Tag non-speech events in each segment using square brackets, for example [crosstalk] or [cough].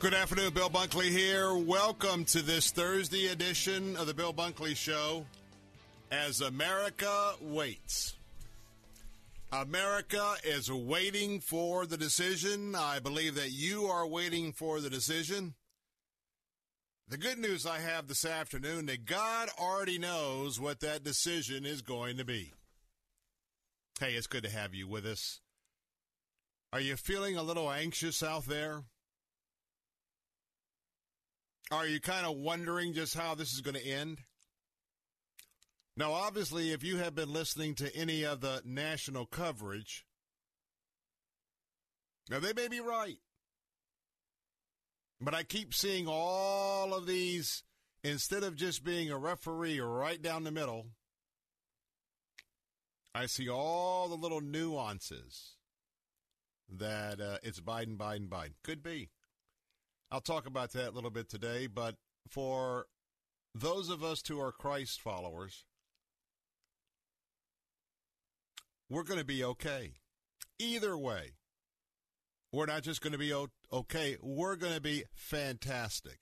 Good afternoon, Bill Bunkley here. Welcome to this Thursday edition of the Bill Bunkley Show as America waits. America is waiting for the decision. I believe that you are waiting for the decision. The good news I have this afternoon that God already knows what that decision is going to be. Hey, it's good to have you with us. Are you feeling a little anxious out there? Are you kind of wondering just how this is going to end? Now, obviously, if you have been listening to any of the national coverage, now they may be right. But I keep seeing all of these, instead of just being a referee right down the middle, I see all the little nuances that uh, it's Biden, Biden, Biden. Could be. I'll talk about that a little bit today, but for those of us who are Christ followers, we're going to be okay. Either way, we're not just going to be okay, we're going to be fantastic.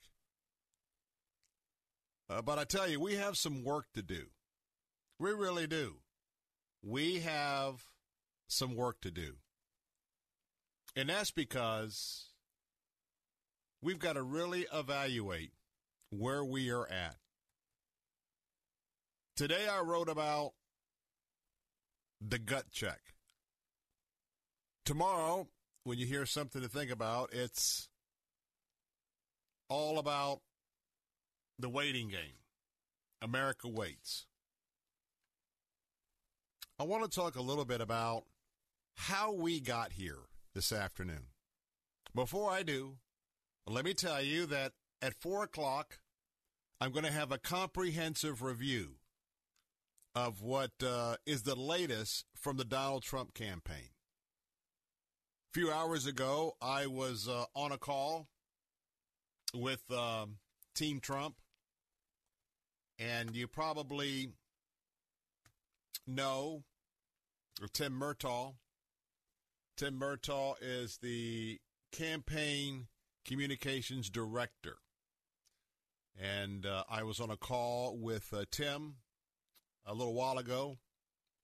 Uh, but I tell you, we have some work to do. We really do. We have some work to do. And that's because we've got to really evaluate where we are at. Today I wrote about the gut check. Tomorrow, when you hear something to think about, it's all about the waiting game. America waits. I want to talk a little bit about how we got here this afternoon. Before I do, let me tell you that at 4 o'clock, I'm going to have a comprehensive review of what uh, is the latest from the Donald Trump campaign. A few hours ago, I was uh, on a call with uh, Team Trump, and you probably know Tim Murtaugh. Tim Murtaugh is the campaign communications director. And uh, I was on a call with uh, Tim a little while ago,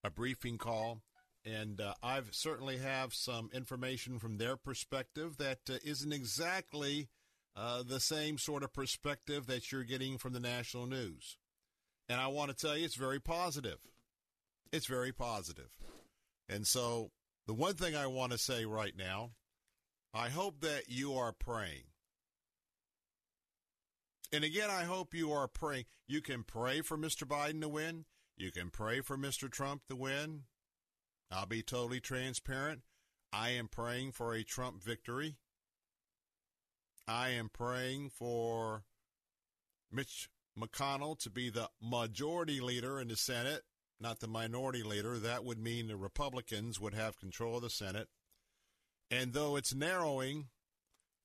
a briefing call, and uh, I've certainly have some information from their perspective that uh, not exactly uh, the same sort of perspective that you're getting from the national news. And I want to tell you, it's very positive. It's very positive. And so, the one thing I want to say right now, I hope that you are praying. And again, I hope you are praying. You can pray for Mr. Biden to win. You can pray for Mr. Trump to win. I'll be totally transparent. I am praying for a Trump victory. I am praying for Mitch McConnell to be the majority leader in the Senate. not the minority leader, that would mean the Republicans would have control of the Senate. And though it's narrowing,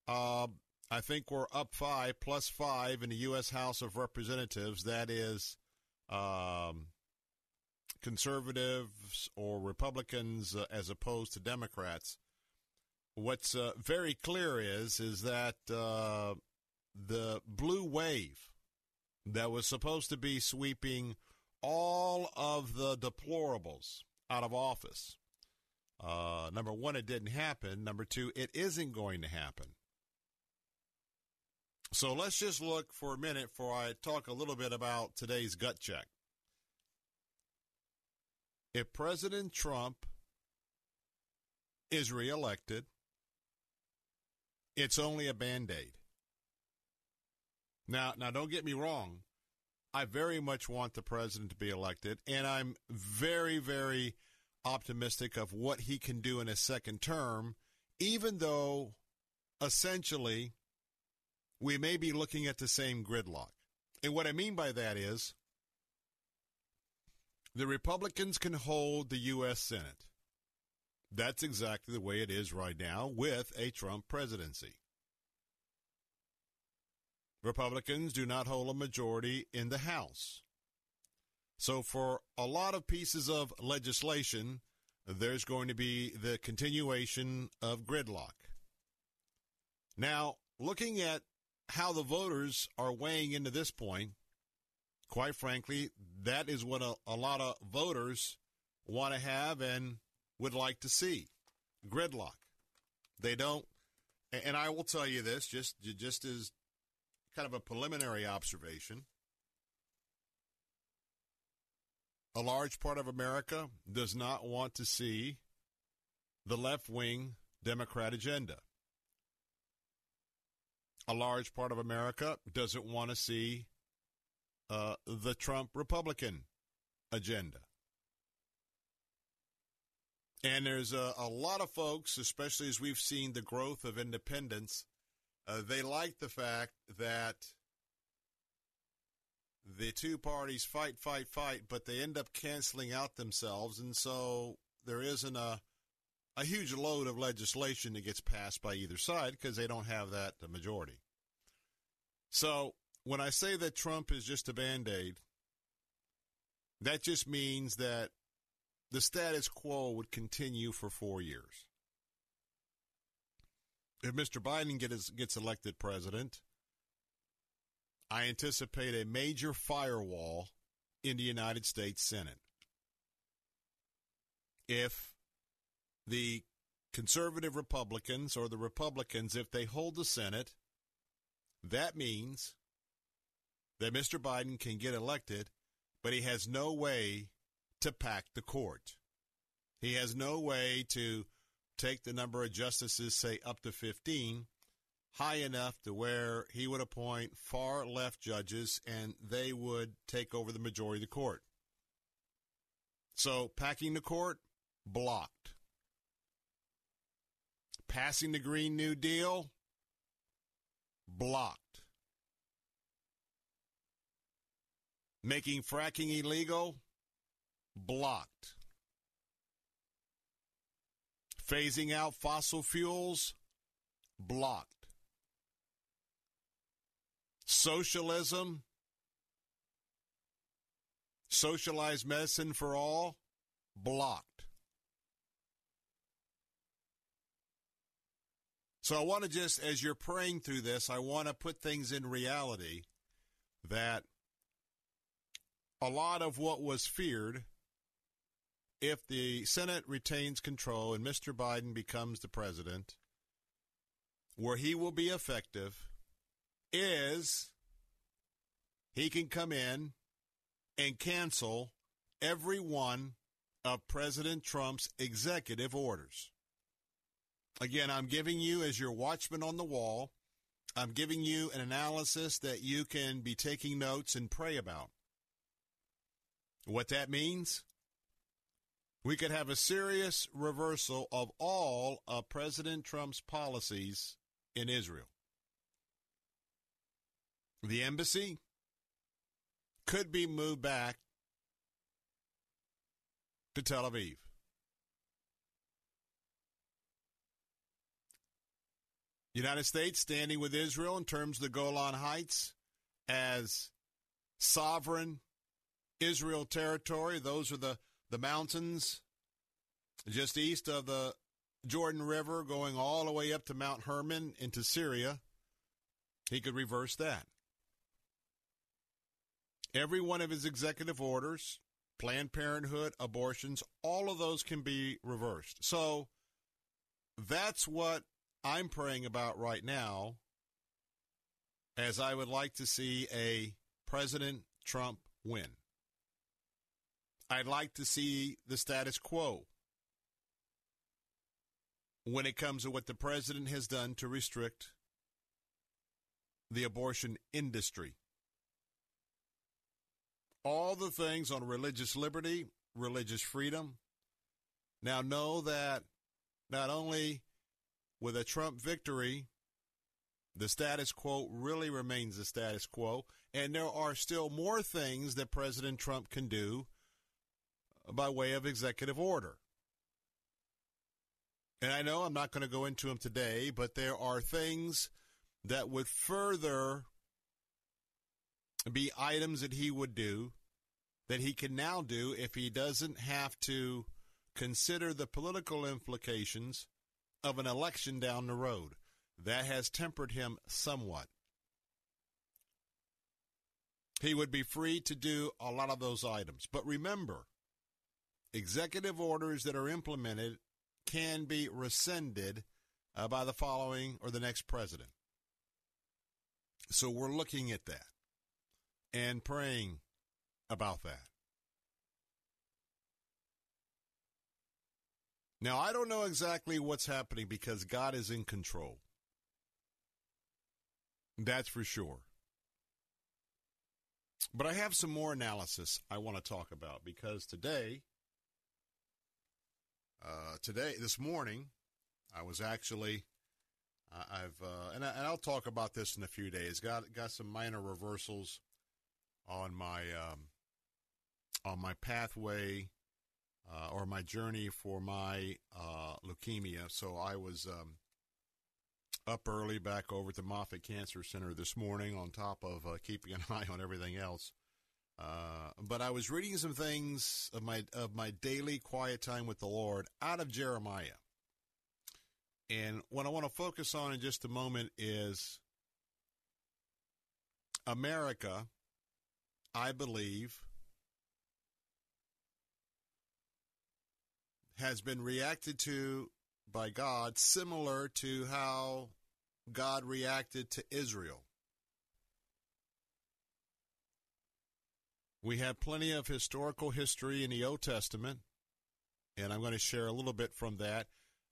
uh, I think we're up five plus five in the U.S. House of Representatives. That is um, conservatives or Republicans uh, as opposed to Democrats. What's uh, very clear is is that uh, the blue wave that was supposed to be sweeping all of the deplorables out of office. Uh, number one, it didn't happen. Number two, it isn't going to happen. So let's just look for a minute before I talk a little bit about today's gut check. If President Trump is reelected, it's only a band aid. Now, now, don't get me wrong. I very much want the president to be elected, and I'm very, very optimistic of what he can do in his second term, even though essentially we may be looking at the same gridlock. And what I mean by that is the Republicans can hold the U.S. Senate. That's exactly the way it is right now with a Trump presidency. Republicans do not hold a majority in the House. So, for a lot of pieces of legislation, there's going to be the continuation of gridlock. Now, looking at how the voters are weighing into this point, quite frankly, that is what a, a lot of voters want to have and would like to see gridlock. They don't, and I will tell you this just just as kind of a preliminary observation. A large part of America does not want to see the left wing Democrat agenda. A large part of America doesn't want to see uh, the Trump Republican agenda. And there's a, a, lot of folks, especially as we've seen the growth of independents, uh, they like the fact that the two parties fight, fight, fight, but they end up canceling out themselves. And so there isn't a, a huge load of legislation that gets passed by either side because they don't have that majority. So when I say that Trump is just a band aid, that just means that the status quo would continue for four years. If Mr. Biden gets, gets elected president, I anticipate a major firewall in the United States Senate. If the conservative Republicans or the Republicans, if they hold the Senate, that means that Mr. Biden can get elected, but he has no way to pack the court. He has no way to take the number of justices, say up to 15, high enough to where he would appoint far left judges and they would take over the majority of the court. So, packing the court, blocked. Passing the Green New Deal, blocked. Making fracking illegal, blocked. Phasing out fossil fuels, blocked. Socialism, socialized medicine for all, blocked. So I want to just, as you're praying through this, I want to put things in reality that a lot of what was feared if the Senate retains control and Mr. Biden becomes the president, where he will be effective is he can come in and cancel every one of President Trump's executive orders. Again, I'm giving you, as your watchman on the wall, I'm giving you an analysis that you can be taking notes and pray about. What that means? we could have a serious reversal of all of President Trump's policies in Israel. The embassy could be moved back to Tel Aviv. United States standing with Israel in terms of the Golan Heights as sovereign Israel territory. Those are the, the mountains just east of the Jordan River going all the way up to Mount Hermon into Syria. He could reverse that. Every one of his executive orders, Planned Parenthood, abortions, all of those can be reversed. So that's what I'm praying about right now, as I would like to see a President Trump win. I'd like to see the status quo when it comes to what the president has done to restrict the abortion industry. All the things on religious liberty, religious freedom. Now, know that not only with a Trump victory, the status quo really remains the status quo, and there are still more things that President Trump can do by way of executive order. And I know I'm not going to go into them today, but there are things that would further be items that he would do that he can now do if he doesn't have to consider the political implications of an election down the road. That has tempered him somewhat. He would be free to do a lot of those items. But remember, executive orders that are implemented can be rescinded uh, by the following or the next president. So we're looking at that and praying about that. Now, I don't know exactly what's happening because God is in control. That's for sure. But I have some more analysis I want to talk about because today, uh, today, this morning, I was actually, uh, I've, uh, and, I, will talk about this in a few days. Got got some minor reversals on my um, on my pathway uh, or my journey for my uh, leukemia. So I was um, up early back over at the Moffitt Cancer Center this morning on top of uh, keeping an [laughs] eye on everything else. Uh, but I was reading some things of my of my daily quiet time with the Lord out of Jeremiah. And what I want to focus on in just a moment is America, I believe, has been reacted to by God similar to how God reacted to Israel. We have plenty of historical history in the Old Testament, and I'm going to share a little bit from that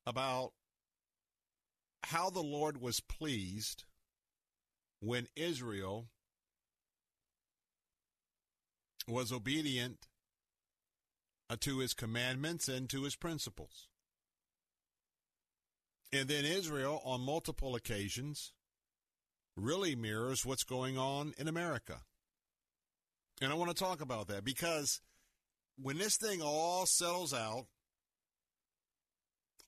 about how the Lord was pleased when Israel was obedient Uh, to his commandments and to his principles. And then Israel, on multiple occasions, really mirrors what's going on in America. And I want to talk about that because when this thing all settles out,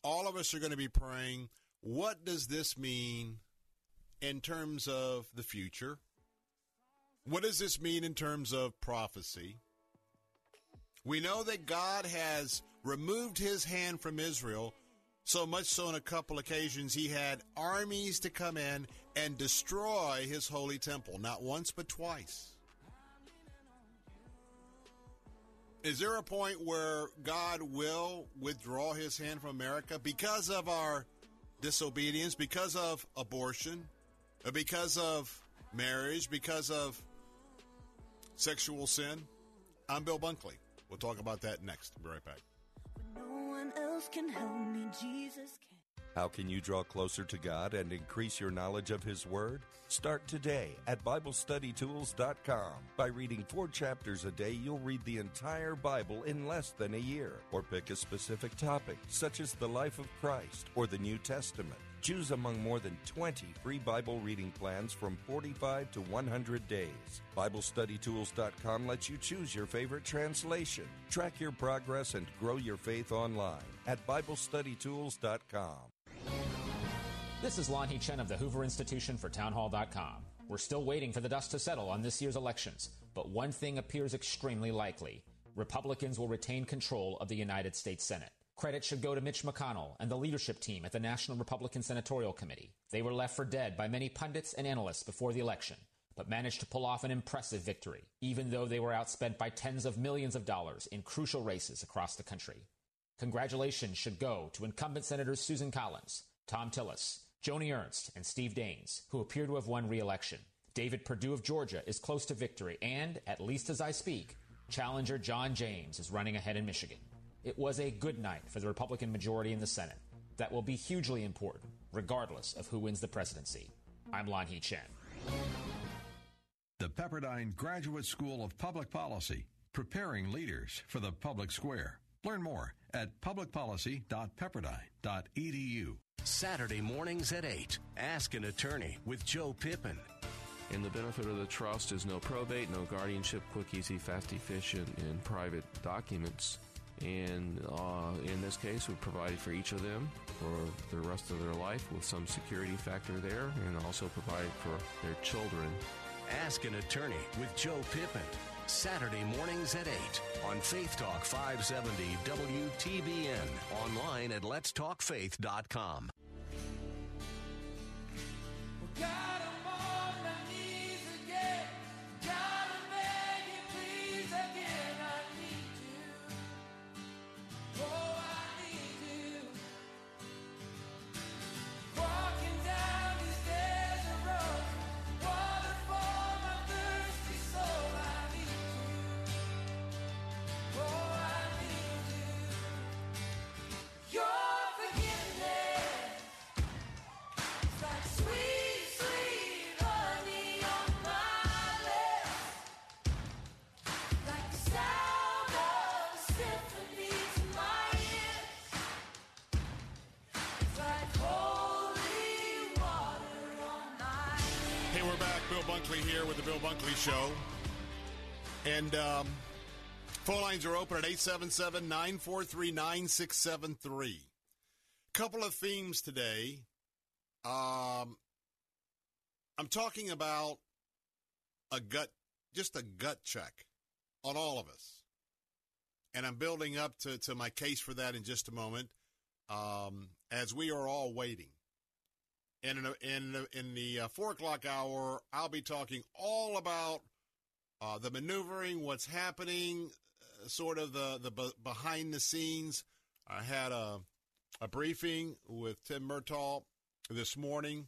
all of us are going to be praying, what does this mean in terms of the future? What does this mean in terms of prophecy? We know that God has removed his hand from Israel, so much so on a couple occasions he had armies to come in and destroy his holy temple, not once but twice. Is there a point where God will withdraw his hand from America because of our disobedience, because of abortion, because of marriage, because of sexual sin? I'm Bill Bunkley. We'll talk about that next. Be right back. How can you draw closer to God and increase your knowledge of His Word? Start today at BibleStudyTools.com. By reading four chapters a day, you'll read the entire Bible in less than a year. Or pick a specific topic, such as the life of Christ or the New Testament. Choose among more than 20 free Bible reading plans from 45 to 100 days. BibleStudyTools.com lets you choose your favorite translation, track your progress, and grow your faith online at BibleStudyTools.com. This is Lanhee Chen of the Hoover Institution for Townhall.com. We're still waiting for the dust to settle on this year's elections, but one thing appears extremely likely. Republicans will retain control of the United States Senate. Credit should go to Mitch McConnell and the leadership team at the National Republican Senatorial Committee. They were left for dead by many pundits and analysts before the election, but managed to pull off an impressive victory, even though they were outspent by tens of millions of dollars in crucial races across the country. Congratulations should go to incumbent Senators Susan Collins, Thom Tillis, Joni Ernst, and Steve Daines, who appear to have won re-election. David Perdue of Georgia is close to victory, and, at least as I speak, challenger John James is running ahead in Michigan. It was a good night for the Republican majority in the Senate. That will be hugely important, regardless of who wins the presidency. I'm Lon Lanhee Chen. The Pepperdine Graduate School of Public Policy, preparing leaders for the public square. Learn more at publicpolicy.pepperdine.edu. Saturday mornings at 8. Ask an attorney with Joe Pippin. And the benefit of the trust is no probate, no guardianship, quick, easy, fast, efficient, and private documents. And uh, in this case, we provided for each of them for the rest of their life with some security factor there, and also provided for their children. Ask an attorney with Joe Pippin. Saturday mornings at 8 on Faith Talk 570 WTBN. Online at letstalkfaith.com. Hey, Show. And um, phone lines are open at 877 943 9673. Couple of themes today. Um, I'm talking about a gut, just a gut check on all of us. And I'm building up to, to my case for that in just a moment um, as we are all waiting. And in, in, in the uh, 4 o'clock hour, I'll be talking all about uh, the maneuvering, what's happening, uh, sort of the, the b- behind the scenes. I had a, a briefing with Tim Murtaugh this morning,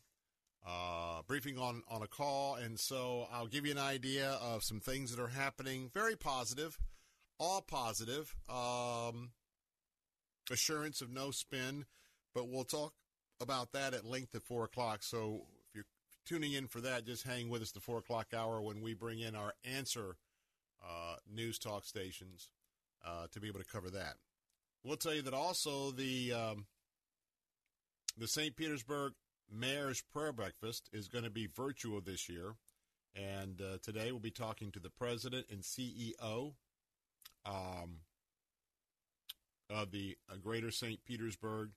uh, briefing on, on a call. And so I'll give you an idea of some things that are happening. Very positive, all positive. Um, assurance of no spin, but we'll talk about that at length at 4 o'clock. So if you're tuning in for that, just hang with us the 4 o'clock hour when we bring in our answer uh, news talk stations uh, to be able to cover that. We'll tell you that also the um, the St. Petersburg Mayor's Prayer Breakfast is going to be virtual this year. And uh, today we'll be talking to the president and CEO um, of the uh, Greater St. Petersburg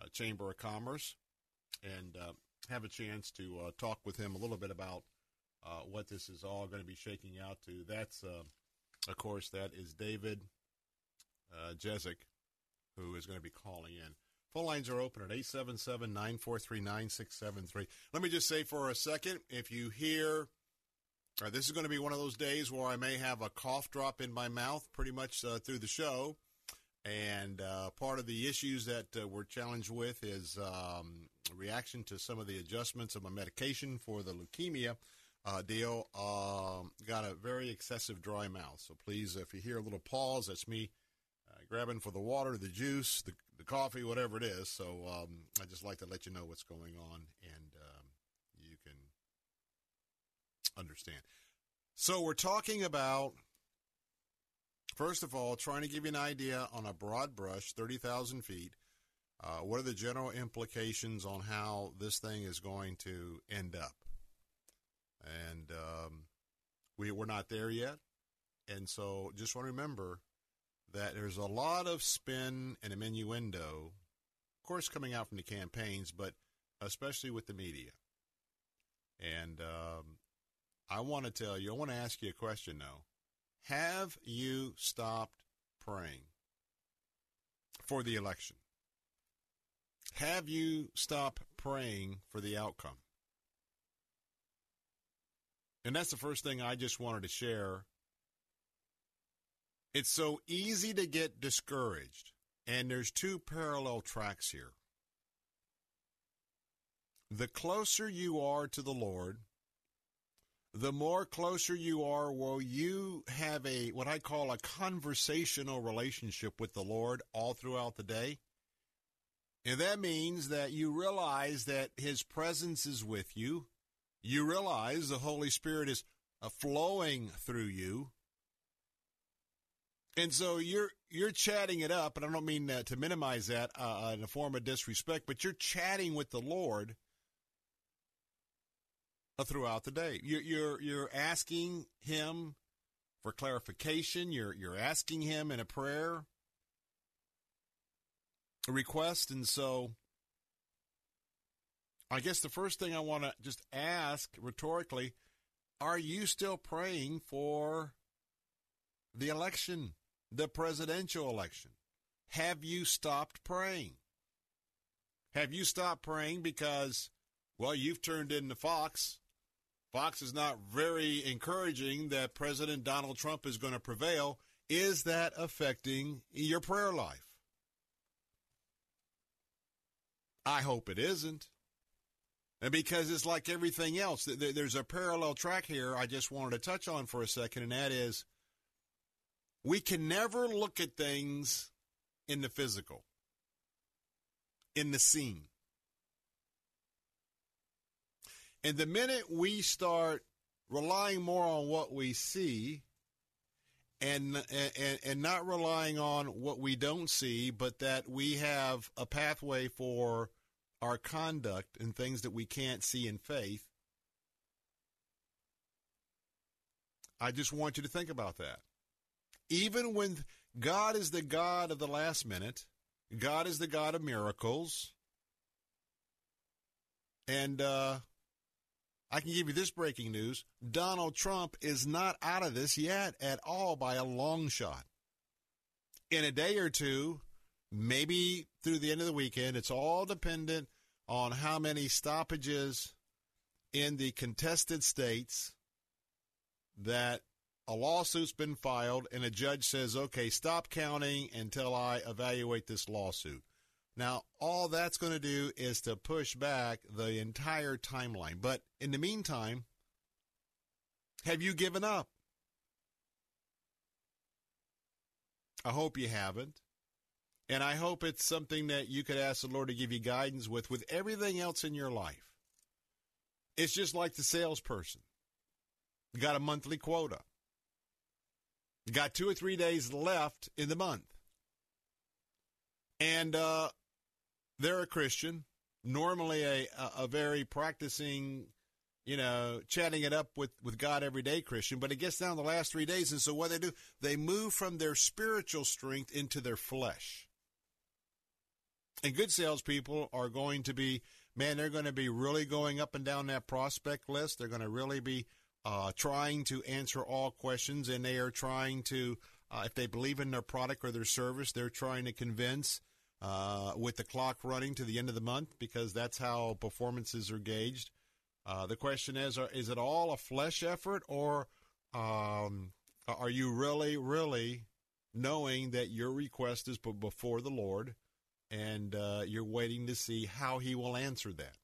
uh, Chamber of Commerce and uh, have a chance to uh, talk with him a little bit about uh, what this is all going to be shaking out to. That's, uh, of course, that is David uh, Jezik, who is going to be calling in. Phone lines are open at 877 943 9673. Let me just say for a second if you hear, uh, this is going to be one of those days where I may have a cough drop in my mouth pretty much uh, through the show. And uh, part of the issues that uh, we're challenged with is um, reaction to some of the adjustments of my medication for the leukemia uh, deal. Um, got a very excessive dry mouth. So please, if you hear a little pause, that's me uh, grabbing for the water, the juice, the, the coffee, whatever it is. So um, I just like to let you know what's going on and um, you can understand. So we're talking about First of all, trying to give you an idea on a broad brush, 30,000 feet, Uh, what are the general implications on how this thing is going to end up? And um, we, we're not there yet. And so just want to remember that there's a lot of spin and innuendo, of course, coming out from the campaigns, but especially with the media. And um, I want to tell you, I want to ask you a question though. Have you stopped praying for the election? Have you stopped praying for the outcome? And that's the first thing I just wanted to share. It's so easy to get discouraged, and there's two parallel tracks here. The closer you are to the Lord, the more closer you are will you have a what I call a conversational relationship with the Lord all throughout the day. And that means that you realize that his presence is with you. You realize the Holy Spirit is uh, flowing through you. And so you're you're chatting it up, and I don't mean uh, to minimize that uh, in a form of disrespect, but you're chatting with the Lord uh, throughout the day. You're, you're, you're asking him for clarification. You're, you're asking him in a prayer a request. And so I guess the first thing I want to just ask rhetorically, are you still praying for the election, the presidential election? Have you stopped praying? Have you stopped praying because, well, you've turned into Fox Fox is not very encouraging that President Donald Trump is going to prevail. Is that affecting your prayer life? I hope it isn't. And because it's like everything else, there's a parallel track here I just wanted to touch on for a second, and that is we can never look at things in the physical, in the scene. And the minute we start relying more on what we see and, and and not relying on what we don't see, but that we have a pathway for our conduct and things that we can't see in faith. I just want you to think about that. Even when God is the God of the last minute, God is the God of miracles, and uh, I can give you this breaking news Donald Trump is not out of this yet at all by a long shot. In a day or two, maybe through the end of the weekend, it's all dependent on how many stoppages in the contested states that a lawsuit's been filed and a judge says, okay, stop counting until I evaluate this lawsuit. Now, all that's going to do is to push back the entire timeline. But in the meantime, have you given up? I hope you haven't. And I hope it's something that you could ask the Lord to give you guidance with, with everything else in your life. It's just like the salesperson. You got a monthly quota. You got two or three days left in the month. And uh, they're a Christian, normally a, a, very practicing, you know, chatting it up with, with God every day Christian, but it gets down the last three days. And so what they do, they move from their spiritual strength into their flesh. And good salespeople are going to be, man, they're going to be really going up and down that prospect list. They're going to really be uh, trying to answer all questions, and they are trying to, uh, if they believe in their product or their service, they're trying to convince uh, with the clock running to the end of the month because that's how performances are gauged. Uh, the question is: are, Is it all a flesh effort, or um, are you really, really knowing that your request is before the Lord, and uh, you're waiting to see how He will answer that?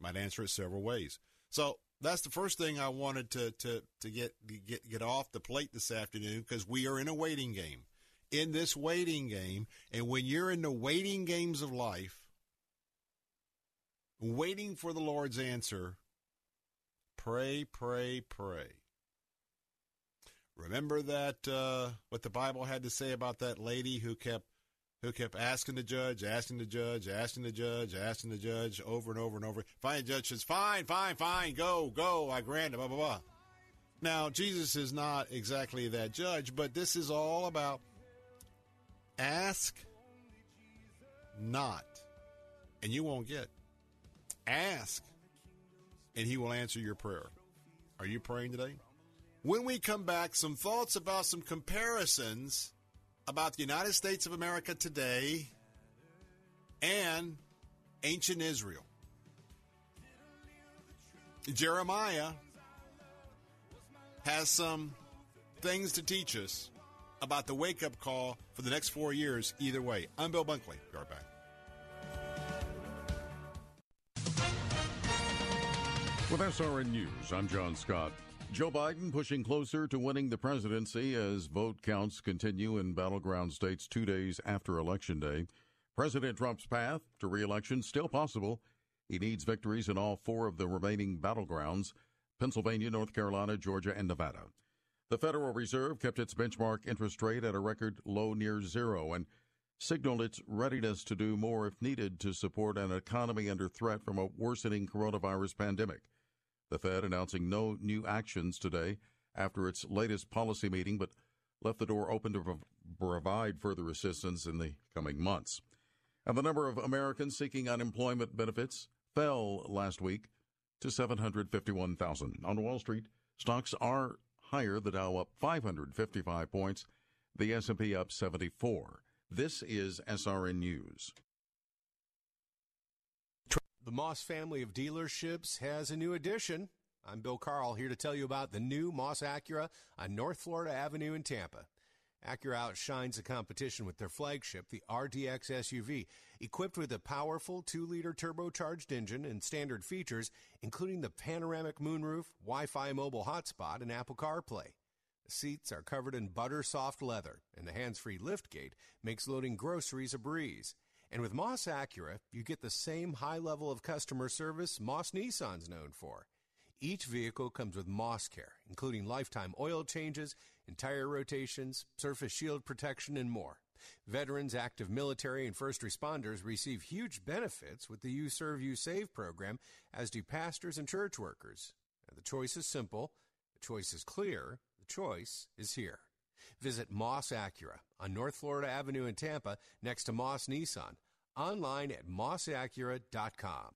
Might answer it several ways. So that's the first thing I wanted to to to get get get off the plate this afternoon because we are in a waiting game in this waiting game. And when you're in the waiting games of life, waiting for the Lord's answer, pray, pray, pray. Remember that uh, what the Bible had to say about that lady who kept who kept asking the judge, asking the judge, asking the judge, asking the judge over and over and over. The judge says, fine, fine, fine, go, go, I grant it, blah, blah, blah. Now, Jesus is not exactly that judge, but this is all about ask not, and you won't get. Ask, and he will answer your prayer. Are you praying today? When we come back, some thoughts about some comparisons about the United States of America today and ancient Israel. Jeremiah has some things to teach us about the wake up call for the next four years, either way. I'm Bill Bunkley. Be right back. With SRN News, I'm John Scott. Joe Biden pushing closer to winning the presidency as vote counts continue in battleground states two days after Election Day. President Trump's path to reelection still possible. He needs victories in all four of the remaining battlegrounds Pennsylvania, North Carolina, Georgia, and Nevada. The Federal Reserve kept its benchmark interest rate at a record low near zero and signaled its readiness to do more if needed to support an economy under threat from a worsening coronavirus pandemic. The Fed announcing no new actions today after its latest policy meeting, but left the door open to provide further assistance in the coming months. And the number of Americans seeking unemployment benefits fell last week to 751,000. On Wall Street, stocks are higher, the Dow up 555 points, the S&P up 74. This is SRN News. The Moss family of dealerships has a new addition. I'm Bill Carl here to tell you about the new Moss Acura on North Florida Avenue in Tampa. Acura outshines the competition with their flagship, the RDX SUV, equipped with a powerful 2-liter turbocharged engine and standard features, including the panoramic moonroof, Wi-Fi mobile hotspot, and Apple CarPlay. The seats are covered in butter soft leather, and the hands-free liftgate makes loading groceries a breeze. And with Moss Acura, you get the same high level of customer service Moss Nissan's known for. Each vehicle comes with Moss Care, including lifetime oil changes, entire rotations, surface shield protection, and more. Veterans, active military, and first responders receive huge benefits with the You Serve, You Save program, as do pastors and church workers. the choice is simple, the choice is clear, the choice is here. Visit Moss Acura on North Florida Avenue in Tampa next to Moss Nissan online at mossacura.com.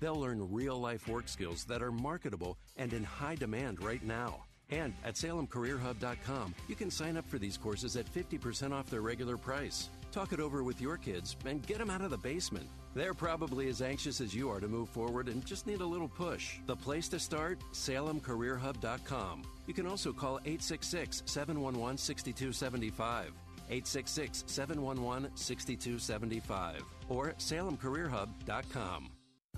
They'll learn real life work skills that are marketable and in high demand right now. And at SalemCareerHub.com, you can sign up for these courses at 50% off their regular price. Talk it over with your kids and get them out of the basement. They're probably as anxious as you are to move forward and just need a little push. The place to start? SalemCareerHub.com. You can also call 866 711 6275. 866 711 6275 or salemcareerhub.com.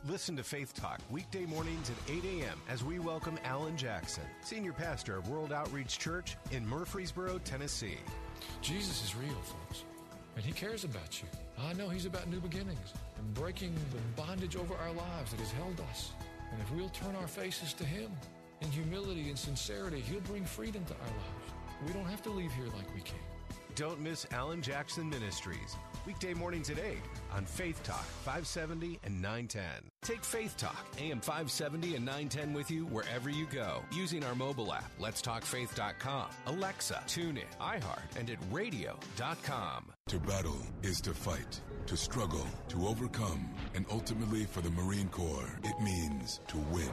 Listen to Faith Talk weekday mornings at 8 a.m. as we welcome Alan Jackson, Senior Pastor of World Outreach Church in Murfreesboro, Tennessee. Jesus is real, folks, and He cares about you. I know He's about new beginnings and breaking the bondage over our lives that has held us. And if we'll turn our faces to Him in humility and sincerity, He'll bring freedom to our lives. We don't have to leave here like we came. Don't miss Alan Jackson Ministries. Weekday mornings at 8 on Faith Talk 570 and 910. Take Faith Talk AM 570 and 910 with you wherever you go using our mobile app, letstalkfaith.com, Alexa, tune in, iHeart, and at radio.com. To battle is to fight, to struggle, to overcome, and ultimately for the Marine Corps, it means to win.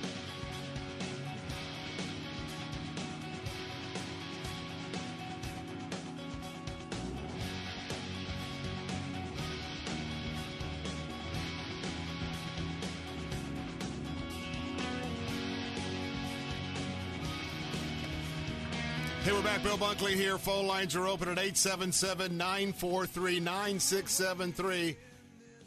Back. Bill Bunkley here. Phone lines are open at 877 943 9673.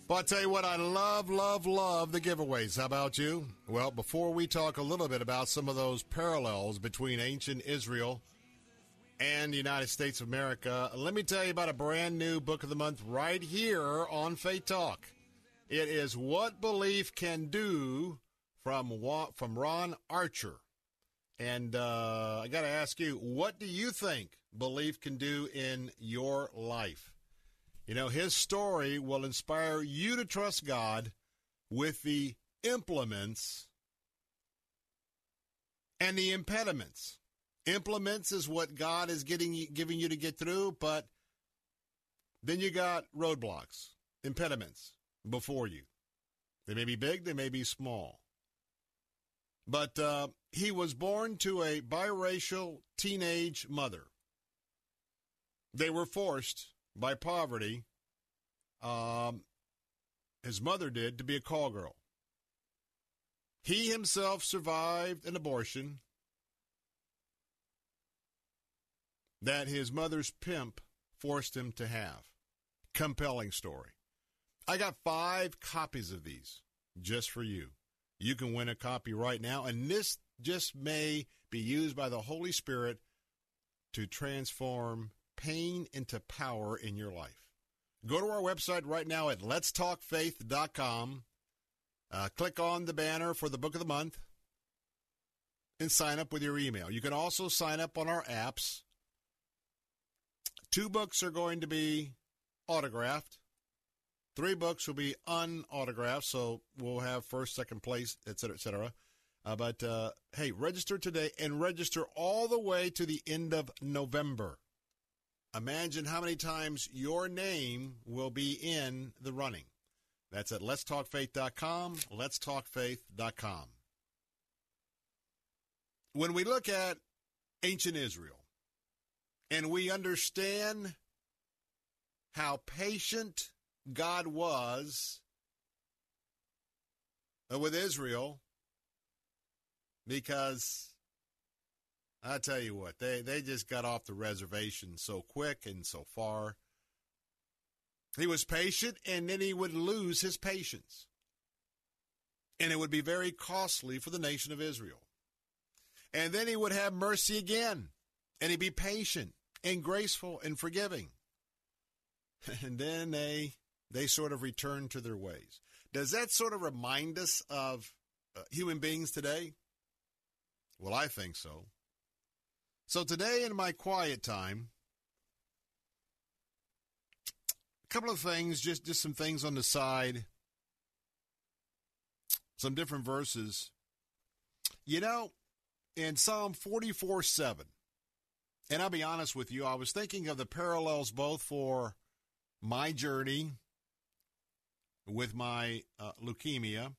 But I'll tell you what, I love, love, love the giveaways. How about you? Well, before we talk a little bit about some of those parallels between ancient Israel and the United States of America, let me tell you about a brand new book of the month right here on Faith Talk. It is What Belief Can Do from, from Ron Archer. And uh, I got to ask you, what do you think belief can do in your life? You know, his story will inspire you to trust God with the implements and the impediments. Implements is what God is getting giving you to get through, but then you got roadblocks, impediments before you. They may be big, they may be small. But uh, he was born to a biracial teenage mother. They were forced by poverty, um, his mother did, to be a call girl. He himself survived an abortion that his mother's pimp forced him to have. Compelling story. I got five copies of these just for you. You can win a copy right now, and this just may be used by the Holy Spirit to transform pain into power in your life. Go to our website right now at letstalkfaith.com. Uh, click on the banner for the book of the month and sign up with your email. You can also sign up on our apps. Two books are going to be autographed. Three books will be unautographed, so we'll have first, second place, et cetera, et cetera. Uh, but uh, hey, register today and register all the way to the end of November. Imagine how many times your name will be in the running. That's at letstalkfaith.com, letstalkfaith.com. When we look at ancient Israel and we understand how patient God was uh, with Israel, because I tell you what, they, they just got off the reservation so quick and so far. He was patient, and then he would lose his patience. And it would be very costly for the nation of Israel. And then he would have mercy again, and he'd be patient and graceful and forgiving. [laughs] And then they they sort of return to their ways. Does that sort of remind us of uh, human beings today? Well, I think so. So today in my quiet time, a couple of things, just, just some things on the side, some different verses. You know, in Psalm 44 7, and I'll be honest with you, I was thinking of the parallels both for my journey with my uh, leukemia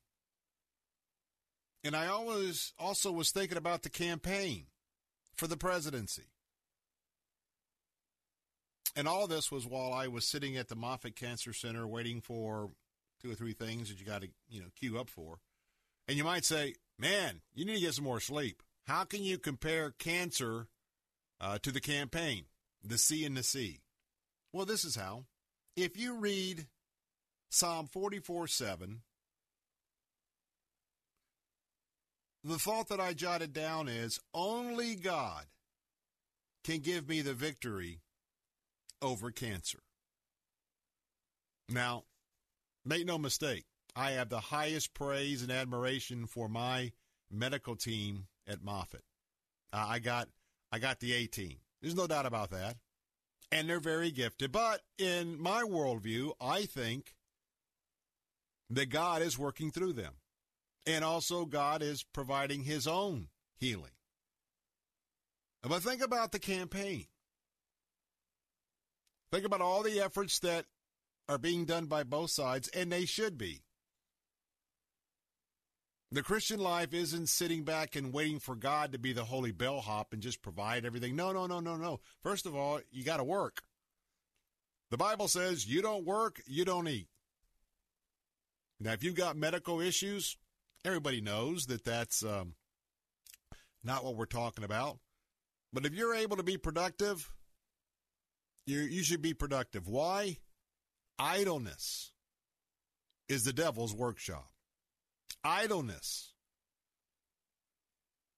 and I always also was thinking about the campaign for the presidency. And all this was while I was sitting at the Moffitt Cancer Center waiting for two or three things that you got to, you know, queue up for. And you might say, man, you need to get some more sleep. How can you compare cancer uh, to the campaign, the C and the C? Well, this is how. If you read Psalm 44 7, the thought that I jotted down is only God can give me the victory over cancer. Now, make no mistake, I have the highest praise and admiration for my medical team at Moffitt. I got I got the A team. There's no doubt about that. And they're very gifted. But in my worldview, I think that God is working through them. And also, God is providing his own healing. But think about the campaign. Think about all the efforts that are being done by both sides, and they should be. The Christian life isn't sitting back and waiting for God to be the holy bellhop and just provide everything. No, no, no, no, no. First of all, you got to work. The Bible says you don't work, you don't eat. Now, if you've got medical issues, everybody knows that that's um, not what we're talking about. But if you're able to be productive, you you should be productive. Why? Idleness is the devil's workshop. Idleness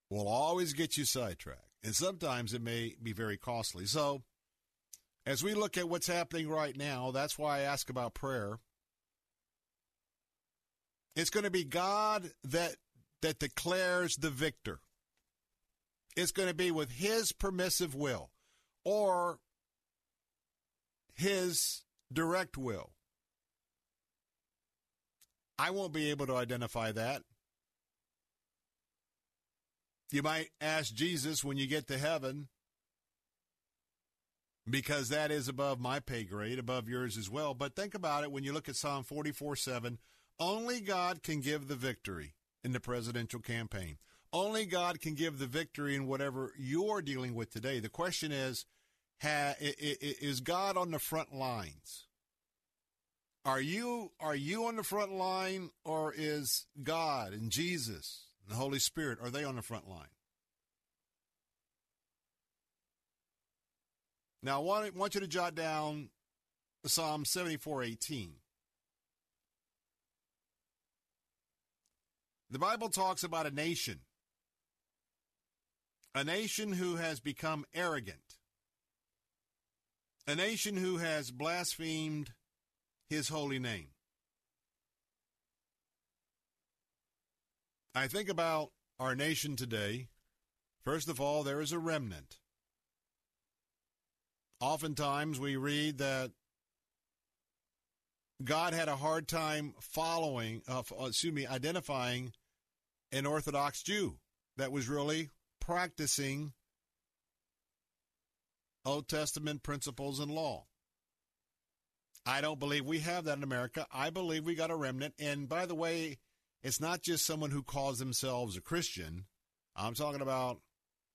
will always get you sidetracked. And sometimes it may be very costly. So, as we look at what's happening right now, that's why I ask about prayer. It's going to be God that that declares the victor. It's going to be with his permissive will or his direct will. I won't be able to identify that. You might ask Jesus when you get to heaven, because that is above my pay grade, above yours as well. But think about it when you look at Psalm 44 7, only God can give the victory in the presidential campaign. Only God can give the victory in whatever you're dealing with today. The question is, is God on the front lines? Are you are you on the front line or is God and Jesus and the Holy Spirit are they on the front line? Now I want, want you to jot down Psalm 74:18. The Bible talks about a nation a nation who has become arrogant, a nation who has blasphemed his holy name. I think about our nation today. First of all, there is a remnant. Oftentimes we read that God had a hard time following, uh, excuse me, identifying an Orthodox Jew that was really practicing Old Testament principles and law. I don't believe we have that in America. I believe we got a remnant. And by the way, it's not just someone who calls themselves a Christian. I'm talking about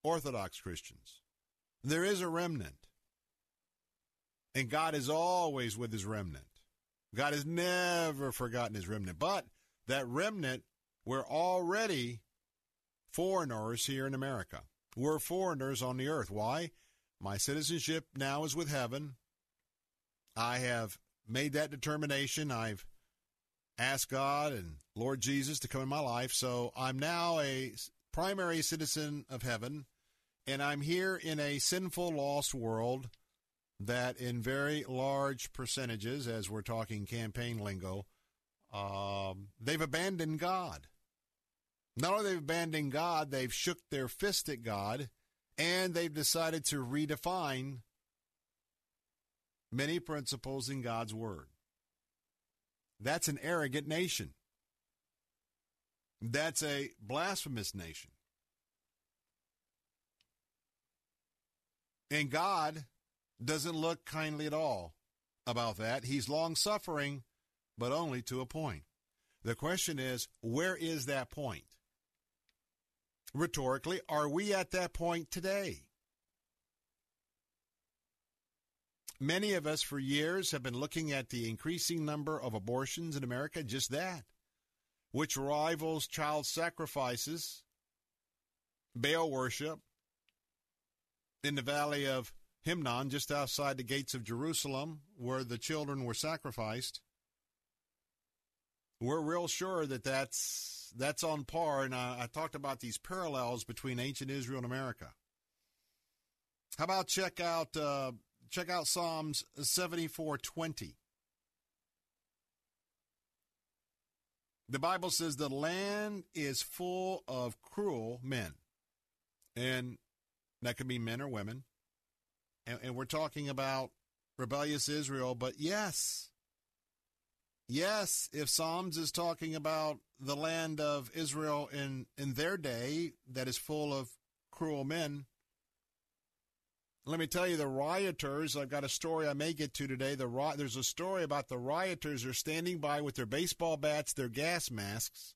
Orthodox Christians. There is a remnant. And God is always with his remnant. God has never forgotten his remnant. But that remnant, we're already foreigners here in America. We're foreigners on the earth. Why? My citizenship now is with heaven. I have made that determination. I've asked God and Lord Jesus to come in my life. So I'm now a primary citizen of heaven, and I'm here in a sinful, lost world that, in very large percentages, as we're talking campaign lingo, um, they've abandoned God. Not only they've abandoned God, they've shook their fist at God, and they've decided to redefine many principles in God's Word. That's an arrogant nation. That's a blasphemous nation. And God doesn't look kindly at all about that. He's long suffering, but only to a point. The question is, where is that point? Rhetorically, are we at that point today? Many of us for years have been looking at the increasing number of abortions in America, just that, which rivals child sacrifices, Baal worship in the valley of Hinnom, just outside the gates of Jerusalem, where the children were sacrificed. We're real sure that that's that's on par, and I, I talked about these parallels between ancient Israel and America. How about check out uh, check out Psalms 74:20. The Bible says the land is full of cruel men. And that could be men or women. And, and we're talking about rebellious Israel, but yes, yes, if Psalms is talking about the land of Israel in, in their day that is full of cruel men, let me tell you, the rioters. I've got a story I may get to today. The there's a story about the rioters are standing by with their baseball bats, their gas masks,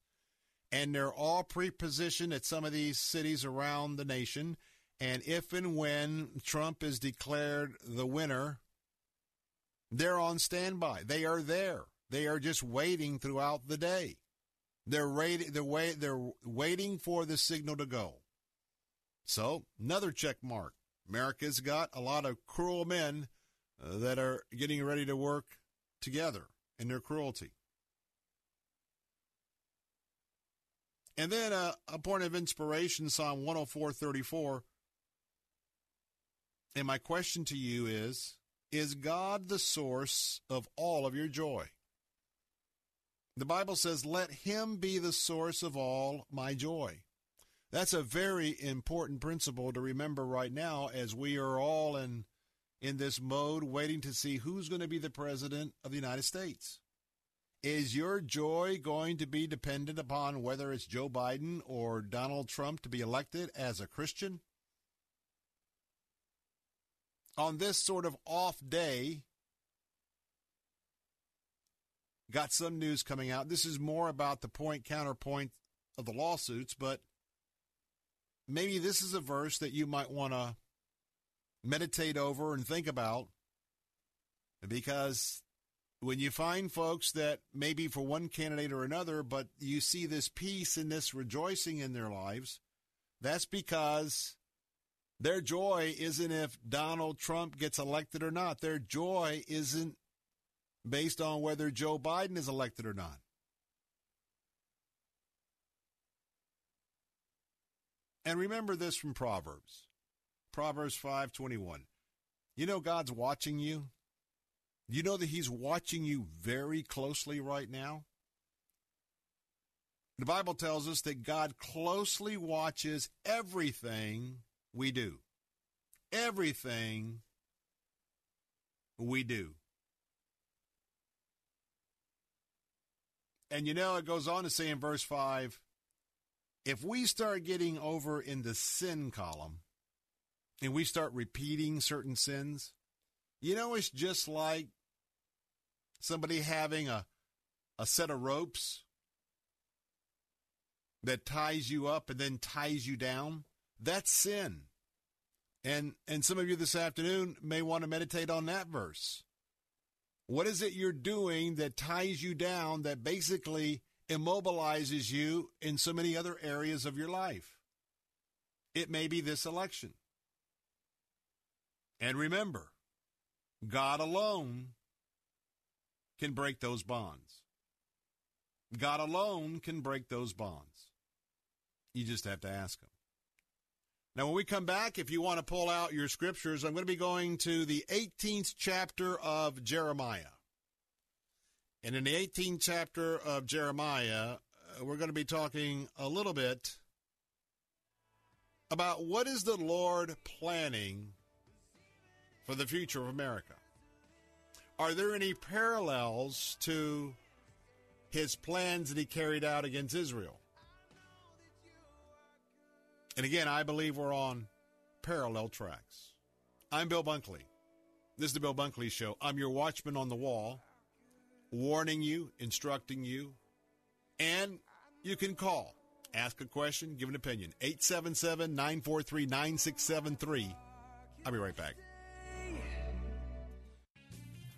and they're all pre-positioned at some of these cities around the nation. And if and when Trump is declared the winner, they're on standby. They are there. They are just waiting throughout the day. They're, they're, wait, they're waiting for the signal to go. So, another check mark. America's got a lot of cruel men uh, that are getting ready to work together in their cruelty. And then uh, a point of inspiration, Psalm 104:34. And my question to you is Is God the source of all of your joy? The Bible says, Let him be the source of all my joy. That's a very important principle to remember right now as we are all in, in this mode waiting to see who's going to be the president of the United States. Is your joy going to be dependent upon whether it's Joe Biden or Donald Trump to be elected as a Christian? On this sort of off day, got some news coming out. This is more about the point counterpoint of the lawsuits, but maybe this is a verse that you might want to meditate over and think about because when you find folks that maybe for one candidate or another, but you see this peace and this rejoicing in their lives, that's because their joy isn't if Donald Trump gets elected or not. Their joy isn't based on whether Joe Biden is elected or not. And remember this from Proverbs. Proverbs 5:21. You know God's watching you? You know that he's watching you very closely right now? The Bible tells us that God closely watches everything we do. Everything we do. And you know, it goes on to say in verse 5 if we start getting over in the sin column and we start repeating certain sins, you know, it's just like somebody having a, a set of ropes that ties you up and then ties you down. That's sin. And and some of you this afternoon may want to meditate on that verse. What is it you're doing that ties you down that basically immobilizes you in so many other areas of your life. It may be this election. And remember, God alone can break those bonds. God alone can break those bonds. You just have to ask Him. Now, when we come back, if you want to pull out your scriptures, I'm going to be going to the 18th chapter of Jeremiah. And in the 18th chapter of Jeremiah, uh, we're going to be talking a little bit about what is the Lord planning for the future of America. Are there any parallels to his plans that he carried out against Israel? And again, I believe we're on parallel tracks. I'm Bill Bunkley. This is the Bill Bunkley Show. I'm your watchman on the wall warning you, instructing you, and you can call, ask a question, give an opinion. 877 943 9673. I'll be right back.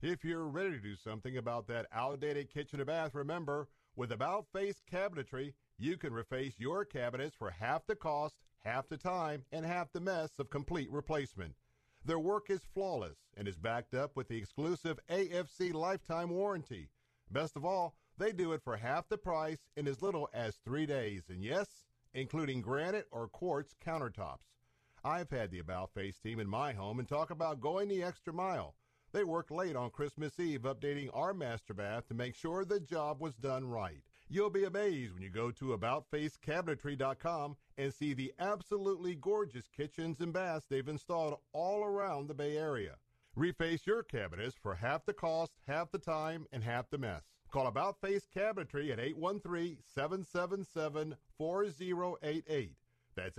If you're ready to do something about that outdated kitchen or bath, remember, with About Face Cabinetry, you can reface your cabinets for half the cost, half the time, and half the mess of complete replacement. Their work is flawless and is backed up with the exclusive AFC lifetime warranty. Best of all, they do it for half the price in as little as three days, and yes, including granite or quartz countertops. I've had the About Face team in my home and talk about going the extra mile. They worked late on Christmas Eve updating our master bath to make sure the job was done right. You'll be amazed when you go to AboutFaceCabinetry.com and see the absolutely gorgeous kitchens and baths they've installed all around the Bay Area. Reface your cabinets for half the cost, half the time, and half the mess. Call About Face Cabinetry at 813-777-4088. That's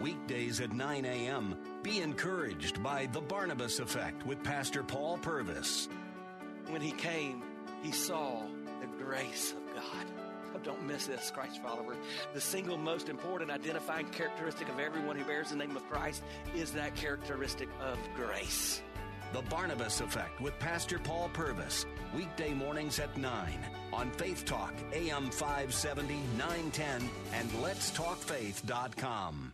Weekdays at 9 a.m. Be encouraged by The Barnabas Effect with Pastor Paul Purvis. When he came, he saw the grace of God. Oh, don't miss this, Christ follower. The single most important identifying characteristic of everyone who bears the name of Christ is that characteristic of grace. The Barnabas Effect with Pastor Paul Purvis. Weekday mornings at 9 on Faith Talk, AM 570, 910, and Let's Talk letstalkfaith.com.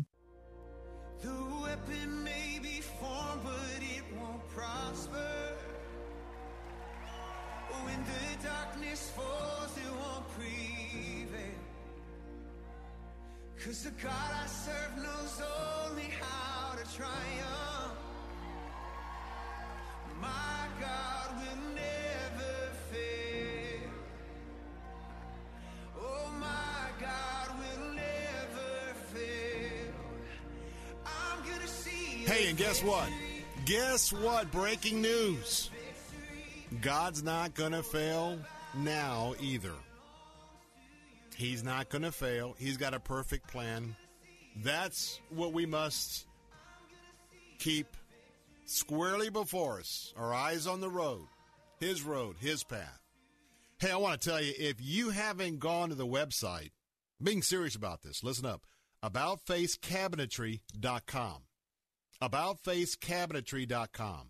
The weapon may be formed, but it won't prosper. When the darkness falls, it won't prevail. Cause the God I serve knows only how to triumph. My God will never fail. Oh, my God will never Hey, and guess what? Guess what? Breaking news. God's not going to fail now either. He's not going to fail. He's got a perfect plan. That's what we must keep squarely before us. Our eyes on the road, His road, His path. Hey, I want to tell you if you haven't gone to the website, being serious about this, listen up. AboutFaceCabinetry.com. AboutFaceCabinetry.com.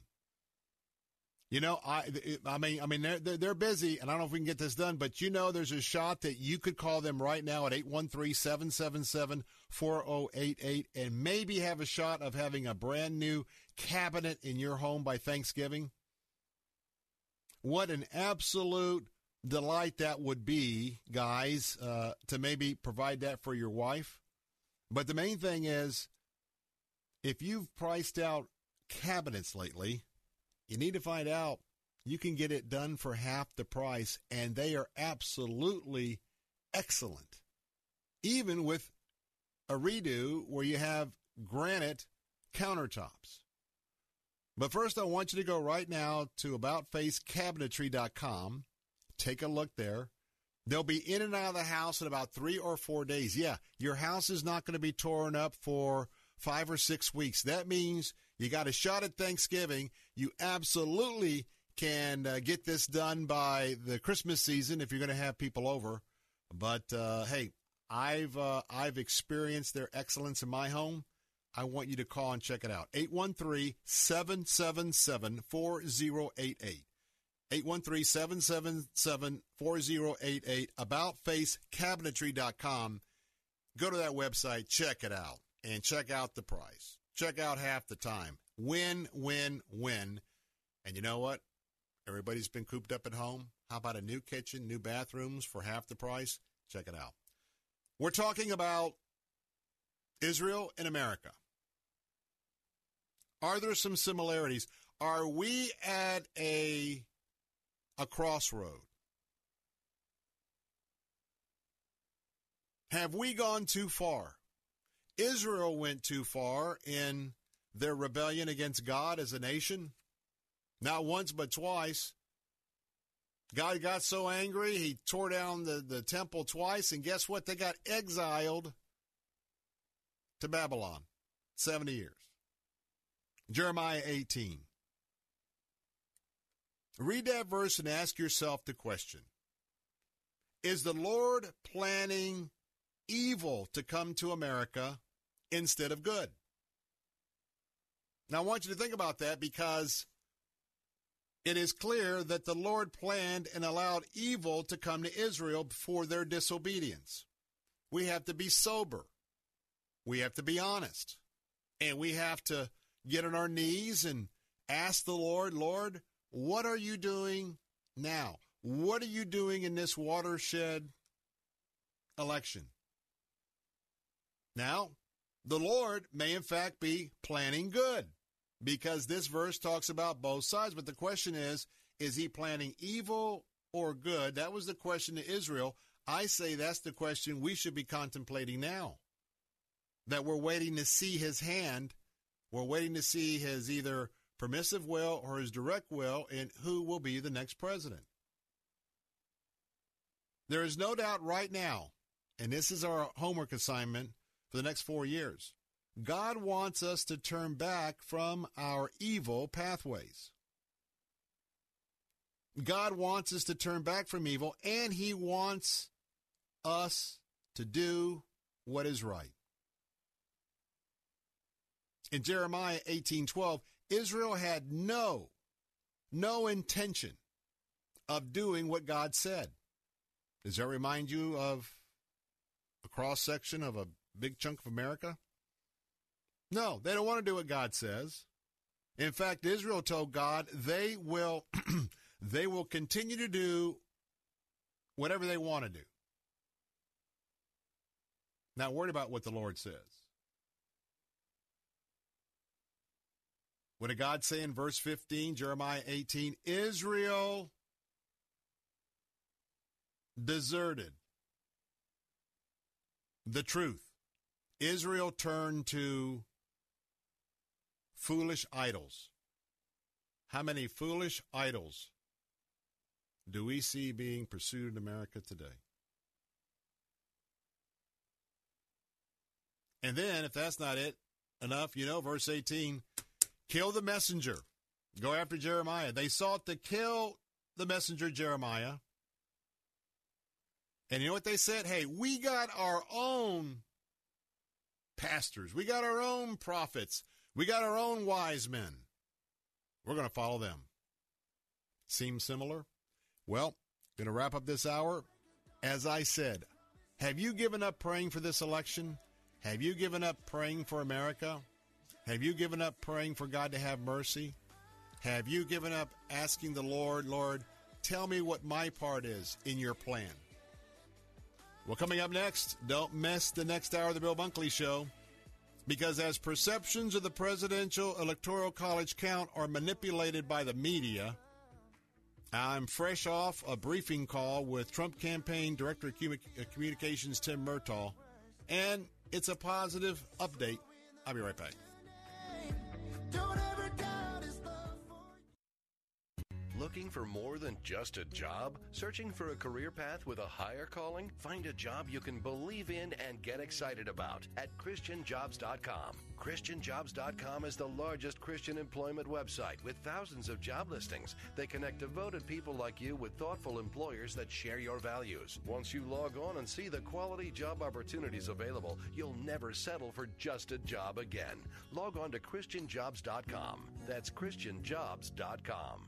You know, I, I mean, I mean, they're, they're busy, and I don't know if we can get this done, but you know, there's a shot that you could call them right now at 813-777-4088 and maybe have a shot of having a brand new cabinet in your home by Thanksgiving. What an absolute delight that would be, guys, uh, to maybe provide that for your wife. But the main thing is, if you've priced out cabinets lately, you need to find out you can get it done for half the price, and they are absolutely excellent. Even with a redo where you have granite countertops. But first, I want you to go right now to AboutFaceCabinetry.com. Take a look there. They'll be in and out of the house in about three or four days. Yeah, your house is not going to be torn up for five or six weeks. That means you got a shot at Thanksgiving. You absolutely can uh, get this done by the Christmas season if you're going to have people over. But uh, hey, I've uh, I've experienced their excellence in my home. I want you to call and check it out. 813-777-4088. 813 777 4088. AboutFaceCabinetry.com. Go to that website, check it out, and check out the price. Check out half the time. Win, win, win. And you know what? Everybody's been cooped up at home. How about a new kitchen, new bathrooms for half the price? Check it out. We're talking about Israel and America. Are there some similarities? Are we at a a crossroad? Have we gone too far? Israel went too far in their rebellion against God as a nation. Not once, but twice. God got so angry, he tore down the, the temple twice, and guess what? They got exiled to Babylon 70 years. Jeremiah 18. Read that verse and ask yourself the question Is the Lord planning evil to come to America instead of good? Now, I want you to think about that because it is clear that the Lord planned and allowed evil to come to Israel for their disobedience. We have to be sober. We have to be honest. And we have to get on our knees and ask the Lord, Lord, what are you doing now? What are you doing in this watershed election? Now, the Lord may in fact be planning good because this verse talks about both sides. But the question is, is he planning evil or good? That was the question to Israel. I say that's the question we should be contemplating now. That we're waiting to see his hand. We're waiting to see his either permissive will or his direct will in who will be the next president. There is no doubt right now, and this is our homework assignment for the next four years. God wants us to turn back from our evil pathways. God wants us to turn back from evil, and He wants us to do what is right. In Jeremiah 18:12, Israel had no no intention of doing what God said. Does that remind you of a cross section of a big chunk of America? No, they don't want to do what God says. In fact, Israel told God they will [clears throat] they will continue to do whatever they want to do. Not worried about what the Lord says. What did God say in verse 15, Jeremiah 18? Israel deserted the truth. Israel turned to foolish idols. How many foolish idols do we see being pursued in America today? And then, if that's not it enough, you know, verse 18 kill the messenger. Go after Jeremiah. They sought to kill the messenger Jeremiah. And you know what they said? Hey, we got our own pastors, we got our own prophets, we got our own wise men. We're going to follow them. Seems similar? Well, going to wrap up this hour. As I said, have you given up praying for this election? Have you given up praying for America? Have you given up praying for God to have mercy? Have you given up asking the Lord, Lord, tell me what my part is in your plan? Well, coming up next, don't miss the next hour of the Bill Bunkley Show. Because as perceptions of the presidential electoral college count are manipulated by the media, I'm fresh off a briefing call with Trump campaign director of uh, communications Tim Murtaugh, and it's a positive update. I'll be right back. Don't ever Looking for more than just a job? Searching for a career path with a higher calling? Find a job you can believe in and get excited about at ChristianJobs.com. ChristianJobs.com is the largest Christian employment website with thousands of job listings. They connect devoted people like you with thoughtful employers that share your values. Once you log on and see the quality job opportunities available, you'll never settle for just a job again. Log on to ChristianJobs.com. That's ChristianJobs.com.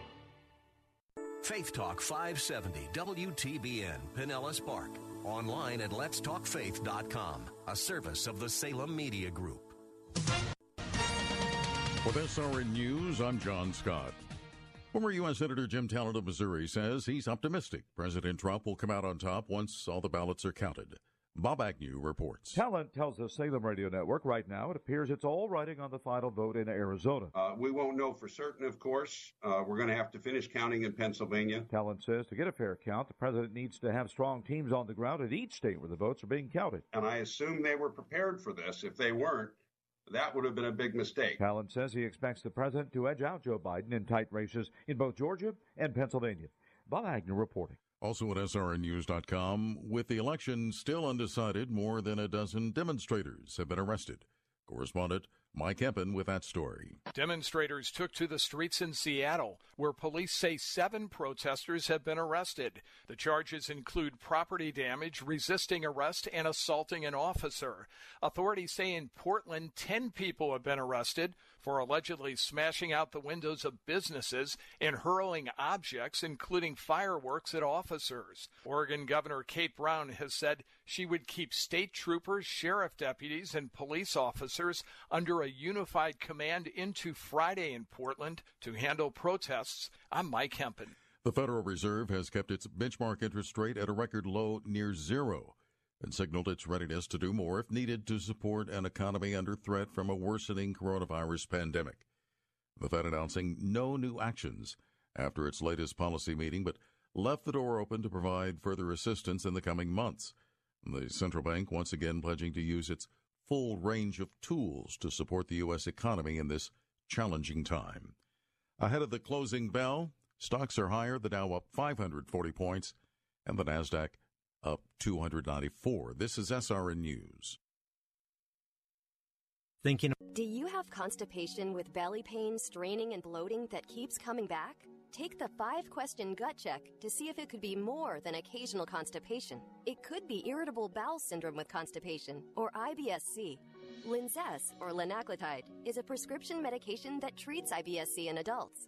Faith Talk 570 WTBN, Pinellas Park, online at letstalkfaith.com, a service of the Salem Media Group. With SRN News, I'm John Scott. Former U.S. Senator Jim Talent of Missouri says he's optimistic President Trump will come out on top once all the ballots are counted. Bob Agnew reports. Talent tells the Salem Radio Network right now it appears it's all riding on the final vote in Arizona. Uh, we won't know for certain, of course. Uh, we're going to have to finish counting in Pennsylvania. Talent says to get a fair count, the president needs to have strong teams on the ground in each state where the votes are being counted. And I assume they were prepared for this. If they weren't, that would have been a big mistake. Talent says he expects the president to edge out Joe Biden in tight races in both Georgia and Pennsylvania. Bob Agnew reporting. Also at SRNnews.com, with the election still undecided, more than a dozen demonstrators have been arrested. Correspondent Mike Hempen with that story. Demonstrators took to the streets in Seattle, where police say seven protesters have been arrested. The charges include property damage, resisting arrest, and assaulting an officer. Authorities say in Portland, 10 people have been arrested for allegedly smashing out the windows of businesses and hurling objects, including fireworks, at officers. Oregon Governor Kate Brown has said she would keep state troopers, sheriff deputies, and police officers under a unified command into Friday in Portland to handle protests. I'm Mike Hempen. The Federal Reserve has kept its benchmark interest rate at a record low near zero and signaled its readiness to do more if needed to support an economy under threat from a worsening coronavirus pandemic. The Fed announcing no new actions after its latest policy meeting, but left the door open to provide further assistance in the coming months. The central bank once again pledging to use its full range of tools to support the U.S. economy in this challenging time. Ahead of the closing bell, stocks are higher, the Dow up 540 points, and the NASDAQ up 294. This is SRN News. Thinking. Do you have constipation with belly pain, straining, and bloating that keeps coming back? Take the five question gut check to see if it could be more than occasional constipation. It could be irritable bowel syndrome with constipation or IBS-C. Linzess, or linaclotide, is a prescription medication that treats IBS-C in adults.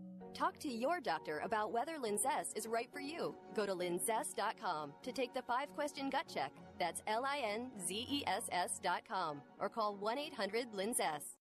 Talk to your doctor about whether Linzess is right for you. Go to linzess.com to take the five question gut check. That's L I N Z E S S.com or call 1 800 Linzess.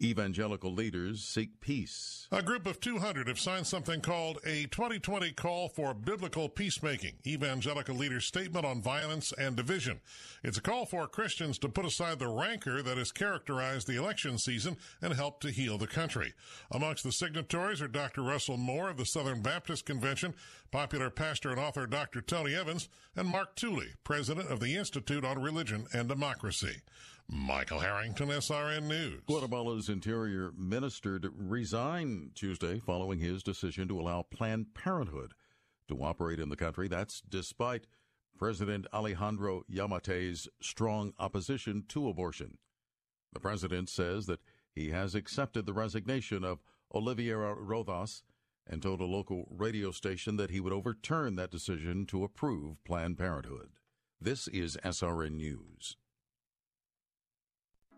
Evangelical leaders seek peace. A group of 200 have signed something called a 2020 Call for Biblical Peacemaking Evangelical Leaders Statement on Violence and Division. It's a call for Christians to put aside the rancor that has characterized the election season and help to heal the country. Amongst the signatories are Dr. Russell Moore of the Southern Baptist Convention, popular pastor and author Dr. Tony Evans, and Mark Tooley, president of the Institute on Religion and Democracy. Michael Harrington, SRN News. Guatemala's interior minister resigned Tuesday following his decision to allow Planned Parenthood to operate in the country. That's despite President Alejandro Giammattei's strong opposition to abortion. The president says that he has accepted the resignation of Oliverio Rodas and told a local radio station that he would overturn that decision to approve Planned Parenthood. This is SRN News.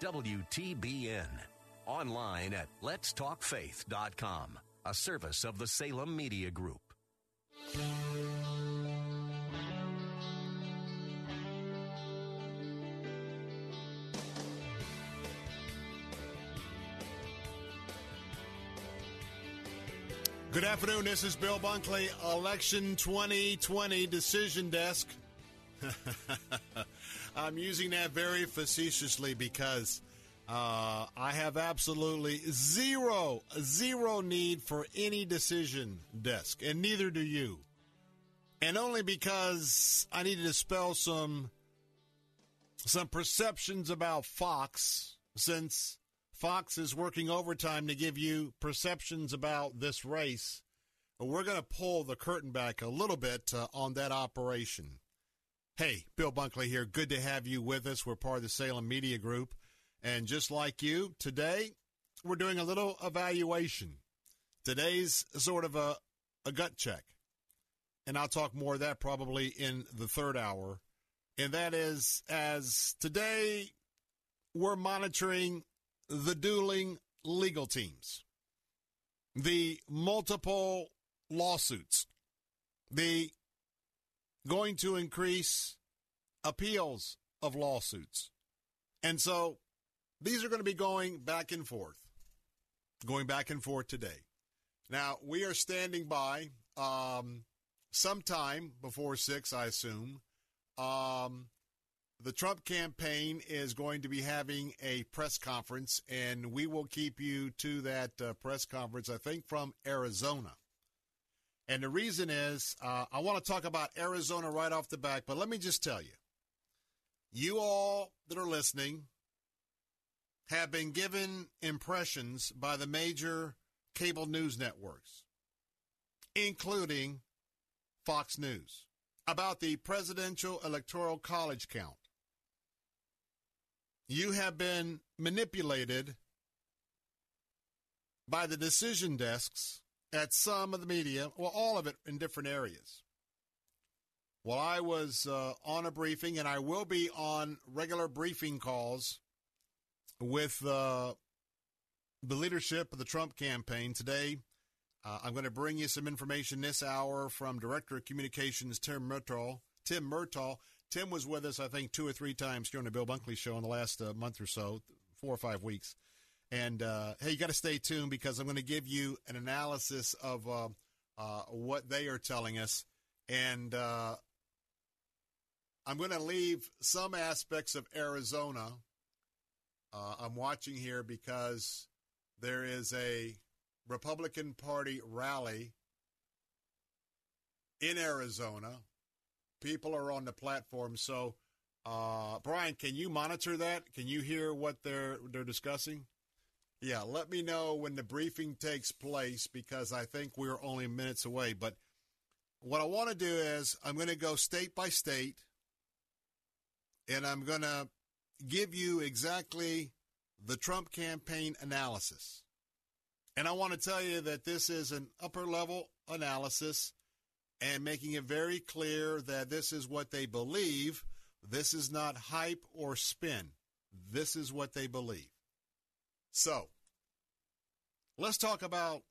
WTBN. Online at letstalkfaith.com, a service of the Salem Media Group. Good afternoon. This is Bill Bunkley, Election 2020 Decision Desk. [laughs] I'm using that very facetiously because uh, I have absolutely zero, zero need for any decision desk, and neither do you. And only because I need to dispel some some perceptions about Fox, since Fox is working overtime to give you perceptions about this race. We're going to pull the curtain back a little bit uh, on that operation. Hey, Bill Bunkley here. Good to have you with us. We're part of the Salem Media Group. And just like you, today we're doing a little evaluation. Today's sort of a, a gut check. And I'll talk more of that probably in the third hour. And that is as today we're monitoring the dueling legal teams, the multiple lawsuits, the going to increase appeals of lawsuits. And so these are going to be going back and forth, going back and forth today. Now, we are standing by um, sometime before 6, I assume. Um, the Trump campaign is going to be having a press conference, and we will keep you to that uh, press conference, I think, from Arizona. And the reason is uh, I want to talk about Arizona right off the back, but let me just tell you you all that are listening have been given impressions by the major cable news networks, including Fox News, about the presidential electoral college count. You have been manipulated by the decision desks at some of the media, well, all of it in different areas. Well, I was uh, on a briefing, and I will be on regular briefing calls with uh, the leadership of the Trump campaign today. Uh, I'm going to bring you some information this hour from Director of Communications Tim Murtaugh. Tim Murtaugh. Tim was with us, I think, two or three times during the Bill Bunkley show in the last uh, month or so, four or five weeks. And uh, hey, you got to stay tuned because I'm going to give you an analysis of uh, uh, what they are telling us, and uh, I'm going to leave some aspects of Arizona. Uh, I'm watching here because there is a Republican Party rally in Arizona. People are on the platform, so uh, Brian, can you monitor that? Can you hear what they're they're discussing? Yeah, let me know when the briefing takes place because I think we're only minutes away. But what I want to do is I'm going to go state by state and I'm going to give you exactly the Trump campaign analysis. And I want to tell you that this is an upper level analysis and making it very clear that this is what they believe. This is not hype or spin. This is what they believe. So, let's talk about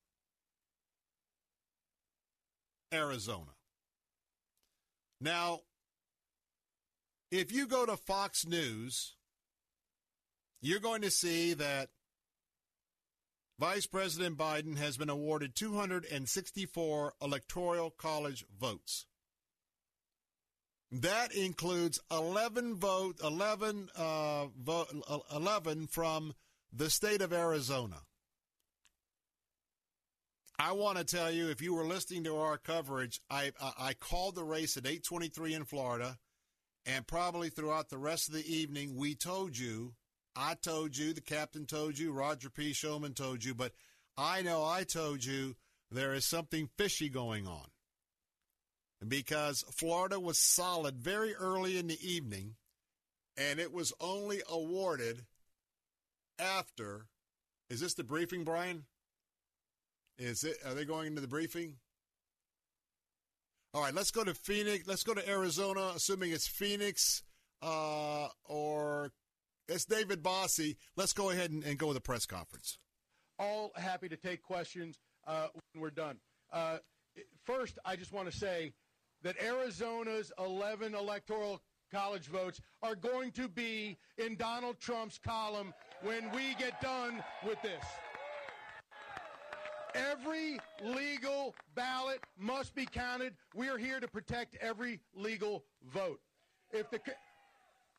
Arizona. Now, if you go to Fox News, you're going to see that Vice President Biden has been awarded 264 electoral college votes. That includes 11 vote 11 uh, vote 11 from the state of Arizona. I want to tell you, if you were listening to our coverage, I, I, I called the race at 8:23 in Florida, and probably throughout the rest of the evening, we told you, I told you, the captain told you, Roger P. Showman told you, but I know I told you there is something fishy going on because Florida was solid very early in the evening, and it was only awarded after. Is this the briefing, Brian? Is it? Are they going into the briefing? All right, let's go to Phoenix. Let's go to Arizona, assuming it's Phoenix uh, or it's David Bossie. Let's go ahead and, and, go to the press conference. All happy to take questions uh, when we're done. Uh, first, I just want to say that Arizona's 11 electoral college votes are going to be in Donald Trump's column when we get done with this. Every legal ballot must be counted. We are here to protect every legal vote. If the,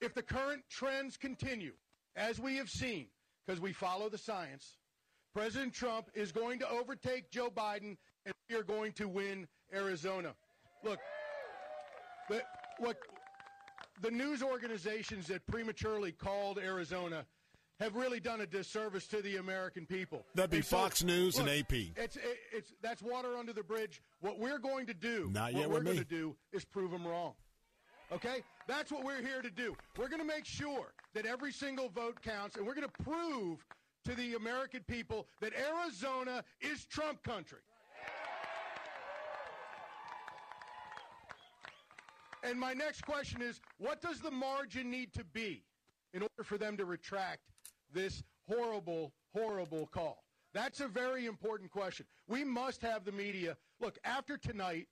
if the current trends continue, as we have seen, because we follow the science, President Trump is going to overtake Joe Biden and we are going to win Arizona. Look, the, what the news organizations that prematurely called Arizona have really done a disservice to the American people. That'd be Fox News look, and AP. It's, it's that's water under the bridge. What we're going to do, Not yet what we're going to do, is prove them wrong. Okay, that's what we're here to do. We're going to make sure that every single vote counts, and we're going to prove to the American people that Arizona is Trump country. And my next question is what does the margin need to be in order for them to retract this horrible, horrible call? That's a very important question. We must have the media. Look, after tonight,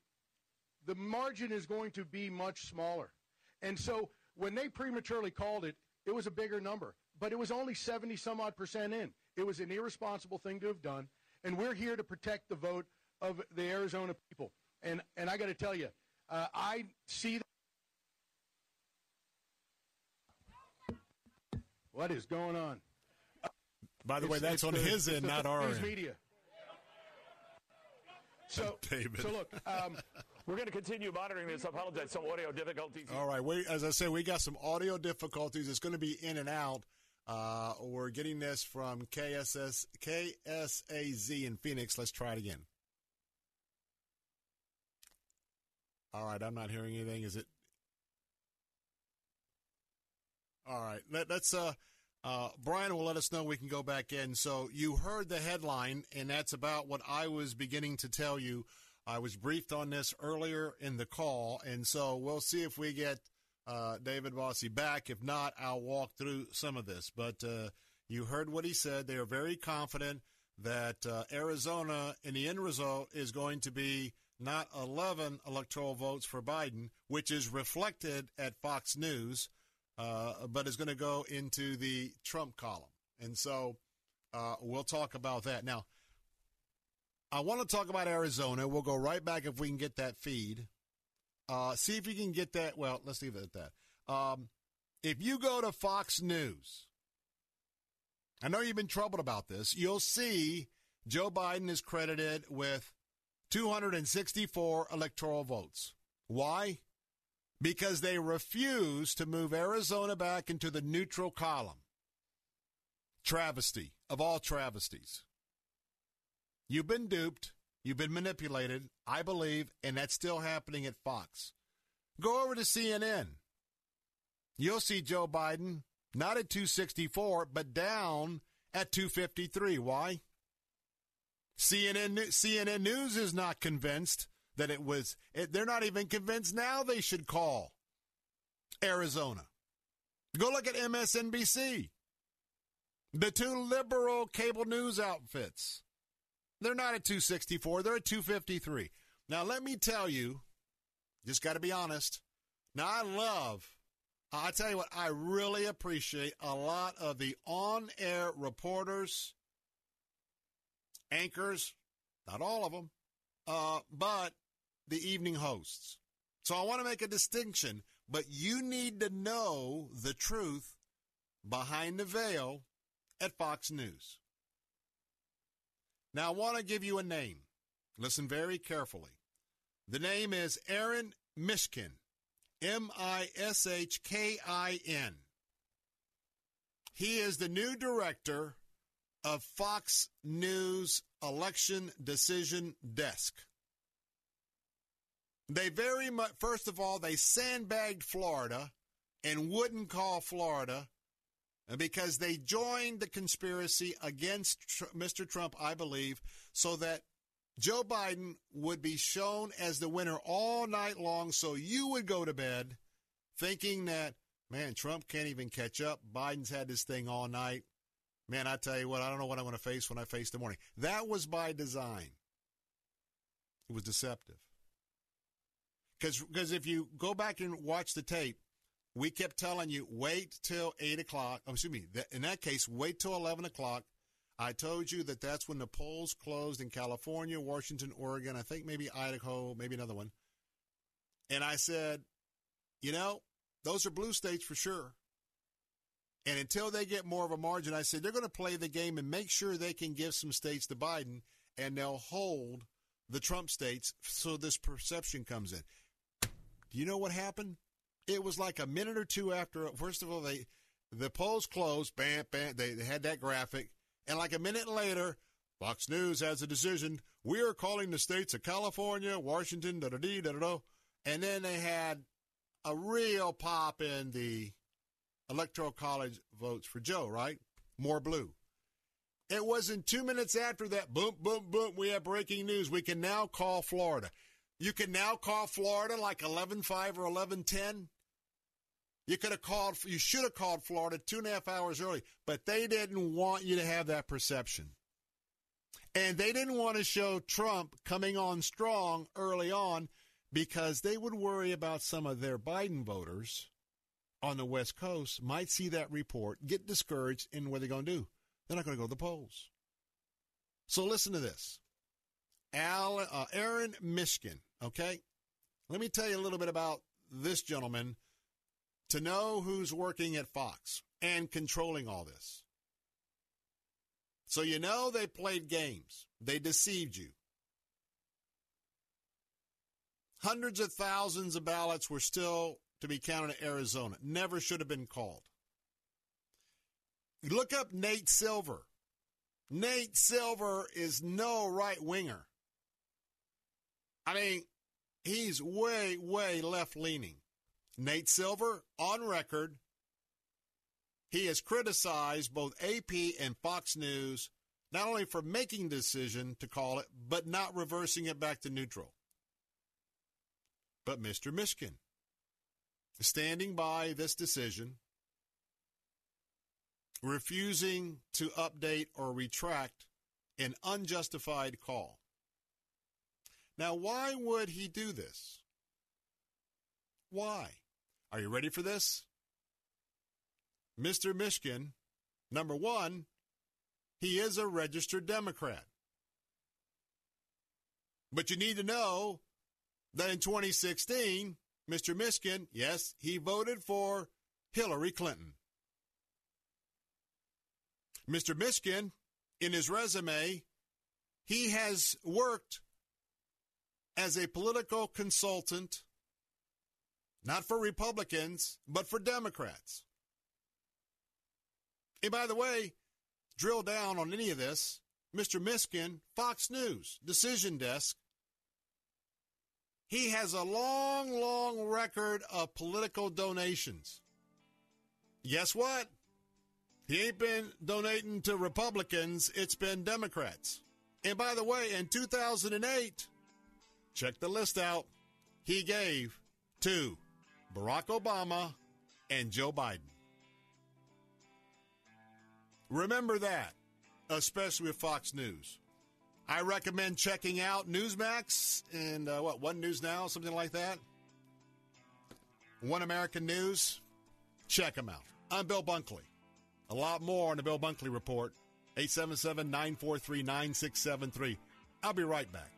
the margin is going to be much smaller. And so when they prematurely called it, it was a bigger number. But it was only 70 some odd percent in. It was an irresponsible thing to have done. And we're here to protect the vote of the Arizona people. And, and I got to tell you, uh, I see. What is going on? By the it's, way, that's on the, his end, not our end. media. So, [laughs] David. so look, um, we're going to continue monitoring this. I apologize, some audio difficulties. All right, we, as I said, we got some audio difficulties. It's going to be in and out. Uh, we're getting this from KSS KSAZ in Phoenix. Let's try it again. All right, I'm not hearing anything. Is it? All right, let, us uh, uh, Brian will let us know we can go back in. So you heard the headline, and that's about what I was beginning to tell you. I was briefed on this earlier in the call, and so we'll see if we get uh, David Bossie back. If not, I'll walk through some of this. But uh, you heard what he said. They are very confident that uh, Arizona, in the end result, is going to be not 11 electoral votes for Biden, which is reflected at Fox News, uh, but is going to go into the Trump column. And so uh, we'll talk about that. Now, I want to talk about Arizona. We'll go right back if we can get that feed. Uh, see if you can get that. Well, let's leave it at that. Um, if you go to Fox News, I know you've been troubled about this. You'll see Joe Biden is credited with 264 electoral votes. Why? Because they refuse to move Arizona back into the neutral column. Travesty of all travesties. You've been duped. You've been manipulated, I believe, and that's still happening at Fox. Go over to CNN. You'll see Joe Biden not at 264, but down at 253. Why? CNN CNN News is not convinced that it was. It, they're not even convinced now they should call Arizona. Go look at MSNBC. The two liberal cable news outfits. They're not at 264, they're at 253. Now, let me tell you, just got to be honest. Now, I love, I tell you what, I really appreciate a lot of the on air reporters anchors, not all of them, uh, but the evening hosts. So I want to make a distinction, but you need to know the truth behind the veil at Fox News. Now, I want to give you a name. Listen very carefully. The name is Aaron Mishkin, M I S H K I N. He is the new director of Fox News Election Decision Desk. They very much, first of all, they sandbagged Florida and wouldn't call Florida uh, because they joined the conspiracy against Tr- Mr. Trump, I believe, so that Joe Biden would be shown as the winner all night long. So you would go to bed thinking that, man, Trump can't even catch up. Biden's had this thing all night. Man, I tell you what, I don't know what I'm going to face when I face the morning. That was by design. It was deceptive. Because if you go back and watch the tape, we kept telling you wait till eight o'clock. Oh, excuse me. In that case, wait till eleven o'clock. I told you that that's when the polls closed in California, Washington, Oregon. I think maybe Idaho, maybe another one. And I said, you know, those are blue states for sure. And until they get more of a margin, I said they're going to play the game and make sure they can give some states to Biden, and they'll hold the Trump states so this perception comes in. Do you know what happened? It was like a minute or two after. First of all, they the polls closed. Bam, bam. They, they had that graphic, and like a minute later, Fox News has a decision. We are calling the states of California, Washington, da da da da da. And then they had a real pop in the electoral college votes for Joe. Right, more blue. It wasn't two minutes after that. Boom, boom, boom. We have breaking news. We can now call Florida. You can now call Florida like 11.5 or 11.10. You could have called, you should have called Florida two and a half hours early, but they didn't want you to have that perception. And they didn't want to show Trump coming on strong early on because they would worry about some of their Biden voters on the West Coast might see that report, get discouraged, and what are they going to do? They're not going to go to the polls. So listen to this. Al, uh, Aaron Mishkin, okay? Let me tell you a little bit about this gentleman to know who's working at Fox and controlling all this. So you know they played games. They deceived you. Hundreds of thousands of ballots were still to be counted in Arizona. Never should have been called. Look up Nate Silver. Nate Silver is no right winger. I mean, he's way, way left leaning. Nate Silver, on record, he has criticized both AP and Fox News not only for making the decision to call it, but not reversing it back to neutral. But Mr. Mishkin, standing by this decision, refusing to update or retract an unjustified call. Now, why would he do this? Why? Are you ready for this? Mr. Mishkin, number one, he is a registered Democrat. But you need to know that in 2016, Mr. Mishkin, yes, he voted for Hillary Clinton. Mr. Mishkin, in his resume, he has worked as a political consultant, not for Republicans, but for Democrats. And by the way, drill down on any of this, Mr. Mishkin, Fox News, Decision Desk, he has a long, long record of political donations. Guess what? He ain't been donating to Republicans, it's been Democrats. And by the way, in 2008, check the list out, he gave to Barack Obama and Joe Biden. Remember that, especially with Fox News. I recommend checking out Newsmax and uh, what, One News Now, something like that. One American News. Check them out. I'm Bill Bunkley. A lot more on the Bill Bunkley Report. 877 943 9673. I'll be right back.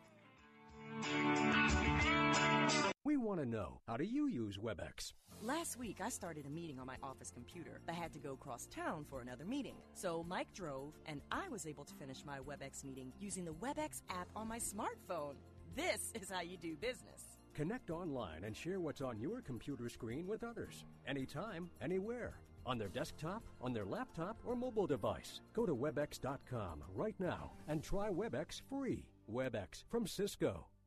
We want to know how do you use WebEx? Last week, I started a meeting on my office computer. I had to go cross town for another meeting. So Mike drove, and I was able to finish my WebEx meeting using the WebEx app on my smartphone. This [laughs] is how you do business. Connect online and share what's on your computer screen with others. Anytime, anywhere. On their desktop, on their laptop, or mobile device. Go to WebEx.com right now and try WebEx free. WebEx from Cisco.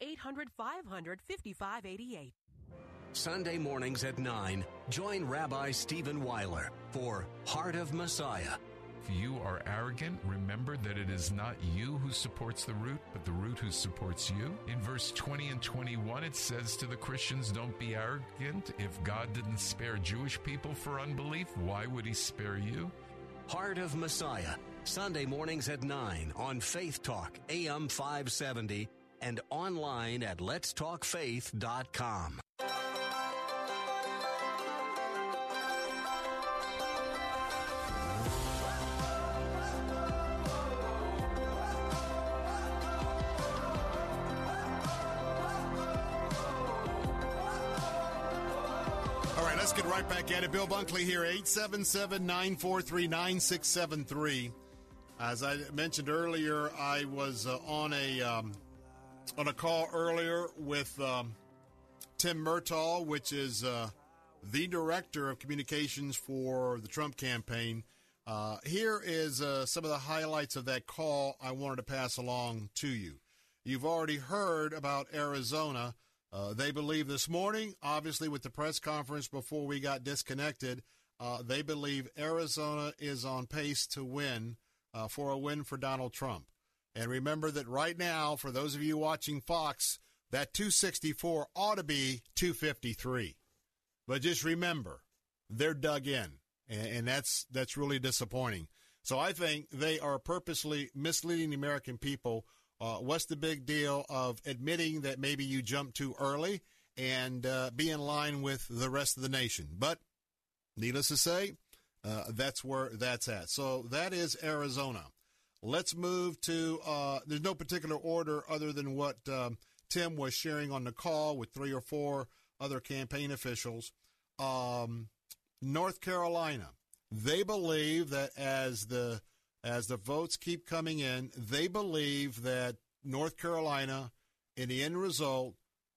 800 500 5588. Sunday mornings at 9, join Rabbi Stephen Weiler for Heart of Messiah. If you are arrogant, remember that it is not you who supports the root, but the root who supports you. In verse 20 and 21, it says to the Christians, Don't be arrogant. If God didn't spare Jewish people for unbelief, why would he spare you? Heart of Messiah, Sunday mornings at 9 on Faith Talk, AM 570, and online at letstalkfaith.com. All right, let's get right back at it. Bill Bunkley here, 877 943 9673. As I mentioned earlier, I was uh, on a um, on a call earlier with um, Tim Murtaugh, which is uh, the director of communications for the Trump campaign. Uh, here is uh, some of the highlights of that call I wanted to pass along to you. You've already heard about Arizona. Uh, they believe this morning, obviously, with the press conference before we got disconnected, uh, they believe Arizona is on pace to win uh, for a win for Donald Trump. And remember that right now, for those of you watching Fox, that 264 ought to be 253. But just remember, they're dug in, and, that's that's really disappointing. So I think they are purposely misleading the American people. Uh, what's the big deal of admitting that maybe you jumped too early and uh, be in line with the rest of the nation? But needless to say, uh, that's where that's at. So that is Arizona. Let's move to, uh, there's no particular order other than what um, Tim was sharing on the call with three or four other campaign officials. Um, North Carolina, they believe that as the as the votes keep coming in, they believe that North Carolina, in the end result,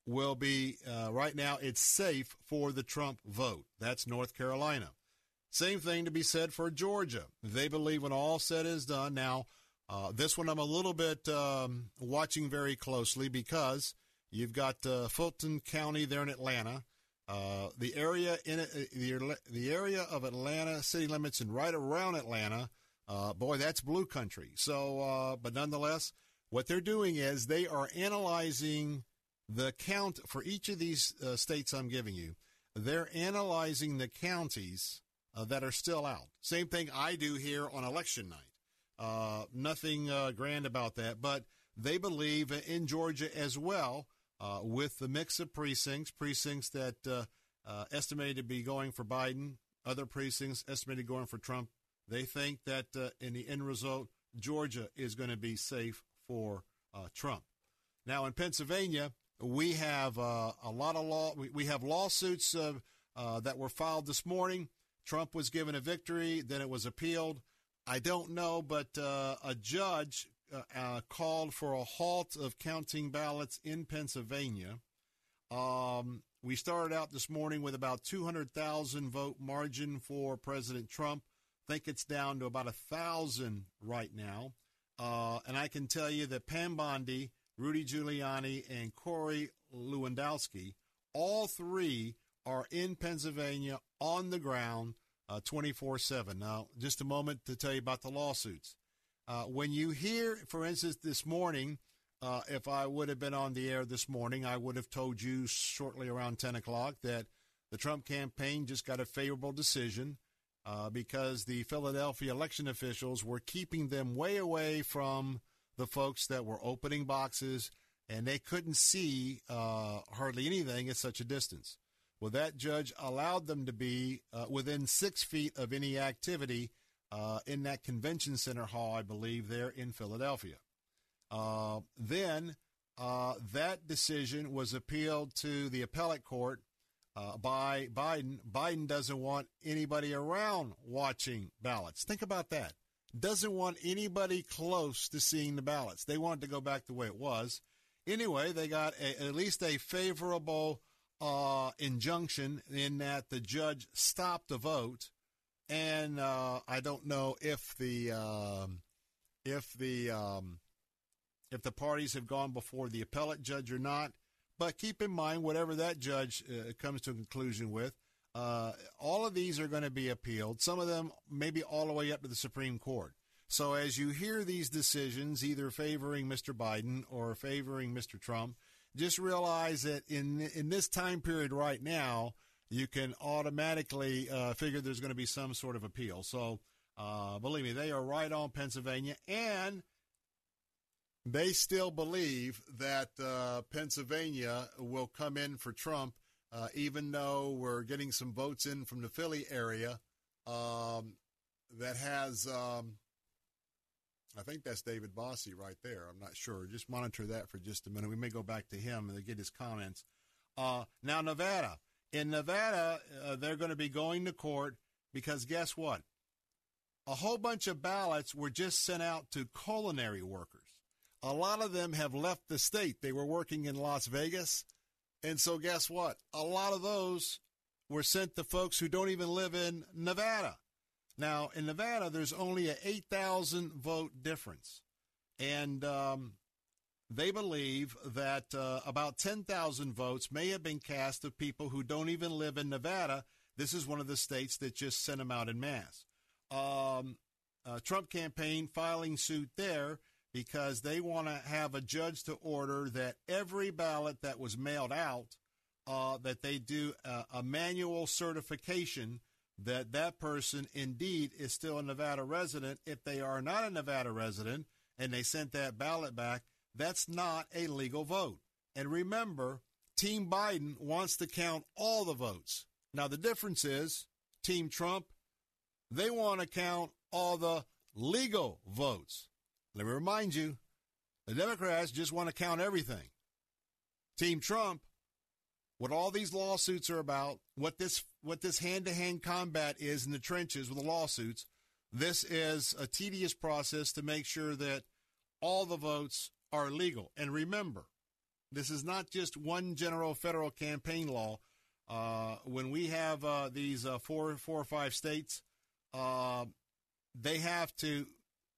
will be uh, right now. It's safe for the Trump vote. That's North Carolina. Same thing to be said for Georgia. They believe when all said is done. Now, uh, this one I'm a little bit um, watching very closely because you've got uh, Fulton County there in Atlanta. Uh, the area in uh, the, the area of Atlanta city limits and right around Atlanta, uh, boy, that's blue country. So, uh, but nonetheless, what they're doing is they are analyzing the count for each of these states I'm giving you. They're analyzing the counties uh, that are still out. Same thing I do here on election night. Uh, nothing uh, grand about that, but they believe in Georgia as well, uh, with the mix of precincts, precincts that uh, uh, estimated to be going for Biden, other precincts estimated going for Trump. They think that uh, in the end result, Georgia is going to be safe for Trump. Now in Pennsylvania, we have a lot of law. We, we have lawsuits that were filed this morning. Trump was given a victory, then it was appealed. I don't know, but uh, a judge uh, uh, called for a halt of counting ballots in Pennsylvania. Um, we started out this morning with about 200,000 vote margin for President Trump. think it's down to about a thousand right now. Uh, and I can tell you that Pam Bondi, Rudy Giuliani, and Corey Lewandowski, all three are in Pennsylvania on the ground 24 uh, 7. Now, just a moment to tell you about the lawsuits. Uh, when you hear, for instance, this morning, uh, if I would have been on the air this morning, I would have told you shortly around 10 o'clock that the Trump campaign just got a favorable decision uh, because the Philadelphia election officials were keeping them way away from the folks that were opening boxes, and they couldn't see uh, hardly anything at such a distance. Well, that judge allowed them to be uh, within six feet of any activity uh, in that convention center hall, I believe, there in Philadelphia. Uh, then uh, that decision was appealed to the appellate court uh, by Biden. Biden doesn't want anybody around watching ballots. Think about that. Doesn't want anybody close to seeing the ballots. They want to go back the way it was. Anyway, they got a, at least a favorable uh, injunction in that the judge stopped the vote, and uh, I don't know if the um, if the um, if the parties have gone before the appellate judge or not. But keep in mind, whatever that judge uh, comes to a conclusion with, uh, all of these are going to be appealed. Some of them maybe all the way up to the Supreme Court. So as you hear these decisions, either favoring Mr. Biden or favoring Mr. Trump, just realize that in in this time period right now, you can automatically uh, figure there's going to be some sort of appeal. So uh, believe me, they are right on Pennsylvania, and they still believe that uh, Pennsylvania will come in for Trump, uh, even though we're getting some votes in from the Philly area um, that has. Um, I think that's David Bossie right there. I'm not sure. Just monitor that for just a minute. We may go back to him and get his comments. Uh, now, Nevada. In Nevada, uh, they're going to be going to court because guess what? A whole bunch of ballots were just sent out to culinary workers. A lot of them have left the state. They were working in Las Vegas. And so, guess what? A lot of those were sent to folks who don't even live in Nevada. Now, in Nevada, there's only an 8,000 vote difference. And um, they believe that uh, about 10,000 votes may have been cast of people who don't even live in Nevada. This is one of the states that just sent them out in mass. Um, uh, Trump campaign filing suit there because they want to have a judge to order that every ballot that was mailed out, uh, that they do a, a manual certification that that person indeed is still a Nevada resident. If they are not a Nevada resident and they sent that ballot back, that's not a legal vote. And remember, Team Biden wants to count all the votes. Now, the difference is Team Trump, they want to count all the legal votes. Let me remind you, the Democrats just want to count everything. Team Trump, what all these lawsuits are about, what this what this hand-to-hand combat is in the trenches with the lawsuits, this is a tedious process to make sure that all the votes are legal. And remember, this is not just one general federal campaign law. Uh, when we have uh, these uh, four, four or five states, uh, they have to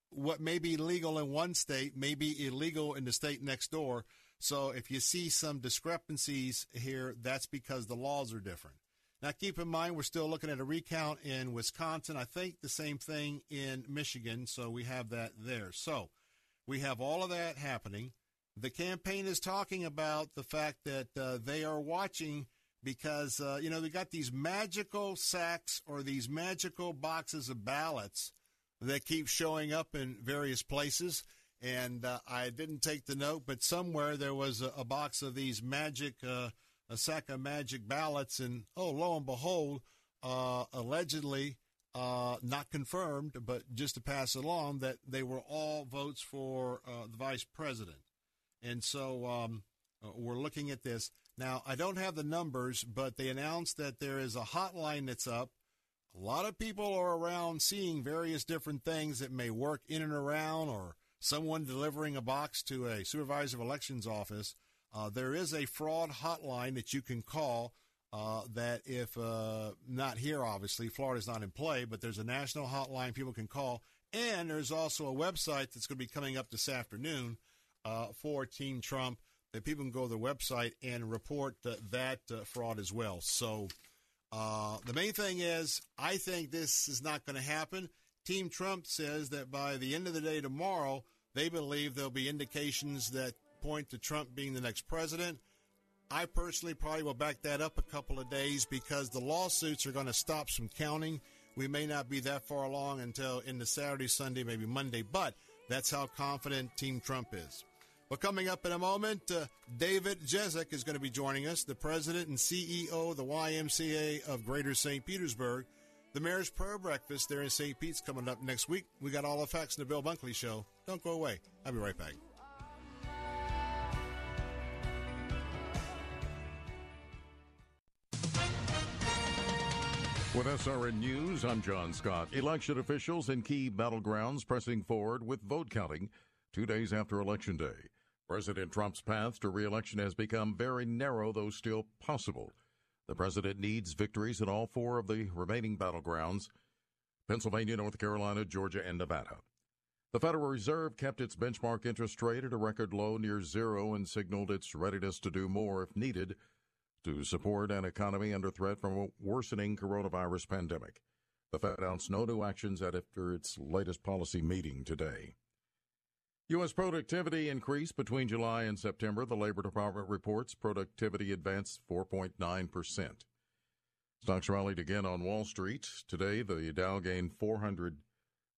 what may be legal in one state may be illegal in the state next door. So if you see some discrepancies here, that's because the laws are different. Now, keep in mind, we're still looking at a recount in Wisconsin. I think the same thing in Michigan. So we have that there. So we have all of that happening. The campaign is talking about the fact that uh, they are watching because, uh, you know, they got these magical sacks or these magical boxes of ballots that keep showing up in various places. And uh, I didn't take the note, but somewhere there was a, a box of these magic, uh, a sack of magic ballots. And oh, lo and behold, uh, allegedly, uh, not confirmed, but just to pass along, that they were all votes for uh, the vice president. And so um, uh, we're looking at this. Now, I don't have the numbers, but they announced that there is a hotline that's up a lot of people are around seeing various different things that may work in and around or someone delivering a box to a supervisor of elections office. Uh, there is a fraud hotline that you can call. Uh, that if uh, not here, obviously, Florida's not in play, but there's a national hotline people can call. And there's also a website that's going to be coming up this afternoon uh, for Team Trump that people can go to the website and report that uh, fraud as well. So uh, the main thing is, I think this is not going to happen. Team Trump says that by the end of the day tomorrow, they believe there'll be indications that point to Trump being the next president. I personally probably will back that up a couple of days because the lawsuits are going to stop some counting. We may not be that far along until in the Saturday, Sunday, maybe Monday, but that's how confident Team Trump is. Well, coming up in a moment, uh, David Jezik is going to be joining us, the president and CEO of the YMCA of Greater St. Petersburg. The Mayor's Prayer Breakfast there in St. Pete's coming up next week. We got all the facts in the Bill Bunkley Show. Don't go away. I'll be right back. With SRN News, I'm John Scott. Election officials in key battlegrounds pressing forward with vote counting two days after Election Day. President Trump's path to reelection has become very narrow, though still possible. The president needs victories in all four of the remaining battlegrounds Pennsylvania, North Carolina, Georgia, and Nevada. The Federal Reserve kept its benchmark interest rate at a record low near zero and signaled its readiness to do more if needed to support an economy under threat from a worsening coronavirus pandemic. The Fed announced no new actions after its latest policy meeting today. U.S. productivity increased between July and September. The Labor Department reports productivity advanced 4.9%. Stocks rallied again on Wall Street. Today, the Dow gained 400,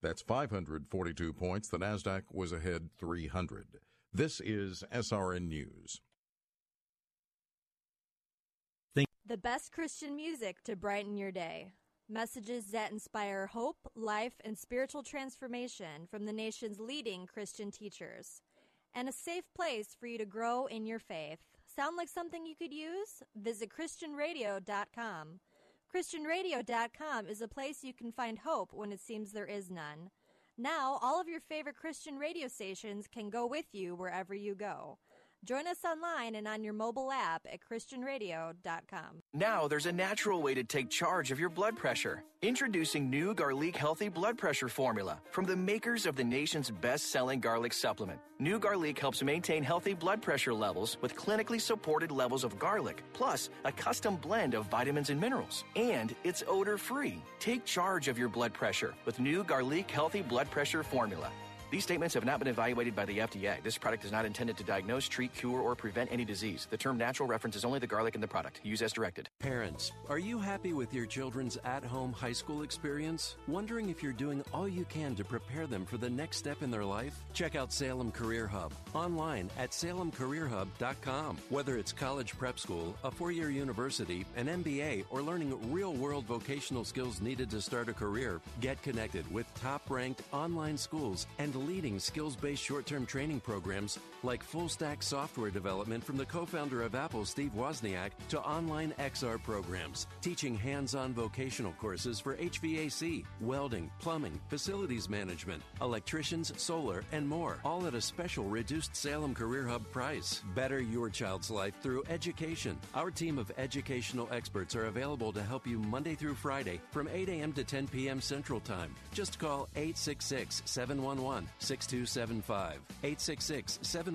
that's 542 points. The NASDAQ was ahead 300. This is SRN News. The best Christian music to brighten your day. Messages that inspire hope, life, and spiritual transformation from the nation's leading Christian teachers. And a safe place for you to grow in your faith. Sound like something you could use? Visit ChristianRadio.com. ChristianRadio.com is a place you can find hope when it seems there is none. Now, all of your favorite Christian radio stations can go with you wherever you go. Join us online and on your mobile app at ChristianRadio.com. Now there's a natural way to take charge of your blood pressure. Introducing new Garlic Healthy Blood Pressure Formula from the makers of the nation's best selling garlic supplement. New Garlic helps maintain healthy blood pressure levels with clinically supported levels of garlic, plus a custom blend of vitamins and minerals. And it's odor free. Take charge of your blood pressure with new Garlic Healthy Blood Pressure Formula. These statements have not been evaluated by the FDA. This product is not intended to diagnose, treat, cure, or prevent any disease. The term natural references only the garlic in the product. Use as directed. Parents, are you happy with your children's at home high school experience? Wondering if you're doing all you can to prepare them for the next step in their life? Check out Salem Career Hub online at salemcareerhub.com. Whether it's college prep school, a four year university, an MBA, or learning real world vocational skills needed to start a career, get connected with top ranked online schools and leading skills based short term training programs like full stack software development from the co founder of Apple, Steve Wozniak, to online XR programs, teaching hands on vocational courses for HVAC, welding, plumbing, facilities management, electricians, solar, and more, all at a special reduced Salem Career Hub price. Better your child's life through education. Our team of educational experts are available to help you Monday through Friday from 8 a.m. to 10 p.m. Central Time. Just call 866 711 6275. 866 711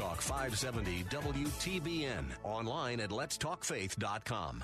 Talk 570 WTBN. Online at letstalkfaith.com.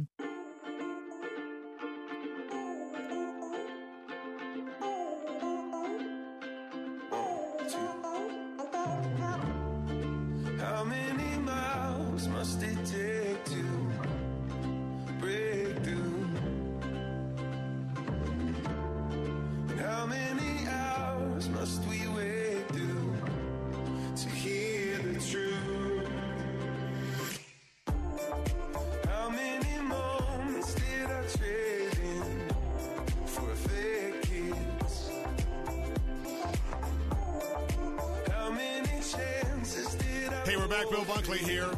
How many miles must it take to break through? And how many hours must we Bill Bunkley here.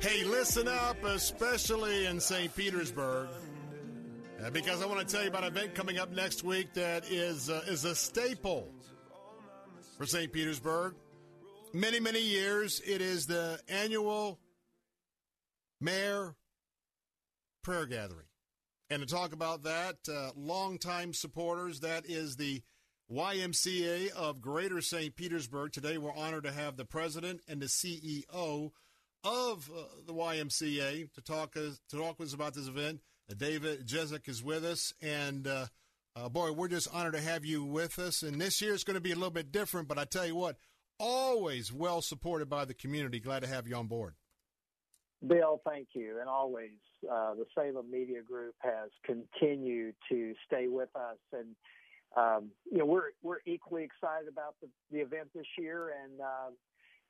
Hey, listen up, especially in St. Petersburg, uh, because I want to tell you about an event coming up next week that is uh, is a staple for St. Petersburg. Many, many years. It is the annual Mayor Prayer Gathering. And to talk about that, uh, longtime supporters, that is the YMCA of Greater St. Petersburg. Today, we're honored to have the president and the CEO of uh, the YMCA to talk us to talk with us about this event. Uh, David Jezik is with us, and uh, uh, boy, we're just honored to have you with us. And this year it's going to be a little bit different, but I tell you what, always well supported by the community. Glad to have you on board. Bill, thank you. And always, uh, the Salem Media Group has continued to stay with us. And, um, you know, we're, we're equally excited about the, the event this year. And, uh,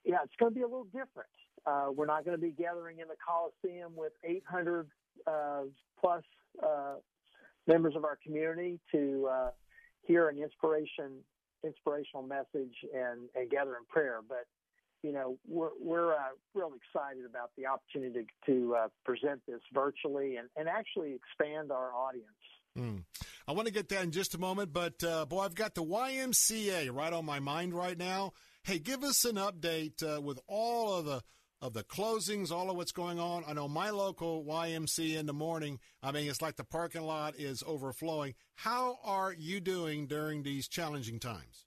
yeah, it's going to be a little different. Uh, we're not going to be gathering in the Coliseum with 800 uh, plus uh, members of our community to uh, hear an inspiration, inspirational message and, and gather in prayer. But you know, we're, we're uh, excited about the opportunity to, to uh, present this virtually and, and actually expand our audience. Mm. I want to get that in just a moment, but uh, boy, I've got the YMCA right on my mind right now. Hey, give us an update uh, with all of the of the closings, all of what's going on. I know my local YMCA in the morning. I mean, it's like the parking lot is overflowing. How are you doing during these challenging times?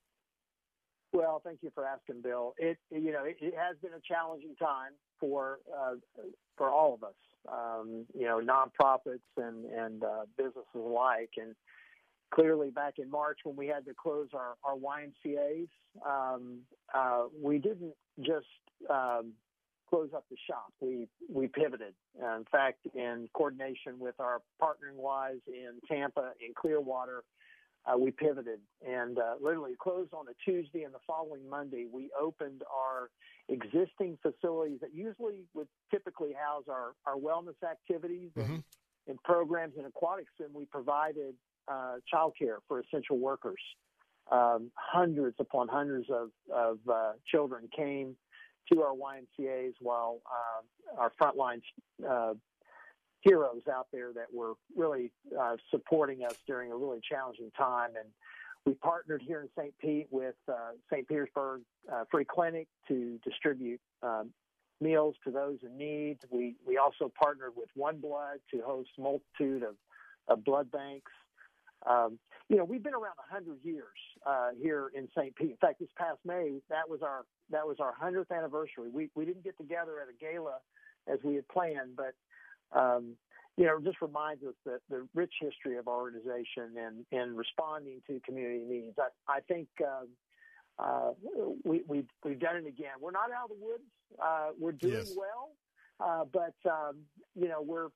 Well, thank you for asking, Bill. It you know it, it has been a challenging time for uh, for all of us, um, you know, nonprofits and and uh, businesses alike. And clearly, back in March when we had to close our our YMCA's, um, uh, we didn't just um, close up the shop. We we pivoted. Uh, in fact, in coordination with our partnering wise in Tampa, in Clearwater uh, we pivoted and uh, literally closed on a Tuesday, and the following Monday we opened our existing facilities that usually would typically house our, our wellness activities mm-hmm. and, and, programs and aquatics, and we provided uh, childcare for essential workers. Um, hundreds upon hundreds of, of uh, children came to our YMCA's while uh, our frontline uh, heroes out there that were really uh, supporting us during a really challenging time. And we partnered here in St. Pete with uh, St. Petersburg uh, Free Clinic to distribute um, meals to those in need. We we also partnered with One Blood to host multitude of, of blood banks. Um, you know, we've been around 100 years uh, here in St. Pete. In fact, this past May, that was our that was our 100th anniversary. We we didn't get together at a gala as we had planned, but um, you know, just reminds us that the rich history of our organization and, and responding to community needs. I, I think uh, uh, we, we, we've done it again. We're not out of the woods. Uh, we're doing yes. well. Uh, but um, you know, we're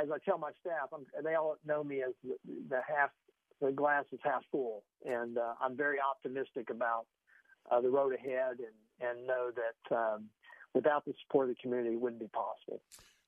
as I tell my staff, I'm, they all know me as the, the half the glass is half full, and uh, I'm very optimistic about uh, the road ahead, and and know that um, without the support of the community, it wouldn't be possible.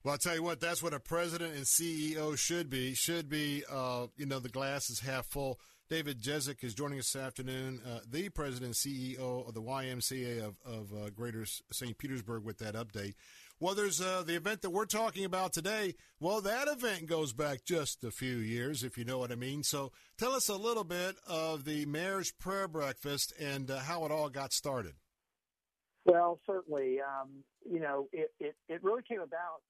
Well, I'll tell you what, that's what a president and CEO should be. Should be, uh, you know, the glass is half full. David Jezik is joining us this afternoon, uh, the president and CEO of the YMCA of, of uh, Greater St. Petersburg with that update. Well, there's uh, the event that we're talking about today. Well, that event goes back just a few years, if you know what I mean. So tell us a little bit of the Mayor's Prayer Breakfast and uh, how it all got started. Well, certainly. Um, you know, it, it, it really came about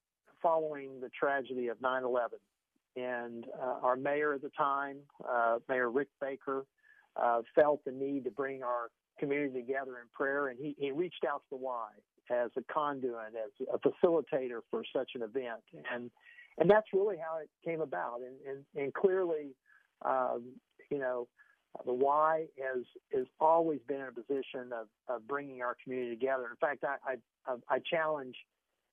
following the tragedy of 9 11. And uh, our mayor at the time, uh, Mayor Rick Baker, uh, felt the need to bring our community together in prayer, and he, he reached out to the Y as a conduit, as a facilitator for such an event, and and that's really how it came about. And and, and clearly, um, you know, the Y has has always been in a position of, of bringing our community together. In fact, I, I I challenge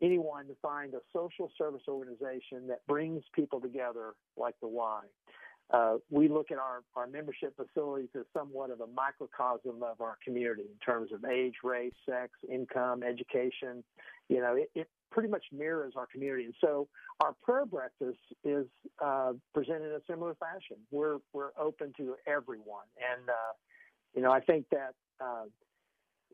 anyone to find a social service organization that brings people together like the Y. Uh, we look at our, our membership facilities as somewhat of a microcosm of our community in terms of age, race, sex, income, education. You know, it, it pretty much mirrors our community. And so our prayer breakfast is uh, presented in a similar fashion. We're, we're open to everyone. And, uh, you know, I think that, uh,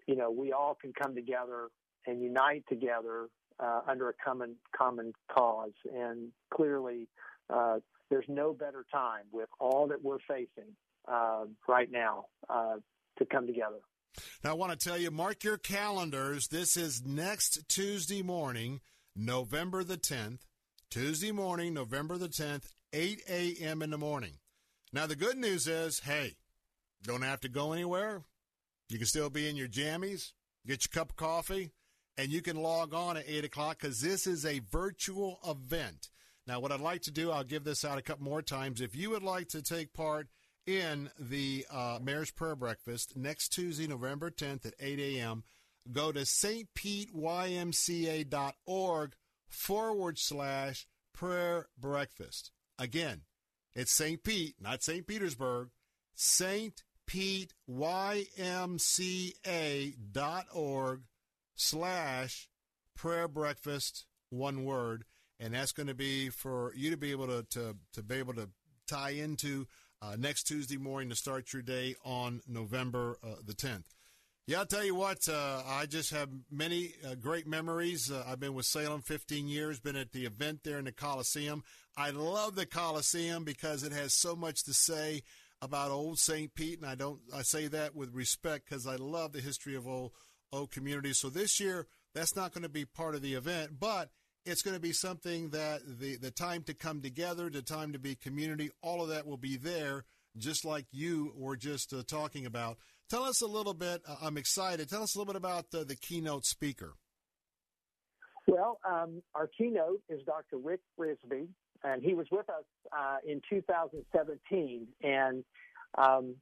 you know, we all can come together and unite together uh, under a common common cause. And clearly, uh, there's no better time with all that we're facing uh, right now uh, to come together. Now, I want to tell you, mark your calendars. This is next Tuesday morning, November the 10th. Tuesday morning, November the 10th, 8 a.m. in the morning. Now, the good news is hey, don't have to go anywhere. You can still be in your jammies, get your cup of coffee, and you can log on at 8 o'clock because this is a virtual event. Now, what I'd like to do, I'll give this out a couple more times. If you would like to take part in the uh, Mayor's Prayer Breakfast next Tuesday, November 10th at 8 a.m., go to stpeteymca.org forward slash prayer breakfast. Again, it's St. Pete, not St. Petersburg. St. Pete YMCA.org slash prayer breakfast, one word. And that's going to be for you to be able to, to, to be able to tie into uh, next Tuesday morning to start your day on November uh, the 10th. Yeah, I'll tell you what, uh, I just have many uh, great memories. Uh, I've been with Salem 15 years, been at the event there in the Coliseum. I love the Coliseum because it has so much to say about old St. Pete, and I don't I say that with respect because I love the history of old old community. So this year, that's not going to be part of the event, but it's going to be something that the, the time to come together, the time to be community, all of that will be there, just like you were just uh, talking about. Tell us a little bit. Uh, I'm excited. Tell us a little bit about uh, the keynote speaker. Well, um, our keynote is Dr. Rick Rigsby, and he was with us uh, in 2017. And, um,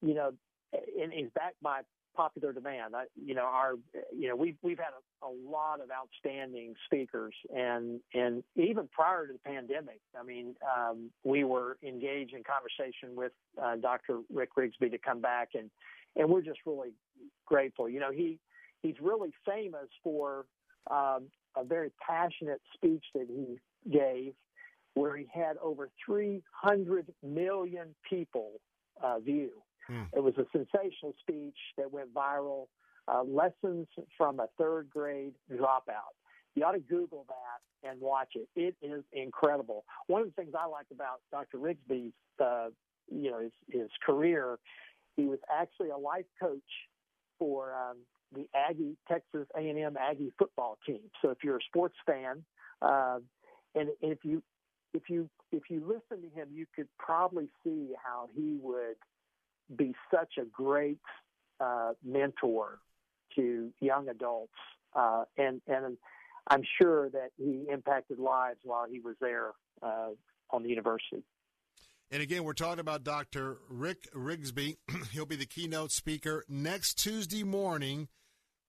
you know, and he's backed by popular demand. I, you know, our, you know, we've we've had a, a lot of outstanding speakers, and and even prior to the pandemic, I mean, um, we were engaged in conversation with uh, Dr. Rick Rigsby to come back, and and we're just really grateful. You know, he he's really famous for um, a very passionate speech that he gave, where he had over 300 million people uh, view Mm. It was a sensational speech that went viral. Uh, lessons from a third grade dropout. You ought to Google that and watch it. It is incredible. One of the things I like about Dr. Rigsby's, uh, you know, his, his career, he was actually a life coach for um, the Aggie Texas A&M Aggie football team. So if you're a sports fan, uh, and if you if you if you listen to him, you could probably see how he would be such a great uh, mentor to young adults, uh, and and I'm sure that he impacted lives while he was there uh, on the university. And again, we're talking about Dr. Rick Rigsby. [clears throat] He'll be the keynote speaker next Tuesday morning,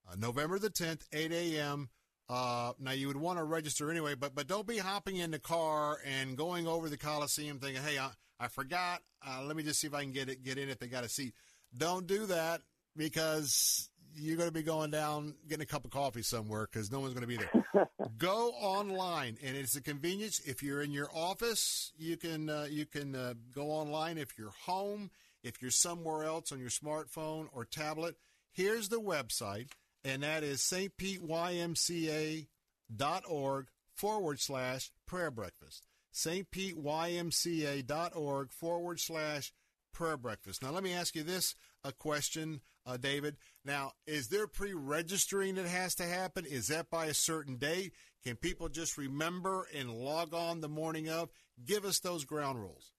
uh, November the 10th, 8 a.m. Uh, now you would want to register anyway, but but don't be hopping in the car and going over the Coliseum thinking, "Hey, I, I forgot. Uh, let me just see if I can get it, get in if they got a seat. Don't do that because you're going to be going down getting a cup of coffee somewhere because no one's going to be there. [laughs] Go online, and it's a convenience. If you're in your office, you can uh, you can uh, go online. If you're home, if you're somewhere else on your smartphone or tablet, here's the website, and that is stpetymca.org forward slash prayer breakfast. stpetymca.org forward slash prayer breakfast. Now, let me ask you this a question, uh, David. Now, is there pre registering that has to happen? Is that by a certain date? Can people just remember and log on the morning of? Give us those ground rules.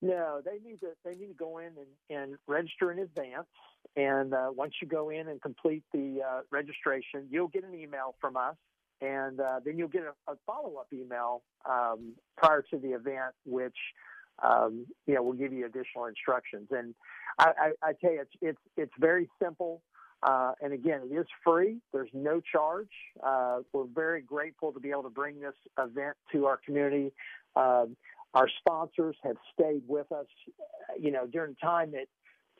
No, they need to they need to go in and, and register in advance. And uh, once you go in and complete the uh, registration, you'll get an email from us, and uh, then you'll get a, a follow up email um, prior to the event, which um, you know will give you additional instructions. And I, I, I tell you, it's it's it's very simple. Uh, and again, it is free. There's no charge. Uh, we're very grateful to be able to bring this event to our community. Um, our sponsors have stayed with us, you know, during time that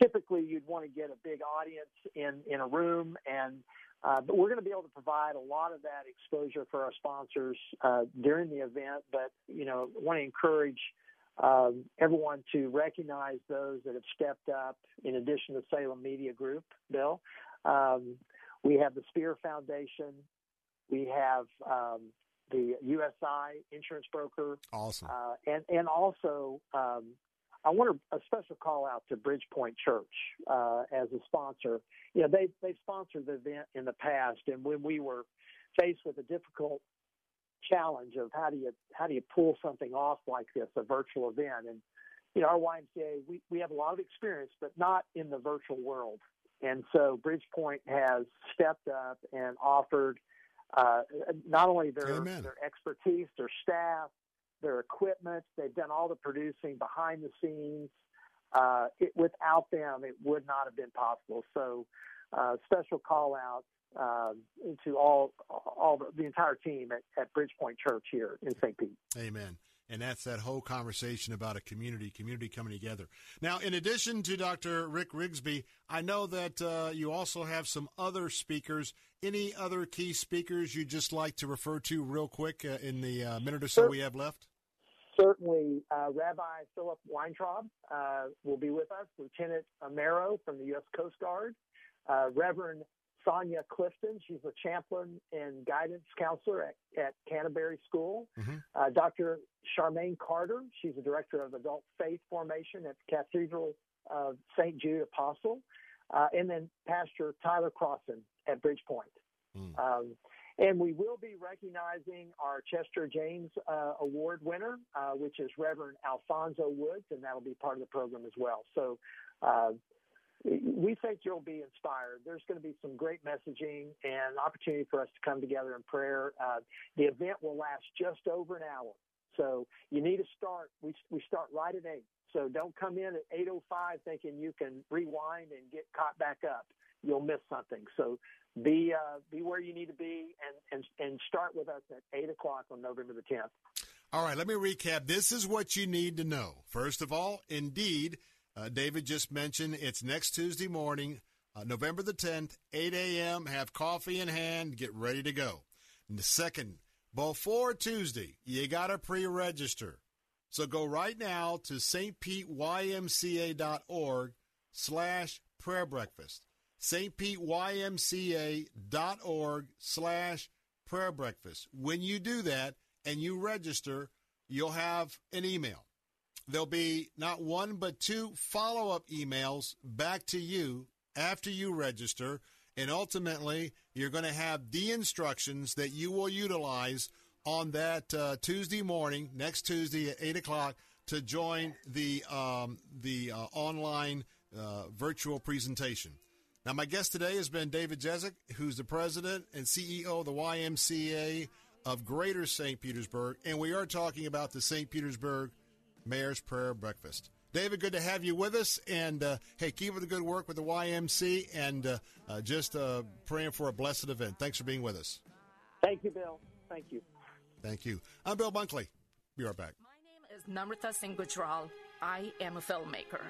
typically you'd want to get a big audience in, in a room and uh, but we're going to be able to provide a lot of that exposure for our sponsors uh, during the event. But you know, want to encourage um, everyone to recognize those that have stepped up. In addition to Salem Media Group, Bill, um, we have the Spear Foundation. We have um, the USI insurance broker. Awesome. Uh, and and also, um, I want a special call out to Bridgepoint Church uh, as a sponsor. You know, they they've sponsored the event in the past, and when we were faced with a difficult challenge of how do you how do you pull something off like this, a virtual event, and you know, our YMCA we we have a lot of experience, but not in the virtual world. And so Bridgepoint has stepped up and offered uh, not only their Amen. their expertise, their staff, their equipment. They've done all the producing behind the scenes. Uh, it, without them, it would not have been possible. So, uh, special call out uh, to all all the, the entire team at, at Bridgepoint Church here in St. Pete. Amen. And that's that whole conversation about a community, community coming together. Now, in addition to Dr. Rick Rigsby, I know that uh, you also have some other speakers. Any other key speakers you'd just like to refer to real quick uh, in the uh, minute or so Sure. we have left? Certainly, uh, Rabbi Philip Weintraub uh, will be with us, Lieutenant Amaro from the U.S. Coast Guard, uh, Reverend Sonia Clifton, she's a chaplain and guidance counselor at, at Canterbury School, uh, Dr. Charmaine Carter, she's the director of adult faith formation at the Cathedral of St. Jude Apostle, uh, and then Pastor Tyler Crossan at Bridgepoint. Um, and we will be recognizing our Chester James uh, Award winner, uh, which is Reverend Alfonso Woods, and that'll be part of the program as well. So uh, we think you'll be inspired. There's going to be some great messaging and opportunity for us to come together in prayer. Uh, the event will last just over an hour. So you need to start. We, we start right at 8. So don't come in at 8.05 thinking you can rewind and get caught back up. You'll miss something. So be uh, be where you need to be and, and, and start with us at 8 o'clock on November the 10th. All right, let me recap. This is what you need to know. First of all, indeed, uh, David just mentioned it's next Tuesday morning, uh, November the 10th, 8 a.m. Have coffee in hand, get ready to go. And the second, before Tuesday, you got to pre register. So go right now to stpetymca.org slash prayer breakfast. stpetymca.org slash prayer breakfast. When you do that and you register, you'll have an email. There'll be not one but two follow up emails back to you after you register. And ultimately, you're going to have the instructions that you will utilize on that uh, Tuesday morning, next Tuesday at 8 o'clock, to join the, um, the uh, online uh, virtual presentation. Now, my guest today has been David Jezik, who's the president and CEO of the YMCA of Greater St. Petersburg, and we are talking about the St. Petersburg Mayor's Prayer Breakfast. David, good to have you with us, and uh, hey, keep up the good work with the YMC, and uh, uh, just uh, praying for a blessed event. Thanks for being with us. Thank you, Bill. Thank you. Thank you. I'm Bill Bunkley. Be right back. My name is Namrata Singh Gujral. I am a filmmaker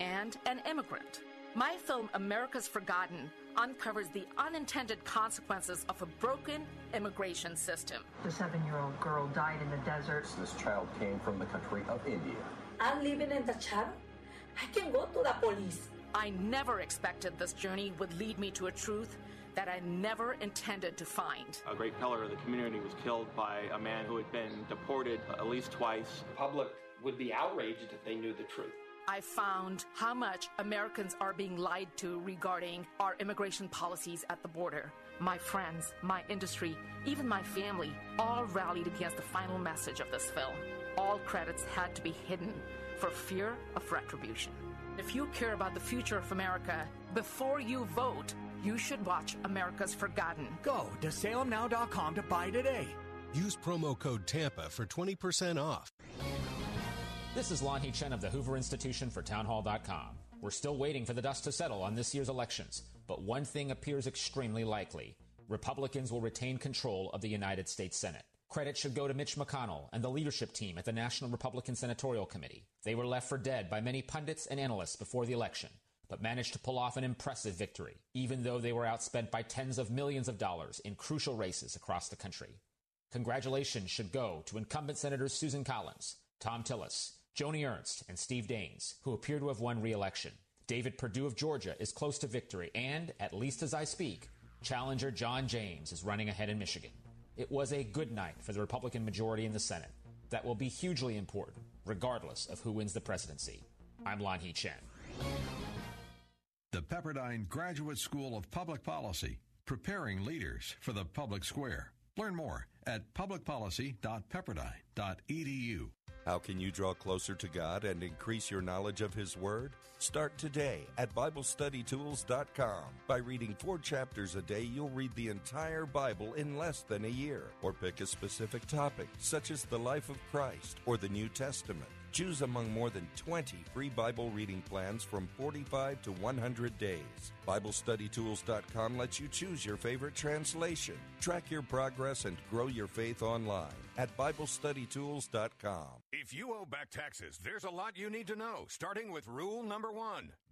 and an immigrant. My film, America's Forgotten, uncovers the unintended consequences of a broken immigration system. The seven year old girl died in the desert. This child came from the country of India. I'm living in the chat. I can go to the police. I never expected this journey would lead me to a truth that I never intended to find. A great pillar of the community was killed by a man who had been deported at least twice. The public would be outraged if they knew the truth. I found how much Americans are being lied to regarding our immigration policies at the border. My friends, my industry, even my family all rallied against the final message of this film. All credits had to be hidden for fear of retribution. If you care about the future of America, before you vote, you should watch America's Forgotten. Go to salemnow.com to buy today. Use promo code TAMPA for 20% off. This is Lanhee Chen of the Hoover Institution for Townhall.com. We're still waiting for the dust to settle on this year's elections, but one thing appears extremely likely. Republicans will retain control of the United States Senate. Credit should go to Mitch McConnell and the leadership team at the National Republican Senatorial Committee. They were left for dead by many pundits and analysts before the election, but managed to pull off an impressive victory, even though they were outspent by tens of millions of dollars in crucial races across the country. Congratulations should go to incumbent Senators Susan Collins, Thom Tillis, Joni Ernst, and Steve Daines, who appear to have won re-election. David Perdue of Georgia is close to victory, and, at least as I speak, challenger John James is running ahead in Michigan. It was a good night for the Republican majority in the Senate. That will be hugely important, regardless of who wins the presidency. I'm Lon Lanhee Chen. The Pepperdine Graduate School of Public Policy, preparing leaders for the public square. Learn more at publicpolicy.pepperdine.edu. How can you draw closer to God and increase your knowledge of His Word? Start today at BibleStudyTools.com. By reading four chapters a day, you'll read the entire Bible in less than a year. Or pick a specific topic, such as the life of Christ or the New Testament. Choose among more than 20 free Bible reading plans from 45 to 100 days. BibleStudyTools.com lets you choose your favorite translation, track your progress, and grow your faith online at BibleStudyTools.com. If you owe back taxes, there's a lot you need to know, starting with rule number one.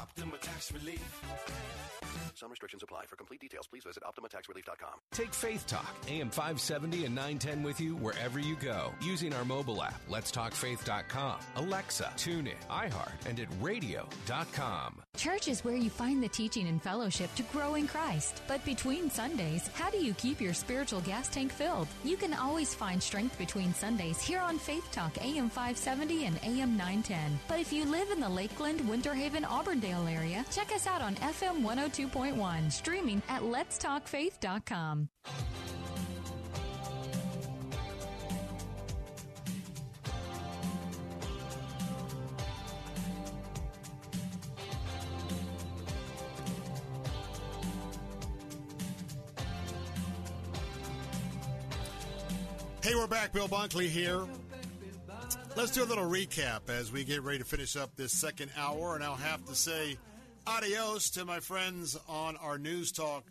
Optima Tax Relief. Some restrictions apply. For complete details, please visit OptimaTaxRelief.com. Take Faith Talk, AM 570 and 910 with you wherever you go using our mobile app, letstalkfaith.com, Alexa, TuneIn, iHeart, and at radio.com. Church is where you find the teaching and fellowship to grow in Christ. But between Sundays, how do you keep your spiritual gas tank filled? You can always find strength between Sundays here on Faith Talk AM 570 and AM 910. But if you live in the Lakeland, Winter Haven, Auburndale area, check us out on FM 102.1, streaming at letstalkfaith.com. Hey, we're back. Bill Bunkley here. Let's do a little recap as we get ready to finish up this second hour. And I'll have to say adios to my friends on our News Talk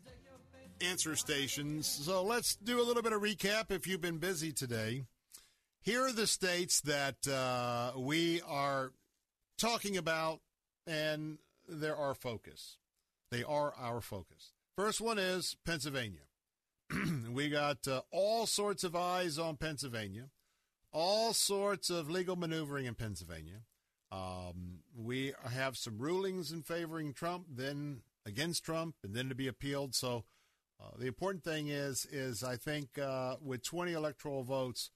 answer stations. So let's do a little bit of recap if you've been busy today. Here are the states that uh, we are talking about, and they're our focus. They are our focus. First one is Pennsylvania. [clears throat] we got uh, all sorts of eyes on Pennsylvania, all sorts of legal maneuvering in Pennsylvania. Um, we have some rulings in favoring Trump, then against Trump, and then to be appealed. So uh, the important thing is, is I think uh, with 20 electoral votes,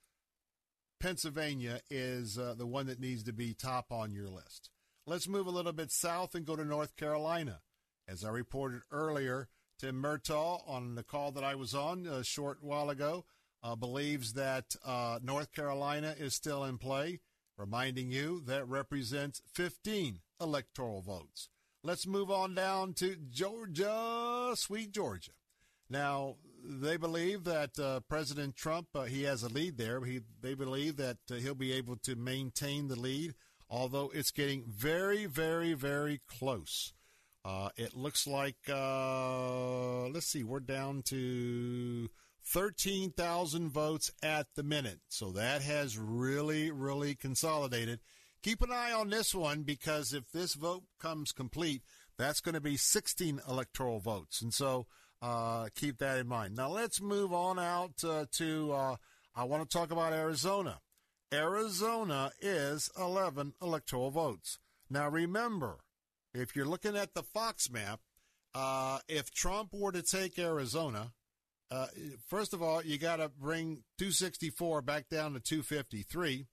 Pennsylvania is uh, the one that needs to be top on your list. Let's move a little bit south and go to North Carolina. As I reported earlier, Tim Murtaugh on the call that I was on a short while ago uh, believes that uh, North Carolina is still in play. reminding you that represents 15 electoral votes. Let's move on down to Georgia, sweet Georgia. Now, they believe that uh, President Trump, uh, he has a lead there. He, they believe that uh, he'll be able to maintain the lead, although it's getting very, very, very close. Uh, it looks like, uh, let's see, we're down to 13,000 votes at the minute. So that has really, really consolidated. Keep an eye on this one because if this vote comes complete, that's going to be 16 electoral votes. And so uh, keep that in mind. Now let's move on out uh, to, uh, I want to talk about Arizona. Arizona is 11 electoral votes. Now remember, if you're looking at the Fox map, uh, if Trump were to take Arizona, uh, first of all, you got to bring 264 back down to 253.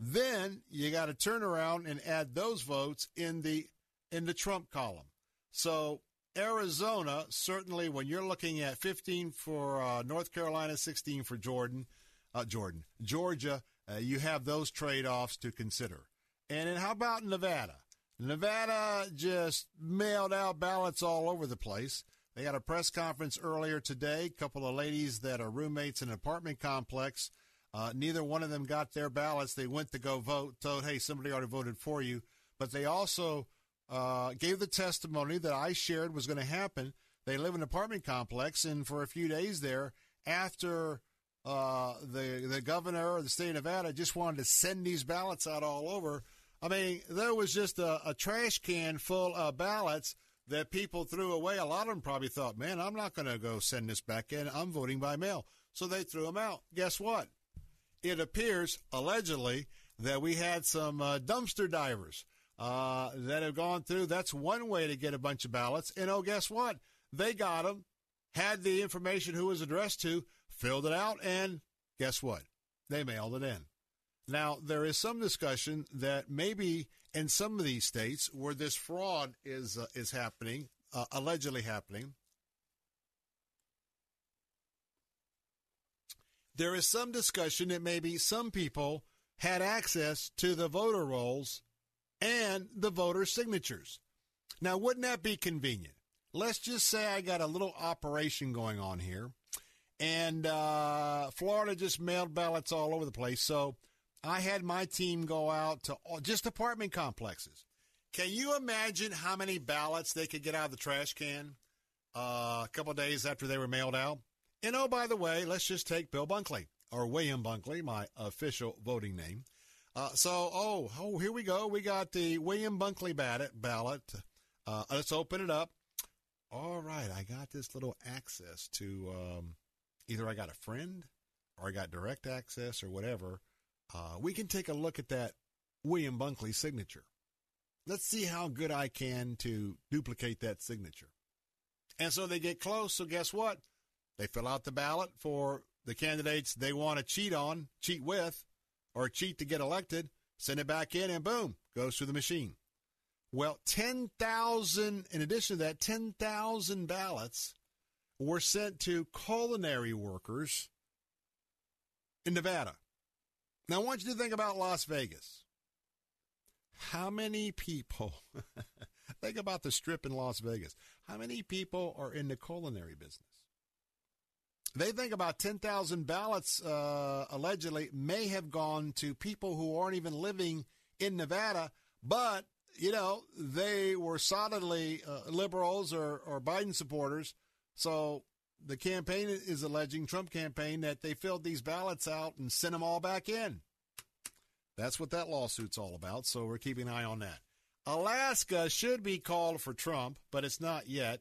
Then you got to turn around and add those votes in the in the Trump column. So Arizona, certainly, when you're looking at 15 for uh, North Carolina, 16 for Jordan, uh, Jordan, Georgia, uh, you have those trade offs to consider. And then how about Nevada? Nevada just mailed out ballots all over the place. They had a press conference earlier today. A couple of ladies that are roommates in an apartment complex. Uh, neither one of them got their ballots. They went to go vote, told, hey, somebody already voted for you. But they also uh, gave the testimony that I shared was going to happen. They live in an apartment complex, and for a few days there, after uh, the the governor of the state of Nevada just wanted to send these ballots out all over. I mean, there was just a, a trash can full of ballots that people threw away. A lot of them probably thought, "Man, I'm not going to go send this back in. I'm voting by mail." So they threw them out. Guess what? It appears allegedly that we had some uh, dumpster divers uh, that have gone through. That's one way to get a bunch of ballots. And oh, guess what? They got them, had the information who was addressed to, filled it out, and guess what? They mailed it in. Now, there is some discussion that maybe in some of these states where this fraud is uh, is happening, uh, allegedly happening, there is some discussion that maybe some people had access to the voter rolls and the voter signatures. Now, wouldn't that be convenient? Let's just say I got a little operation going on here, and uh, Florida just mailed ballots all over the place. So I had my team go out to all, just apartment complexes. Can you imagine how many ballots they could get out of the trash can uh, a couple days after they were mailed out? And oh, by the way, let's just take Bill Bunkley or William Bunkley, my official voting name. Uh, so, oh, oh, here we go. We got the William Bunkley ballot. ballot. Uh, let's open it up. All right, I got this little access to um, either I got a friend or I got direct access or whatever. Uh, we can take a look at that William Bunkley signature. Let's see how good I can to duplicate that signature. And so they get close. So guess what? They fill out the ballot for the candidates they want to cheat on, cheat with or cheat to get elected, send it back in, and boom, goes through the machine. Well, 10,000, in addition to that, 10,000 ballots were sent to culinary workers in Nevada. Now, I want you to think about Las Vegas. How many people, [laughs] think about the strip in Las Vegas, how many people are in the culinary business? They think about 10,000 ballots uh, allegedly may have gone to people who aren't even living in Nevada, but, you know, they were solidly uh, liberals or, or Biden supporters. So the campaign is alleging, Trump campaign, that they filled these ballots out and sent them all back in. That's what that lawsuit's all about. So we're keeping an eye on that. Alaska should be called for Trump, but it's not yet.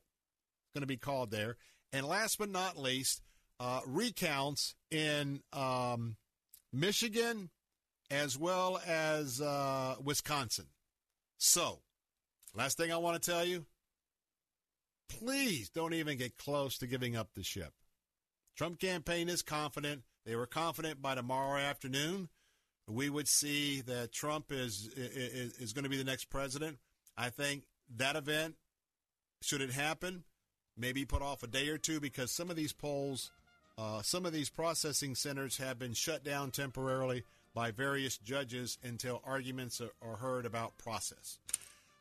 Going to be called there. And last but not least, uh, recounts in um, Michigan as well as uh, Wisconsin. So, last thing I want to tell you please don't even get close to giving up the ship. Trump campaign is confident. They were confident by tomorrow afternoon we would see that Trump is is, is going to be the next president. I think that event, should it happen, maybe put off a day or two because some of these polls uh, some of these processing centers have been shut down temporarily. by various judges until arguments are, are heard about process.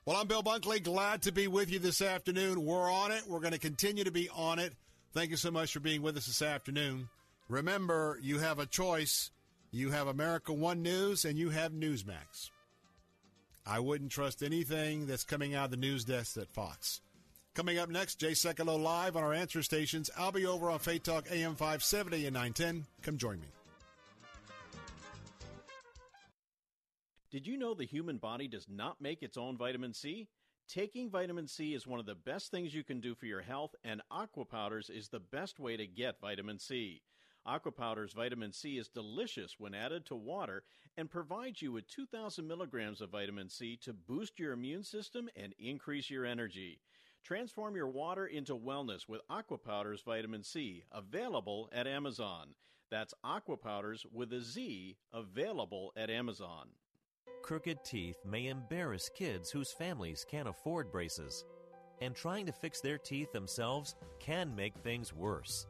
Well, I'm Bill Bunkley. Glad to be with you this afternoon. We're on it. We're going to continue to be on it. Thank you so much for being with us this afternoon. Remember, you have a choice. You have America One News and you have Newsmax. I wouldn't trust anything that's coming out of the news desk at Fox. Coming up next, Jay Sekulow live on our answer stations. I'll be over on Faith Talk AM 570 and 910. Come join me. Did you know the human body does not make its own vitamin C? Taking vitamin C is one of the best things you can do for your health, and Aqua Powders is the best way to get vitamin C. Aqua Powders vitamin C is delicious when added to water and provides you with 2,000 milligrams of vitamin C to boost your immune system and increase your energy. Transform your water into wellness with Aqua Powders vitamin C, available at Amazon. That's Aqua Powders with a Z, available at Amazon. Crooked teeth may embarrass kids whose families can't afford braces, and trying to fix their teeth themselves can make things worse.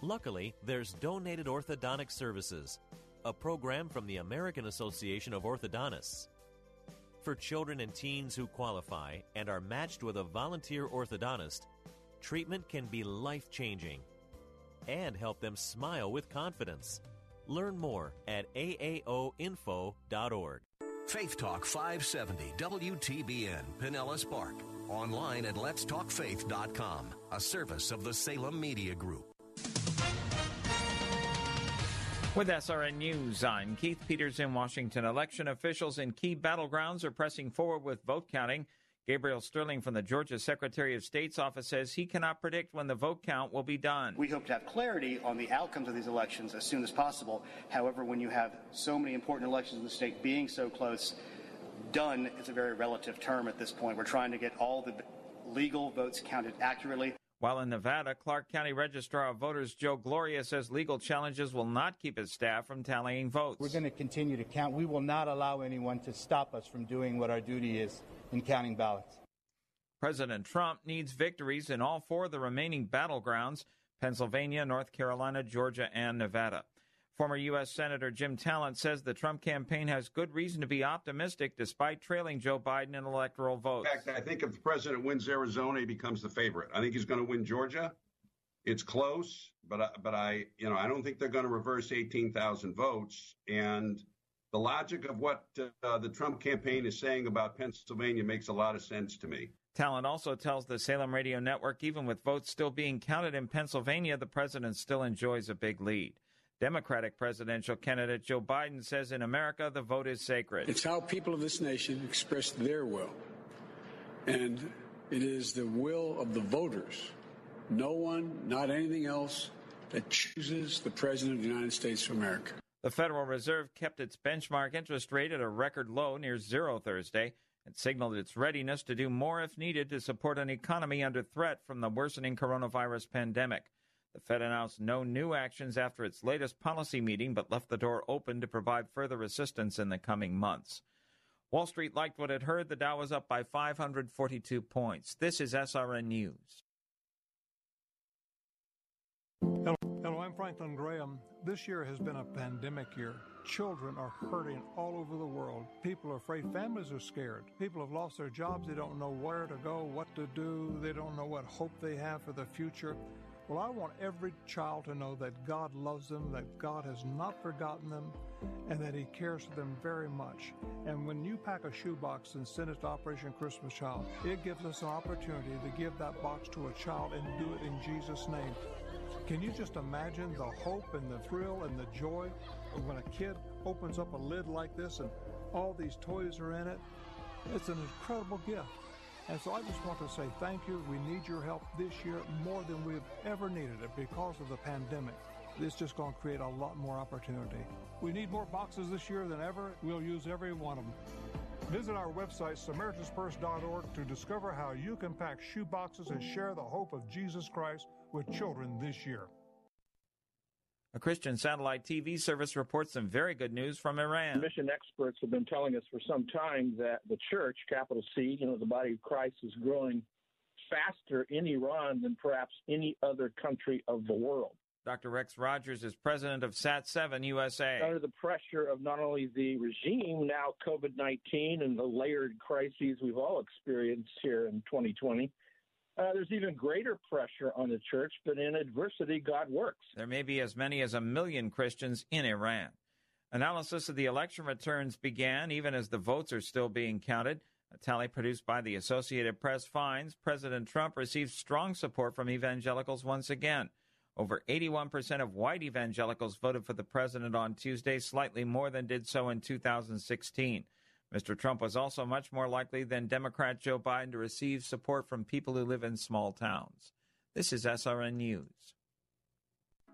Luckily, there's Donated Orthodontic Services, a program from the American Association of Orthodontists. For children and teens who qualify and are matched with a volunteer orthodontist, treatment can be life changing and help them smile with confidence. Learn more at aaoinfo.org. Faith Talk 570 WTBN Pinellas Park. Online at letstalkfaith.com, a service of the Salem Media Group. With SRN News, I'm Keith Peters in Washington. Election officials in key battlegrounds are pressing forward with vote counting. Gabriel Sterling from the Georgia Secretary of State's office says he cannot predict when the vote count will be done. We hope to have clarity on the outcomes of these elections as soon as possible. However, when you have so many important elections in the state being so close, done is a very relative term at this point. We're trying to get all the legal votes counted accurately. While in Nevada, Clark County Registrar of Voters Joe Gloria says legal challenges will not keep his staff from tallying votes. We're going to continue to count. We will not allow anyone to stop us from doing what our duty is in counting ballots. President Trump needs victories in all four of the remaining battlegrounds Pennsylvania, North Carolina, Georgia, and Nevada. Former U.S. Senator Jim Talent says the Trump campaign has good reason to be optimistic despite trailing Joe Biden in electoral votes. In fact, I think if the president wins Arizona, he becomes the favorite. I think he's going to win Georgia. It's close, but I, but I, you know, I don't think they're going to reverse 18,000 votes. And the logic of what uh, the Trump campaign is saying about Pennsylvania makes a lot of sense to me. Talent also tells the Salem Radio Network even with votes still being counted in Pennsylvania, the president still enjoys a big lead. Democratic presidential candidate Joe Biden says in America the vote is sacred. It's how people of this nation express their will. And it is the will of the voters, no one, not anything else, that chooses the President of the United States of America. The Federal Reserve kept its benchmark interest rate at a record low near zero Thursday and signaled its readiness to do more if needed to support an economy under threat from the worsening coronavirus pandemic. The Fed announced no new actions after its latest policy meeting, but left the door open to provide further assistance in the coming months. Wall Street liked what it heard. The Dow was up by 542 points. This is SRN News. Hello, hello, I'm Franklin Graham. This year has been a pandemic year. Children are hurting all over the world. People are afraid. Families are scared. People have lost their jobs. They don't know where to go, what to do. They don't know what hope they have for the future. Well, I want every child to know that God loves them, that God has not forgotten them, and that He cares for them very much. And when you pack a shoebox and send it to Operation Christmas Child, it gives us an opportunity to give that box to a child and do it in Jesus' name. Can you just imagine the hope and the thrill and the joy when a kid opens up a lid like this and all these toys are in it? It's an incredible gift. And so I just want to say thank you. We need your help this year more than we've ever needed it because of the pandemic. This just going to create a lot more opportunity. We need more boxes this year than ever. We'll use every one of them. Visit our website, SamaritansPurse.org, to discover how you can pack shoe boxes and share the hope of Jesus Christ with children this year. A Christian satellite TV service reports some very good news from Iran. Mission experts have been telling us for some time that the church, capital C, you know, the body of Christ, is growing faster in Iran than perhaps any other country of the world. Dr. Rex Rogers is president of SAT7 USA. Under the pressure of not only the regime, now COVID 19, and the layered crises we've all experienced here in 2020, uh, there's even greater pressure on the church, but in adversity, God works. There may be as many as a million Christians in Iran. Analysis of the election returns began even as the votes are still being counted. A tally produced by the Associated Press finds President Trump received strong support from evangelicals once again. Over 81% of white evangelicals voted for the president on Tuesday, slightly more than did so in 2016. Mr. Trump was also much more likely than Democrat Joe Biden to receive support from people who live in small towns. This is SRN News.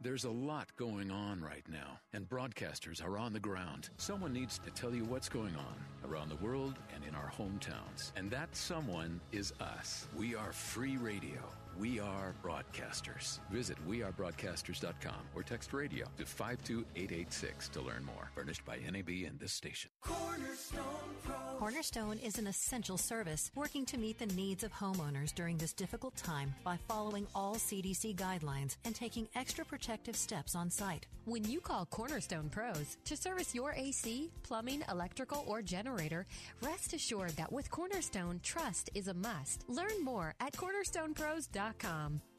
There's a lot going on right now, and broadcasters are on the ground. Someone needs to tell you what's going on around the world and in our hometowns. And that someone is us. We are free radio. We are broadcasters. Visit wearebroadcasters.com or text radio to 52886 to learn more. Furnished by NAB and this station. Cornerstone Pros. Cornerstone is an essential service working to meet the needs of homeowners during this difficult time by following all CDC guidelines and taking extra protective steps on site. When you call Cornerstone Pros to service your AC, plumbing, electrical, or generator, rest assured that with Cornerstone, trust is a must. Learn more at cornerstonepros.com.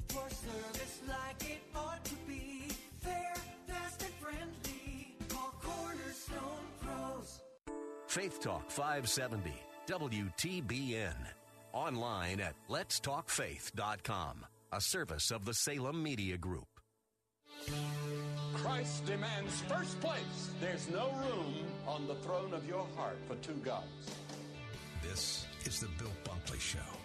For service like it ought to be, fair, fast, and friendly. Call Cornerstone Pros. Faith Talk 570, WTBN. Online at letstalkfaith.com, a service of the Salem Media Group. Christ demands first place. There's no room on the throne of your heart for two gods. This is the Bill Bunkley Show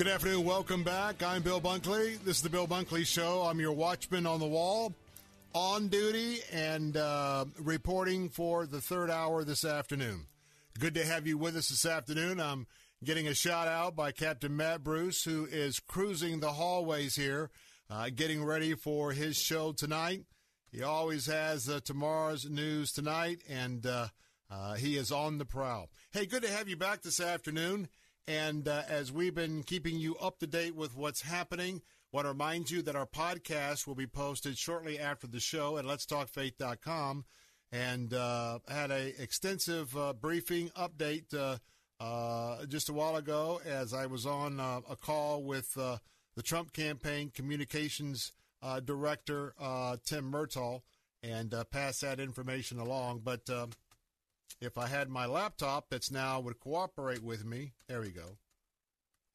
Good afternoon. Welcome back. I'm Bill Bunkley. This is the Bill Bunkley Show. I'm your watchman on the wall, on duty, and uh, reporting for the third hour this afternoon. Good to have you with us this afternoon. I'm getting a shout out by Captain Matt Bruce, who is cruising the hallways here, uh, getting ready for his show tonight. He always has uh, tomorrow's news tonight, and uh, uh, he is on the prowl. Hey, good to have you back this afternoon. And uh, as we've been keeping you up to date with what's happening, want to remind you that our podcast will be posted shortly after the show at letstalkfaith.com. And uh, had a extensive uh, briefing update uh, just a while ago as I was on uh, a call with uh, the Trump campaign communications director Tim Murtaugh and pass that information along. But um, if I had my laptop that's now would cooperate with me, there we go.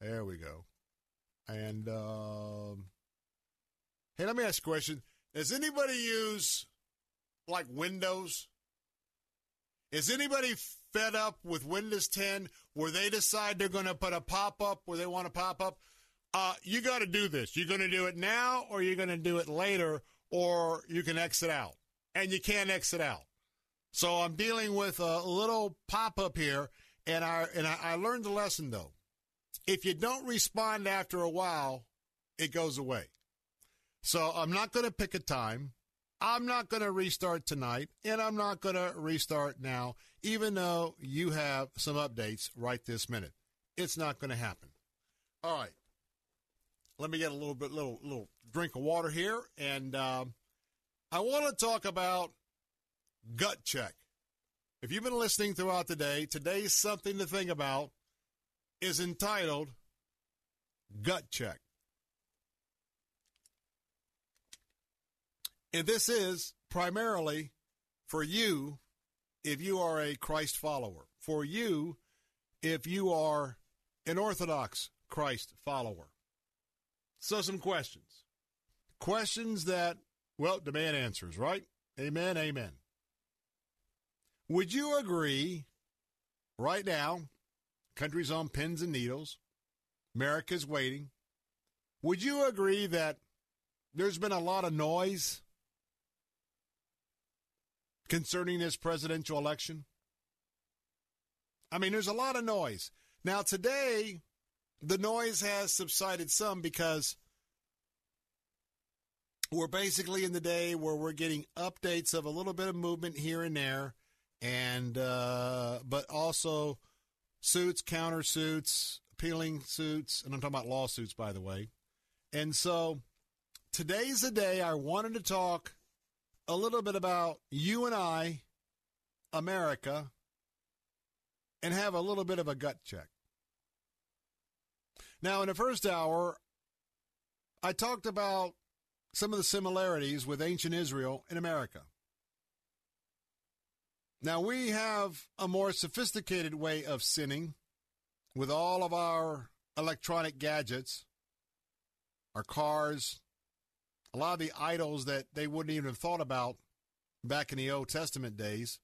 There we go. And um, hey, let me ask a question. Does anybody use like Windows? Is anybody fed up with Windows 10 where they decide they're going to put a pop up where they want to pop up? Uh, you got to do this. You're going to do it now or you're going to do it later or you can exit out. And you can't exit out. So I'm dealing with a little pop up here, and I and I, I learned the lesson though. If you don't respond after a while, it goes away. So I'm not going to pick a time. I'm not going to restart tonight, and I'm not going to restart now, even though you have some updates right this minute. It's not going to happen. All right. Let me get a little bit, little, little drink of water here, and um, I want to talk about gut check. If you've been listening throughout the day, today's something to think about is entitled Gut Check. And this is primarily for you if you are a Christ follower. For you, if you are an Orthodox Christ follower. So, some questions. Questions that, well, demand answers, right? Amen, amen. Would you agree right now, country's on pins and needles, America's waiting. Would you agree that there's been a lot of noise concerning this presidential election? I mean, there's a lot of noise. Now, today, the noise has subsided some because we're basically in the day where we're getting updates of a little bit of movement here and there, and uh, but also suits, countersuits, appealing suits, and I'm talking about lawsuits, by the way. And so today's the day I wanted to talk a little bit about you and I, America, and have a little bit of a gut check. Now, in the first hour, I talked about some of the similarities with ancient Israel and America. Now, we have a more sophisticated way of sinning with all of our electronic gadgets, our cars, a lot of the idols that they wouldn't even have thought about back in the Old Testament days.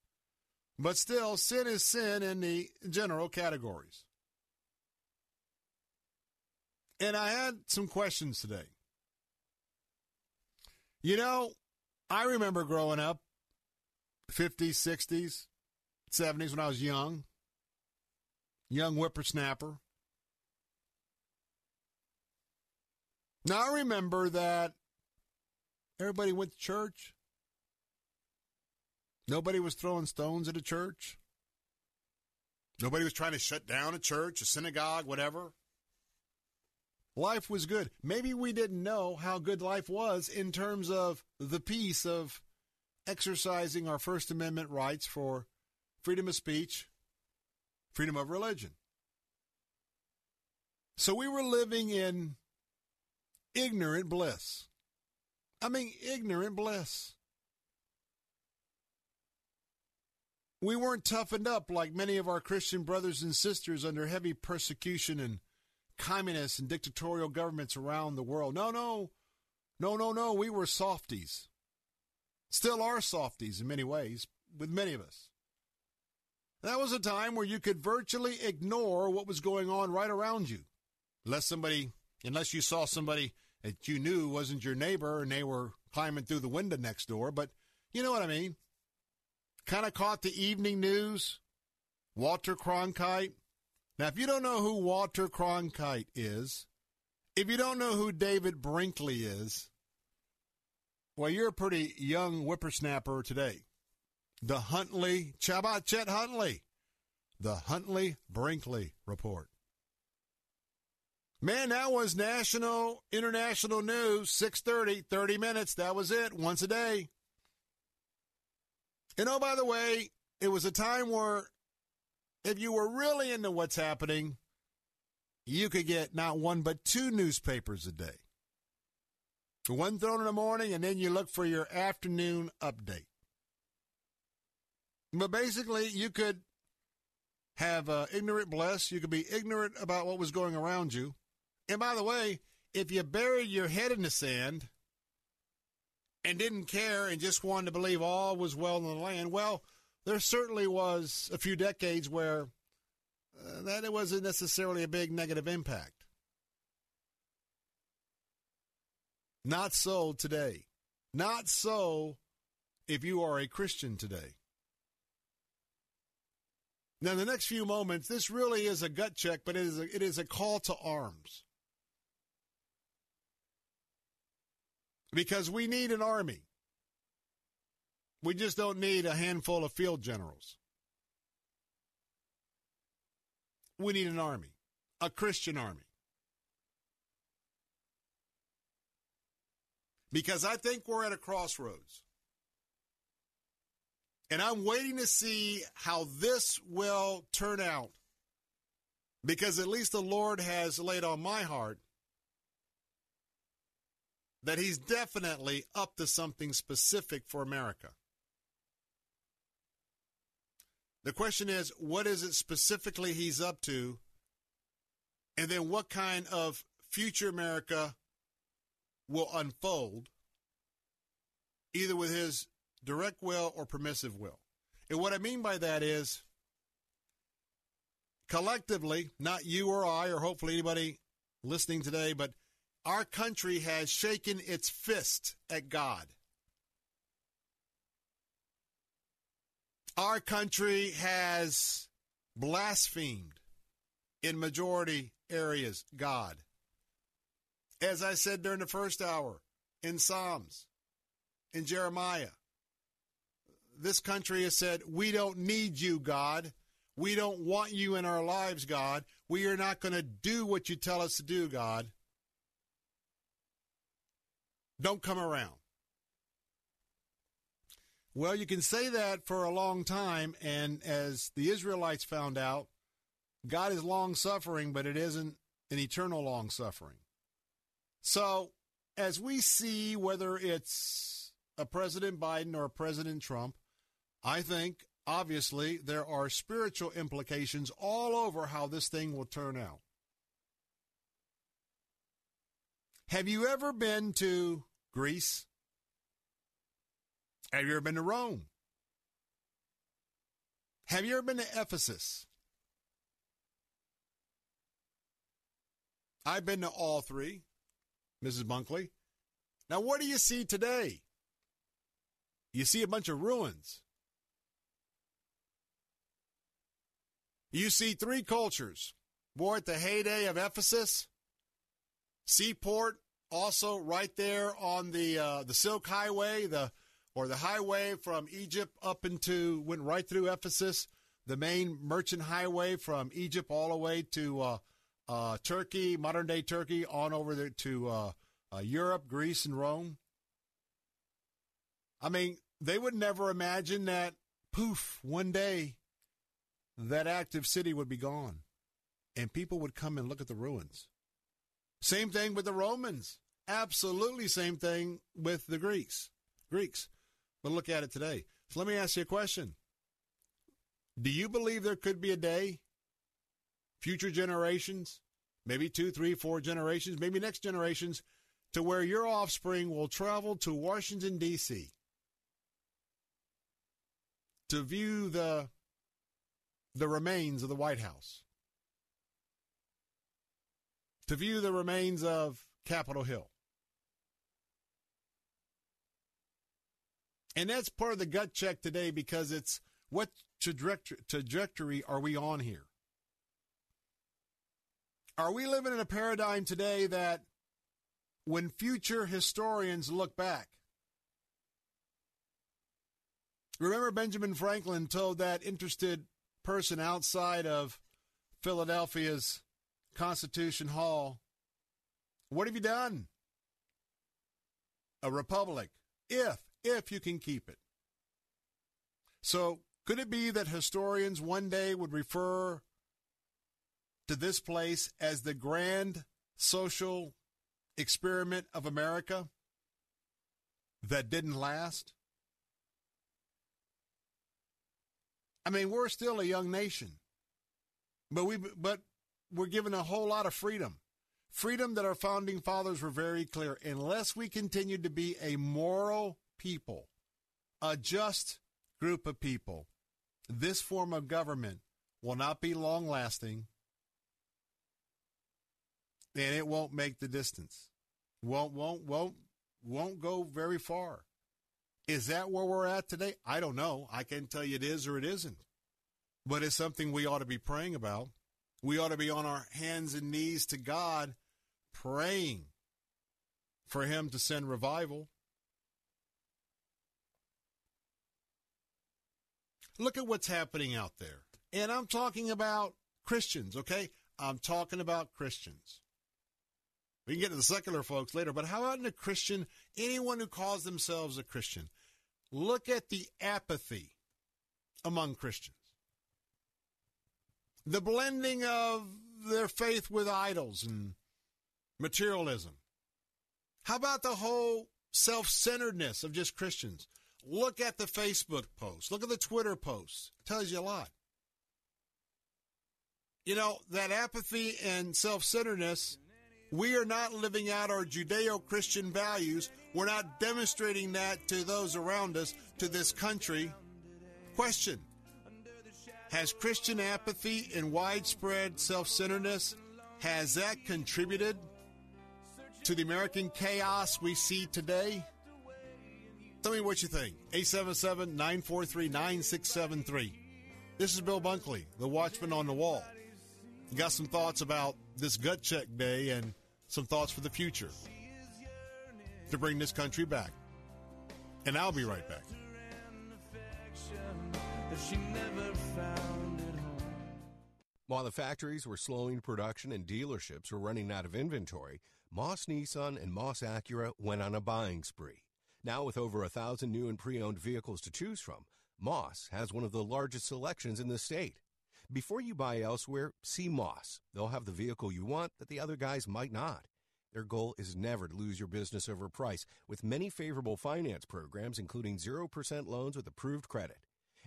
But still, sin is sin in the general categories. And I had some questions today. You know, I remember growing up 50s, 60s, 70s when I was young, young whippersnapper. Now I remember that everybody went to church. Nobody was throwing stones at a church. Nobody was trying to shut down a church, a synagogue, whatever. Life was good. Maybe we didn't know how good life was in terms of the peace of exercising our First Amendment rights for freedom of speech, freedom of religion. So we were living in ignorant bliss. I mean, ignorant bliss. We weren't toughened up like many of our Christian brothers and sisters under heavy persecution and communist and dictatorial governments around the world. No, no, no, no, no. We were softies. Still are softies in many ways, with many of us. That was a time where you could virtually ignore what was going on right around you. Unless somebody, unless you saw somebody that you knew wasn't your neighbor and they were climbing through the window next door, but you know what I mean. Kind of caught the evening news. Walter Cronkite. Now, if you don't know who Walter Cronkite is, if you don't know who David Brinkley is, well, you're a pretty young whippersnapper today. The Huntley, Chabot Chet Huntley, the Huntley Brinkley Report. Man, that was national, international news, 6.30, 30 minutes. That was it, once a day. And oh, by the way, it was a time where if you were really into what's happening, you could get not one but two newspapers a day. One thrown in the morning, and then you look for your afternoon update. But basically, you could have uh, ignorant bliss. You could be ignorant about what was going around you. And by the way, if you buried your head in the sand and didn't care and just wanted to believe all was well in the land, well, there certainly was a few decades where uh, that it wasn't necessarily a big negative impact. Not so today. Not so if you are a Christian today. Now, in the next few moments, this really is a gut check, but it is a, it is a call to arms. Because we need an army. We just don't need a handful of field generals. We need an army, a Christian army. Because I think we're at a crossroads. And I'm waiting to see how this will turn out. Because at least the Lord has laid on my heart that He's definitely up to something specific for America. The question is, what is it specifically he's up to? And then what kind of future America will unfold, either with his direct will or permissive will? And what I mean by that is, collectively, not you or I, or hopefully anybody listening today, but our country has shaken its fist at God. Our country has blasphemed in majority areas God. As I said during the first hour, in Psalms, in Jeremiah, this country has said, We don't need you, God. We don't want you in our lives, God. We are not going to do what you tell us to do, God. Don't come around. Well, you can say that for a long time, and as the Israelites found out, God is long suffering, but it isn't an eternal long suffering. So, as we see whether it's a President Biden or a President Trump, I think obviously there are spiritual implications all over how this thing will turn out. Have you ever been to Greece? Have you ever been to Rome? Have you ever been to Ephesus? I've been to all three, Mrs. Bunkley. Now, what do you see today? You see a bunch of ruins. You see three cultures. Boy, at the heyday of Ephesus, seaport, also right there on the uh, the Silk Highway, the or the highway from Egypt up into went right through Ephesus, the main merchant highway from Egypt all the way to uh, uh, Turkey, modern day Turkey, on over to uh, uh, Europe, Greece, and Rome. I mean, they would never imagine that poof, one day that active city would be gone and people would come and look at the ruins. Same thing with the Romans. Absolutely same thing with the Greeks. Greeks. But look at it today. So let me ask you a question. Do you believe there could be a day, future generations, maybe two, three, four generations, maybe next generations, to where your offspring will travel to Washington, D.C. to view the, the remains of the White House, to view the remains of Capitol Hill? And that's part of the gut check today because it's what trajectory, trajectory are we on here? Are we living in a paradigm today that when future historians look back, remember Benjamin Franklin told that interested person outside of Philadelphia's Constitution Hall, What have you done? A republic. If if you can keep it. So, could it be that historians one day would refer to this place as the grand social experiment of America that didn't last? I mean, we're still a young nation, but we but we're given a whole lot of freedom. Freedom that our founding fathers were very clear. Unless we continue to be a moral people, a just group of people, this form of government will not be long lasting and it won't make the distance. Won't won't won't won't go very far. Is that where we're at today? I don't know. I can't tell you it is or it isn't. But it's something we ought to be praying about. We ought to be on our hands and knees to God praying for him to send revival. Look at what's happening out there. And I'm talking about Christians, okay? I'm talking about Christians. We can get to the secular folks later, but how about in a Christian, anyone who calls themselves a Christian? Look at the apathy among Christians. The blending of their faith with idols and materialism. How about the whole self centeredness of just Christians? Look at the Facebook posts. Look at the Twitter posts. It tells you a lot. You know, that apathy and self centeredness, we are not living out our Judeo Christian values. We're not demonstrating that to those around us, to this country. Question Has Christian apathy and widespread self centeredness, has that contributed to the American chaos we see today? Tell me what you think. 877 943 9673. This is Bill Bunkley, the watchman on the wall. Got some thoughts about this gut check day and some thoughts for the future to bring this country back. And I'll be right back. While the factories were slowing production and dealerships were running out of inventory, Moss Nissan and Moss Acura went on a buying spree. Now, with over a thousand new and pre owned vehicles to choose from, Moss has one of the largest selections in the state. Before you buy elsewhere, see Moss. They'll have the vehicle you want that the other guys might not. Their goal is never to lose your business over price, with many favorable finance programs, including 0% loans with approved credit.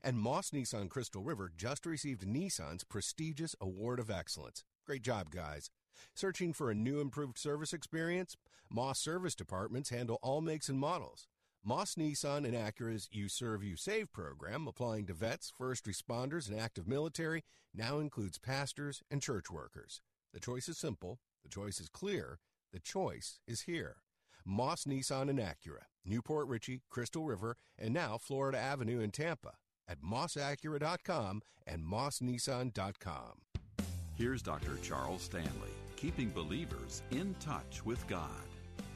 And Moss Nissan Crystal River just received Nissan's prestigious Award of Excellence. Great job, guys. Searching for a new improved service experience? Moss service departments handle all makes and models. Moss Nissan and Acura's You Serve, You Save program, applying to vets, first responders, and active military, now includes pastors and church workers. The choice is simple, the choice is clear, the choice is here. Moss Nissan and Acura, New Port Richey, Crystal River, and now Florida Avenue in Tampa at mossacura.com and mossnissan.com. Here's Dr. Charles Stanley, keeping believers in touch with God.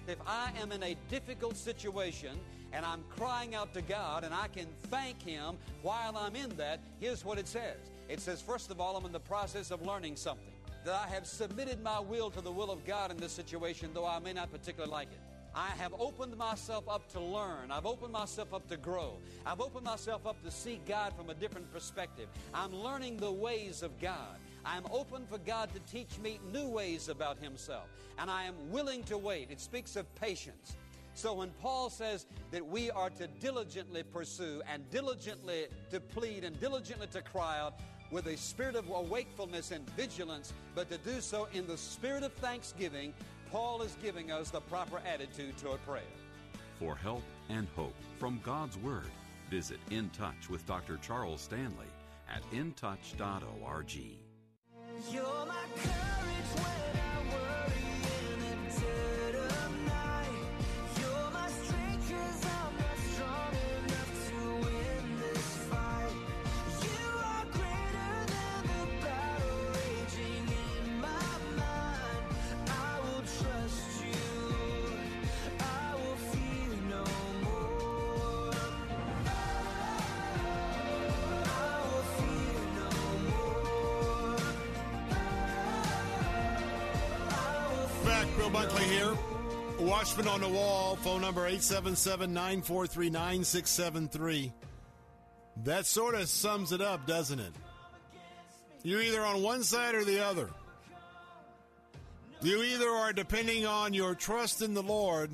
If I am in a difficult situation and I'm crying out to God and I can thank Him while I'm in that, here's what it says. It says, first of all, I'm in the process of learning something. That I have submitted my will to the will of God in this situation, though I may not particularly like it. I have opened myself up to learn. I've opened myself up to grow. I've opened myself up to see God from a different perspective. I'm learning the ways of God. I'm open for God to teach me new ways about Himself. And I am willing to wait. It speaks of patience. So when Paul says that we are to diligently pursue and diligently to plead and diligently to cry out with a spirit of wakefulness and vigilance, but to do so in the spirit of thanksgiving, Paul is giving us the proper attitude toward prayer. For help and hope from God's Word, visit In Touch with Dr. Charles Stanley at intouch.org. on the wall, phone number 877 943 9673. That sort of sums it up, doesn't it? You're either on one side or the other. You either are depending on your trust in the Lord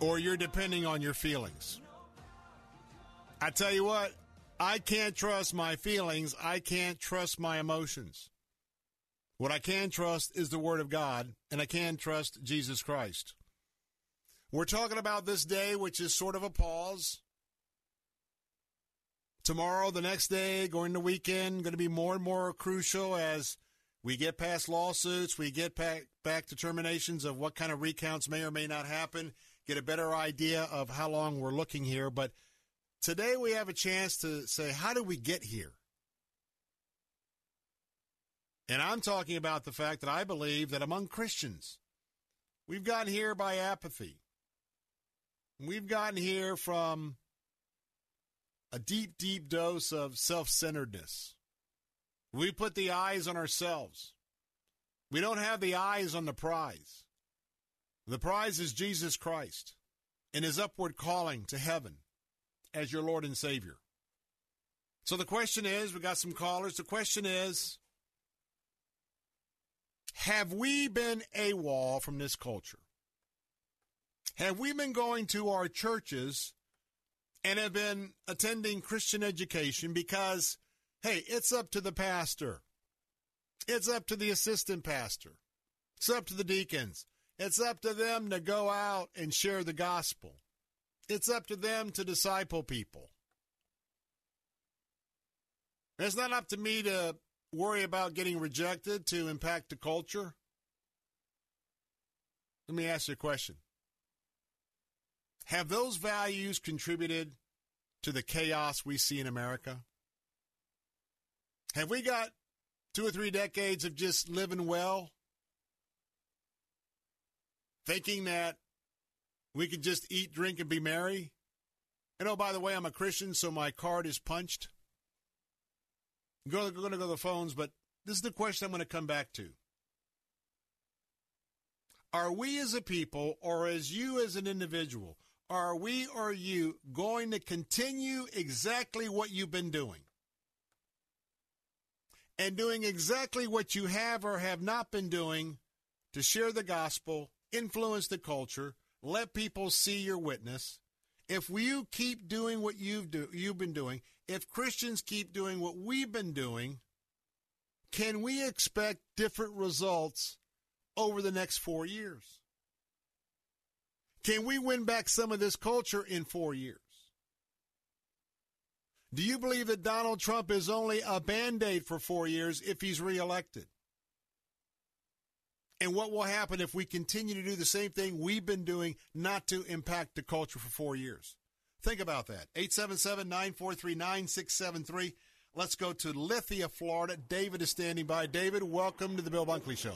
or you're depending on your feelings. I tell you what, I can't trust my feelings. I can't trust my emotions. What I can trust is the Word of God, and I can trust Jesus Christ. We're talking about this day, which is sort of a pause. Tomorrow, the next day, going to the weekend, going to be more and more crucial as we get past lawsuits, we get back, back determinations of what kind of recounts may or may not happen, get a better idea of how long we're looking here. But today we have a chance to say, how did we get here? And I'm talking about the fact that I believe that among Christians, we've gotten here by apathy. We've gotten here from a deep, deep dose of self centeredness. We put the eyes on ourselves. We don't have the eyes on the prize. The prize is Jesus Christ and his upward calling to heaven as your Lord and Savior. So the question is we got some callers. The question is have we been AWOL from this culture? Have we been going to our churches and have been attending Christian education because, hey, it's up to the pastor. It's up to the assistant pastor. It's up to the deacons. It's up to them to go out and share the gospel. It's up to them to disciple people. It's not up to me to worry about getting rejected to impact the culture. Let me ask you a question. Have those values contributed to the chaos we see in America? Have we got two or three decades of just living well? Thinking that we could just eat, drink, and be merry? And oh, by the way, I'm a Christian, so my card is punched. I'm going to go to the phones, but this is the question I'm going to come back to. Are we as a people, or as you as an individual, are we or you going to continue exactly what you've been doing? And doing exactly what you have or have not been doing to share the gospel, influence the culture, let people see your witness. If you keep doing what you've do, you've been doing, if Christians keep doing what we've been doing, can we expect different results over the next 4 years? Can we win back some of this culture in 4 years? Do you believe that Donald Trump is only a band aid for four years if he's reelected? And what will happen if we continue to do the same thing we've been doing not to impact the culture for four years? Think about that. 877 943 9673. Let's go to Lithia, Florida. David is standing by. David, welcome to the Bill Bunkley Show.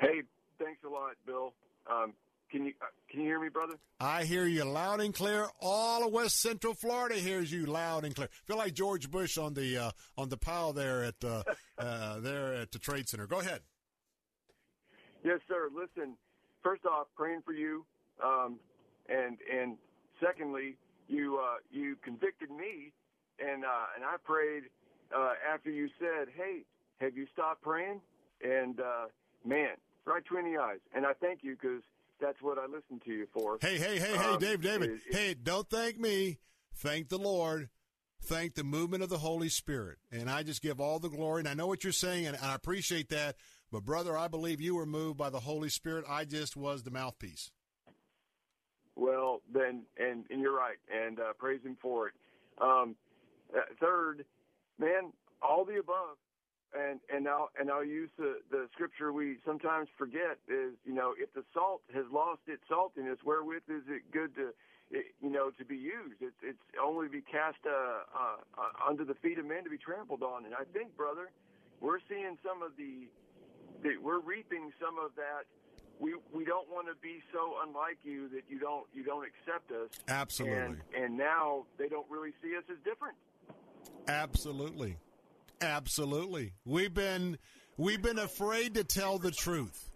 Hey, thanks a lot, Bill. Um, can you uh, can you hear me, brother? I hear you loud and clear. All of West Central Florida hears you loud and clear. Feel like George Bush on the uh, on the pile there at uh, [laughs] uh, there at the Trade Center. Go ahead. Yes, sir. Listen, first off, praying for you, um, and and secondly, you uh, you convicted me, and uh, and I prayed uh, after you said, "Hey, have you stopped praying?" And uh, man, right between the eyes. And I thank you because that's what I listen to you for. Hey, hey, hey, hey, Um, Dave, David. it- it- hey, don't thank me. Thank the Lord. Thank the movement of the Holy Spirit. And I just give all the glory. And I know what you're saying, and I appreciate that. But, brother, I believe you were moved by the Holy Spirit. I just was the mouthpiece. Well, then, and, and you're right, and uh, praise him for it. Um, uh, third, man, all the above, and and I'll and I'll use the the scripture we sometimes forget is you know if the salt has lost its saltiness, wherewith is it good to it, you know to be used? It's it's only to be cast uh, uh, uh, under the feet of men to be trampled on. And I think, brother, we're seeing some of the, the we're reaping some of that we we don't want to be so unlike you that you don't you don't accept us. Absolutely. And and now they don't really see us as different. Absolutely. Absolutely. We've been we've been afraid to tell the truth.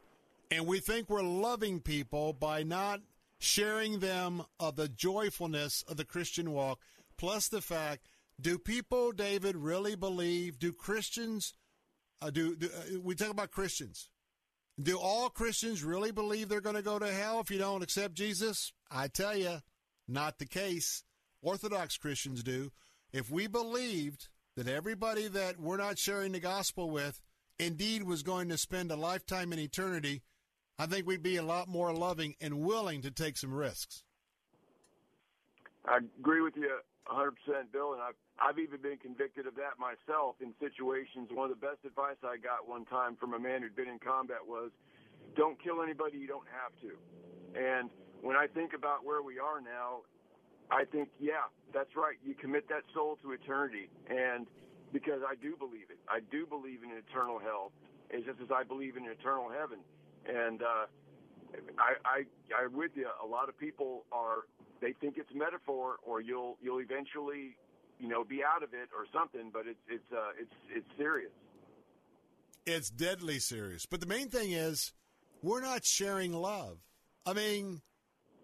And we think we're loving people by not sharing them of the joyfulness of the Christian walk, plus the fact do people, David, really believe? Do Christians, uh, do, do uh, we talk about Christians? Do all Christians really believe they're going to go to hell if you don't accept Jesus? I tell you, not the case. Orthodox Christians do. If we believed that everybody that we're not sharing the gospel with indeed was going to spend a lifetime in eternity, I think we'd be a lot more loving and willing to take some risks. I agree with you 100%, Bill, and I've, I've even been convicted of that myself in situations. One of the best advice I got one time from a man who'd been in combat was, don't kill anybody you don't have to. And when I think about where we are now, I think, yeah, that's right. You commit that soul to eternity. And because I do believe it, I do believe in eternal hell, as just as I believe in eternal heaven. And uh, I, I, I'm with you. A lot of people are they think it's metaphor, or you'll you'll eventually, you know, be out of it or something. But it's it's uh, it's it's serious. It's deadly serious. But the main thing is, we're not sharing love. I mean,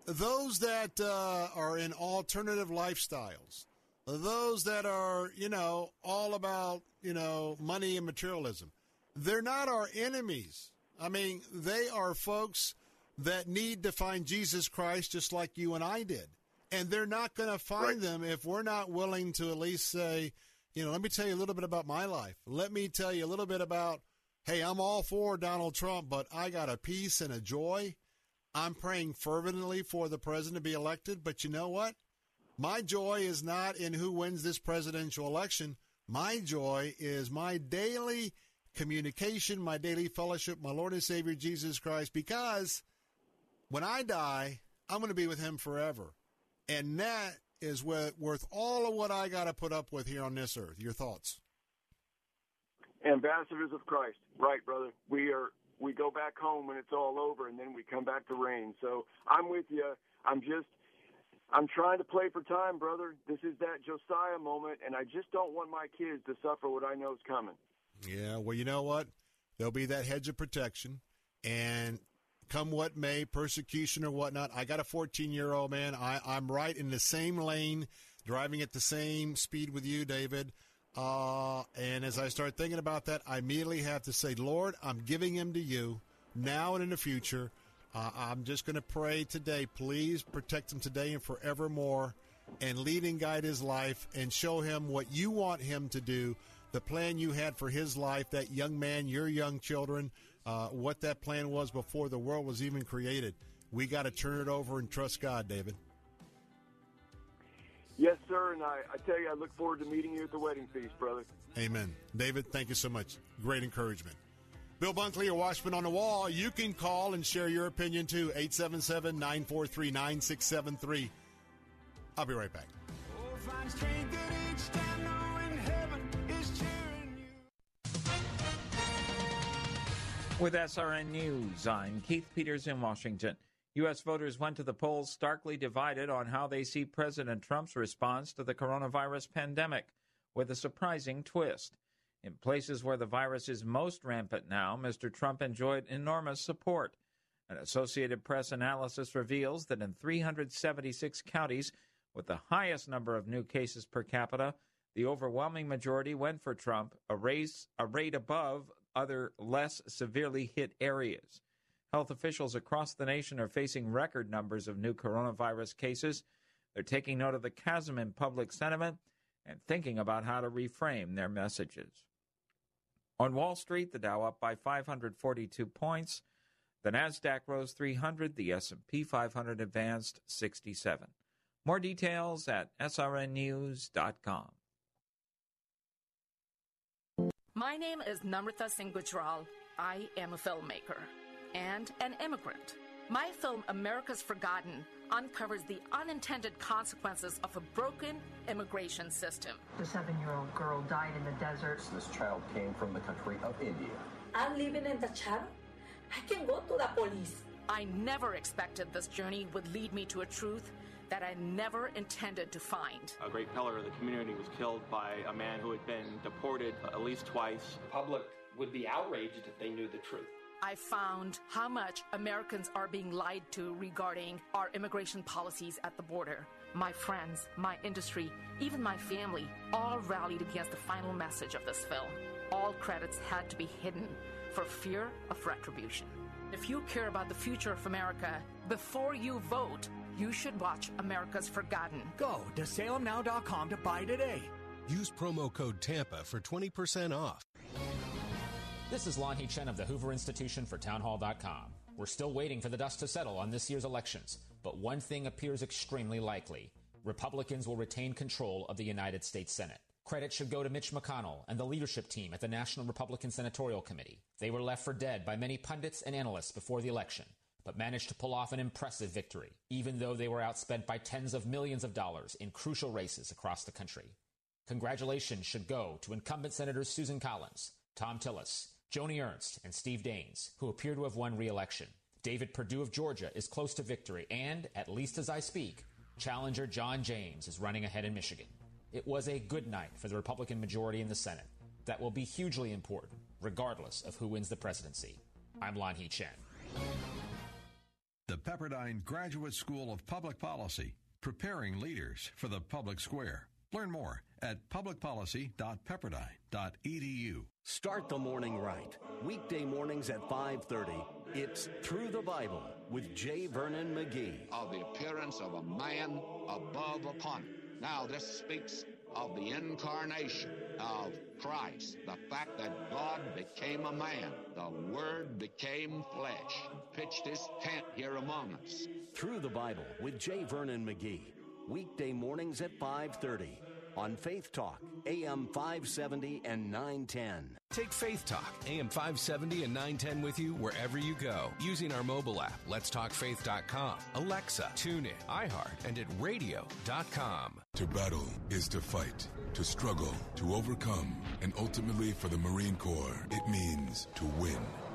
those that uh, are in alternative lifestyles, those that are, you know, all about, you know, money and materialism, they're not our enemies. I mean, they are folks that need to find Jesus Christ just like you and I did. And they're not going to find right. them if we're not willing to at least say, you know, let me tell you a little bit about my life. Let me tell you a little bit about, hey, I'm all for Donald Trump, but I got a peace and a joy. I'm praying fervently for the president to be elected, but you know what? My joy is not in who wins this presidential election. My joy is my daily communication, my daily fellowship, my Lord and Savior Jesus Christ, because when I die, I'm going to be with him forever. And that is worth all of what I got to put up with here on this earth. Your thoughts? Ambassadors of Christ, right, brother? We are. We go back home when it's all over, and then we come back to reign. So I'm with you. I'm just. I'm trying to play for time, brother. This is that Josiah moment, and I just don't want my kids to suffer what I know is coming. Yeah, well, you know what? There'll be that hedge of protection, and come what may, persecution or whatnot. I got a 14 year old man. I, I'm right in the same lane, driving at the same speed with you, David. Uh, and as I start thinking about that, I immediately have to say, Lord, I'm giving him to you now and in the future. Uh, I'm just going to pray today. Please protect him today and forevermore and lead and guide his life and show him what you want him to do, the plan you had for his life, that young man, your young children uh, what that plan was before the world was even created. We got to turn it over and trust God, David. Yes, sir. And I, I tell you, I look forward to meeting you at the wedding feast, brother. Amen. David, thank you so much. Great encouragement. Bill Bunkley or Watchman on the Wall, you can call and share your opinion too. 877 943 9673. I'll be right back. With SRN News, I'm Keith Peters in Washington. U.S. voters went to the polls starkly divided on how they see President Trump's response to the coronavirus pandemic, with a surprising twist. In places where the virus is most rampant now, Mr. Trump enjoyed enormous support. An Associated Press analysis reveals that in 376 counties with the highest number of new cases per capita, the overwhelming majority went for Trump, a, race, a rate above other less severely hit areas. Health officials across the nation are facing record numbers of new coronavirus cases. They're taking note of the chasm in public sentiment and thinking about how to reframe their messages. On Wall Street, the Dow up by 542 points. The Nasdaq rose 300, the S&P 500 advanced 67. More details at srnnews.com. My name is Namrata Singh Gujral. I am a filmmaker and an immigrant. My film, America's Forgotten, uncovers the unintended consequences of a broken immigration system. The seven year old girl died in the desert. This child came from the country of India. I'm living in the chat. I can go to the police. I never expected this journey would lead me to a truth that I never intended to find. A great pillar of the community was killed by a man who had been deported at least twice. The public would be outraged if they knew the truth. I found how much Americans are being lied to regarding our immigration policies at the border. My friends, my industry, even my family all rallied against the final message of this film. All credits had to be hidden for fear of retribution. If you care about the future of America, before you vote, you should watch America's Forgotten. Go to salemnow.com to buy today. Use promo code TAMPA for 20% off. This is Lanhee Chen of the Hoover Institution for Townhall.com. We're still waiting for the dust to settle on this year's elections, but one thing appears extremely likely. Republicans will retain control of the United States Senate. Credit should go to Mitch McConnell and the leadership team at the National Republican Senatorial Committee. They were left for dead by many pundits and analysts before the election but managed to pull off an impressive victory, even though they were outspent by tens of millions of dollars in crucial races across the country. Congratulations should go to incumbent Senators Susan Collins, Thom Tillis, Joni Ernst, and Steve Daines, who appear to have won re-election. David Perdue of Georgia is close to victory, and, at least as I speak, challenger John James is running ahead in Michigan. It was a good night for the Republican majority in the Senate. That will be hugely important, regardless of who wins the presidency. I'm Lon Lanhee Chen the Pepperdine Graduate School of Public Policy, preparing leaders for the public square. Learn more at publicpolicy.pepperdine.edu. Start the morning right. Weekday mornings at 5:30. It's Through the Bible with J. Vernon McGee. Of the appearance of a man above upon it. Now this speaks of the incarnation of Christ, the fact that God became a man, the Word became flesh, pitched his tent here among us. Through the Bible with J. Vernon McGee. Weekday mornings at 5:30 on Faith Talk, AM 570 and 910. Take Faith Talk, AM 570 and 910 with you wherever you go using our mobile app, letstalkfaith.com, Alexa, tune in, iHeart, and at radio.com. To battle is to fight, to struggle, to overcome, and ultimately for the Marine Corps, it means to win.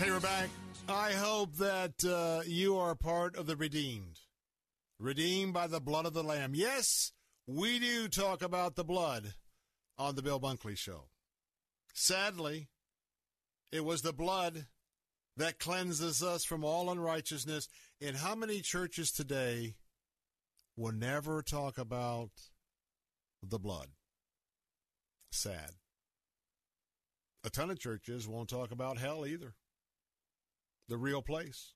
Hey, we're back. I hope that uh, you are part of the redeemed. Redeemed by the blood of the Lamb. Yes, we do talk about the blood on the Bill Bunkley Show. Sadly, it was the blood that cleanses us from all unrighteousness. And how many churches today will never talk about the blood? Sad. A ton of churches won't talk about hell either the real place.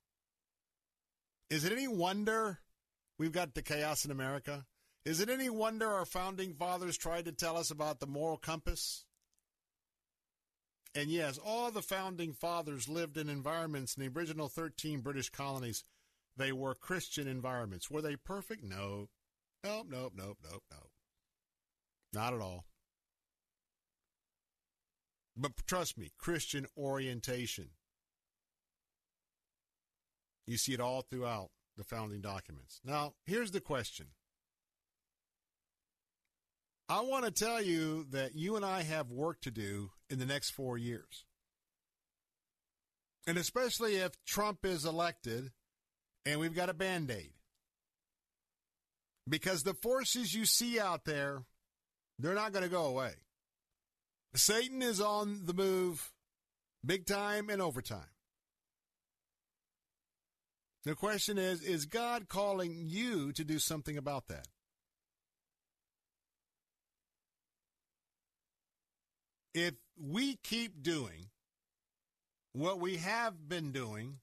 Is it any wonder we've got the chaos in America? Is it any wonder our founding fathers tried to tell us about the moral compass? And yes, all the founding fathers lived in environments in the original 13 British colonies. They were Christian environments. Were they perfect? No. Nope, nope, nope, nope, nope. Not at all. But trust me, Christian orientation. You see it all throughout the founding documents. Now, here's the question. I want to tell you that you and I have work to do in the next four years. And especially if Trump is elected and we've got a band aid. Because the forces you see out there, they're not going to go away. Satan is on the move big time and overtime. The question is Is God calling you to do something about that? If we keep doing what we have been doing,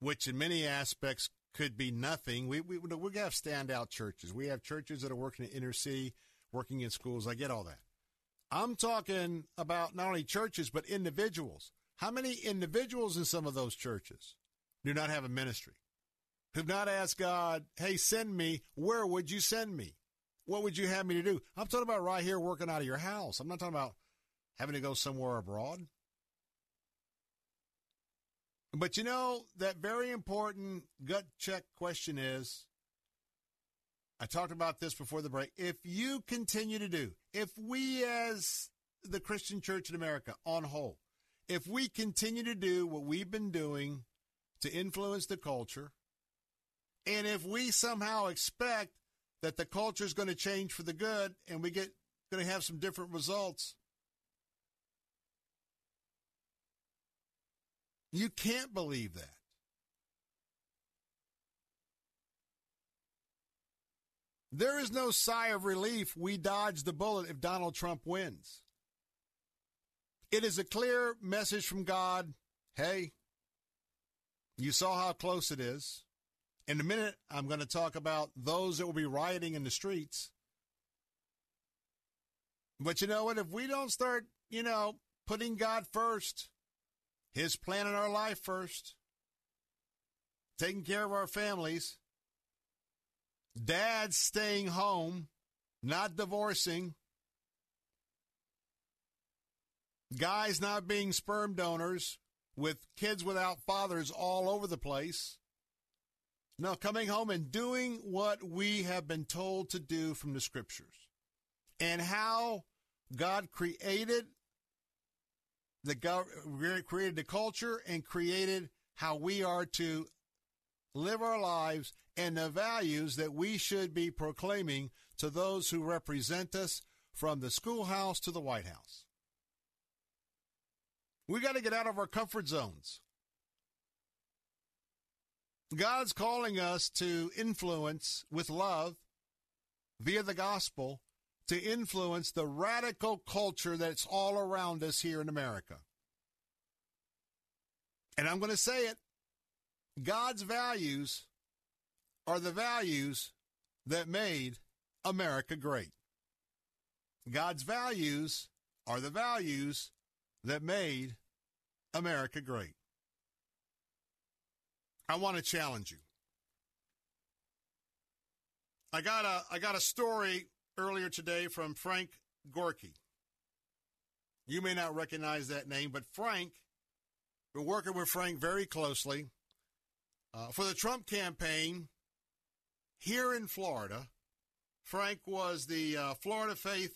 which in many aspects could be nothing, we, we, we have standout churches. We have churches that are working in inner city, working in schools. I get all that. I'm talking about not only churches, but individuals. How many individuals in some of those churches do not have a ministry? Who've not asked God, hey, send me. Where would you send me? What would you have me to do? I'm talking about right here working out of your house. I'm not talking about having to go somewhere abroad. But you know, that very important gut check question is I talked about this before the break. If you continue to do, if we as the Christian church in America on whole, if we continue to do what we've been doing to influence the culture, and if we somehow expect that the culture is going to change for the good and we get going to have some different results, you can't believe that. There is no sigh of relief we dodged the bullet if Donald Trump wins. It is a clear message from God. Hey, you saw how close it is. In a minute, I'm going to talk about those that will be rioting in the streets. But you know what? If we don't start, you know, putting God first, His plan in our life first, taking care of our families, dads staying home, not divorcing, guys not being sperm donors, with kids without fathers all over the place. Now, coming home and doing what we have been told to do from the scriptures and how God created the created the culture and created how we are to live our lives and the values that we should be proclaiming to those who represent us from the schoolhouse to the White House. We got to get out of our comfort zones. God's calling us to influence with love via the gospel to influence the radical culture that's all around us here in America. And I'm going to say it God's values are the values that made America great. God's values are the values that made America great. I want to challenge you. I got a I got a story earlier today from Frank Gorky. You may not recognize that name, but Frank, we're working with Frank very closely uh, for the Trump campaign here in Florida. Frank was the uh, Florida Faith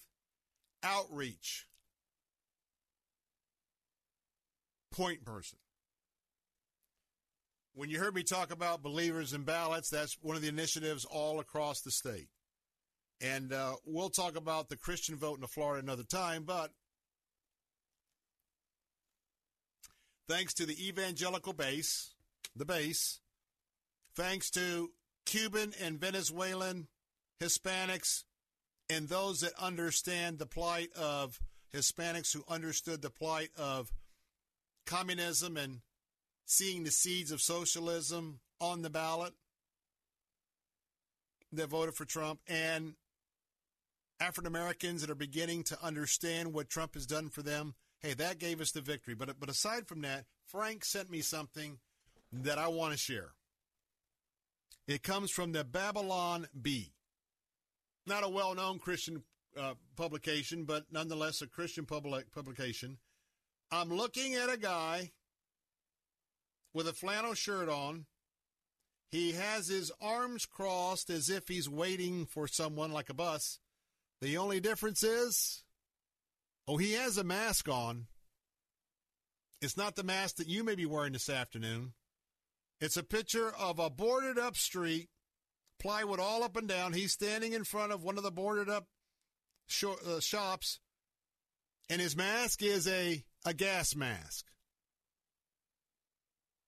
Outreach point person. When you heard me talk about believers and ballots, that's one of the initiatives all across the state. And uh, we'll talk about the Christian vote in Florida another time, but thanks to the evangelical base, the base, thanks to Cuban and Venezuelan Hispanics and those that understand the plight of Hispanics who understood the plight of communism and seeing the seeds of socialism on the ballot that voted for Trump and African Americans that are beginning to understand what Trump has done for them. Hey, that gave us the victory. But but aside from that, Frank sent me something that I want to share. It comes from the Babylon Bee. Not a well-known Christian uh, publication, but nonetheless a Christian public publication. I'm looking at a guy with a flannel shirt on. He has his arms crossed as if he's waiting for someone like a bus. The only difference is, oh, he has a mask on. It's not the mask that you may be wearing this afternoon. It's a picture of a boarded up street, plywood all up and down. He's standing in front of one of the boarded up sh- uh, shops, and his mask is a, a gas mask.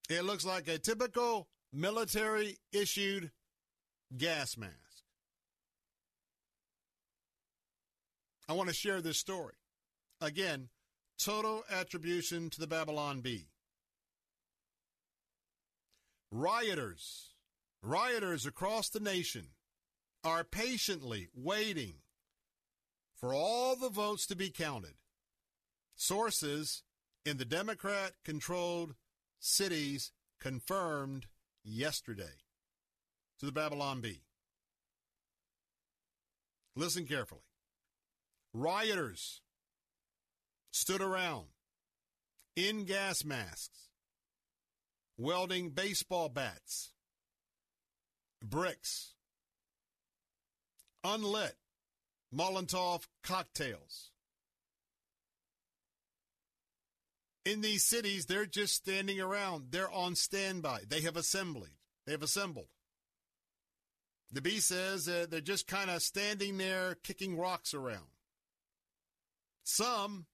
It looks like a typical military issued gas mask. I want to share this story. Again, total attribution to the Babylon Bee. Rioters, rioters across the nation are patiently waiting for all the votes to be counted. Sources in the Democrat controlled cities confirmed yesterday to the Babylon Bee. Listen carefully. Rioters stood around in gas masks, welding baseball bats, bricks, unlit Molotov cocktails. In these cities, they're just standing around. They're on standby. They have assembled. They have assembled. The Bee says they're just kind of standing there kicking rocks around. Some,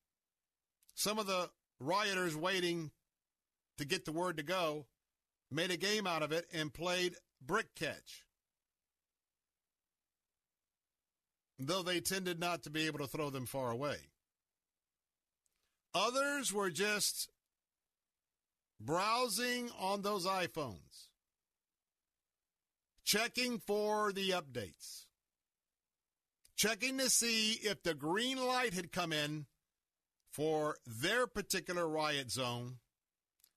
some of the rioters waiting to get the word to go made a game out of it and played brick catch. Though they tended not to be able to throw them far away. Others were just browsing on those iPhones, checking for the updates, checking to see if the green light had come in for their particular riot zone,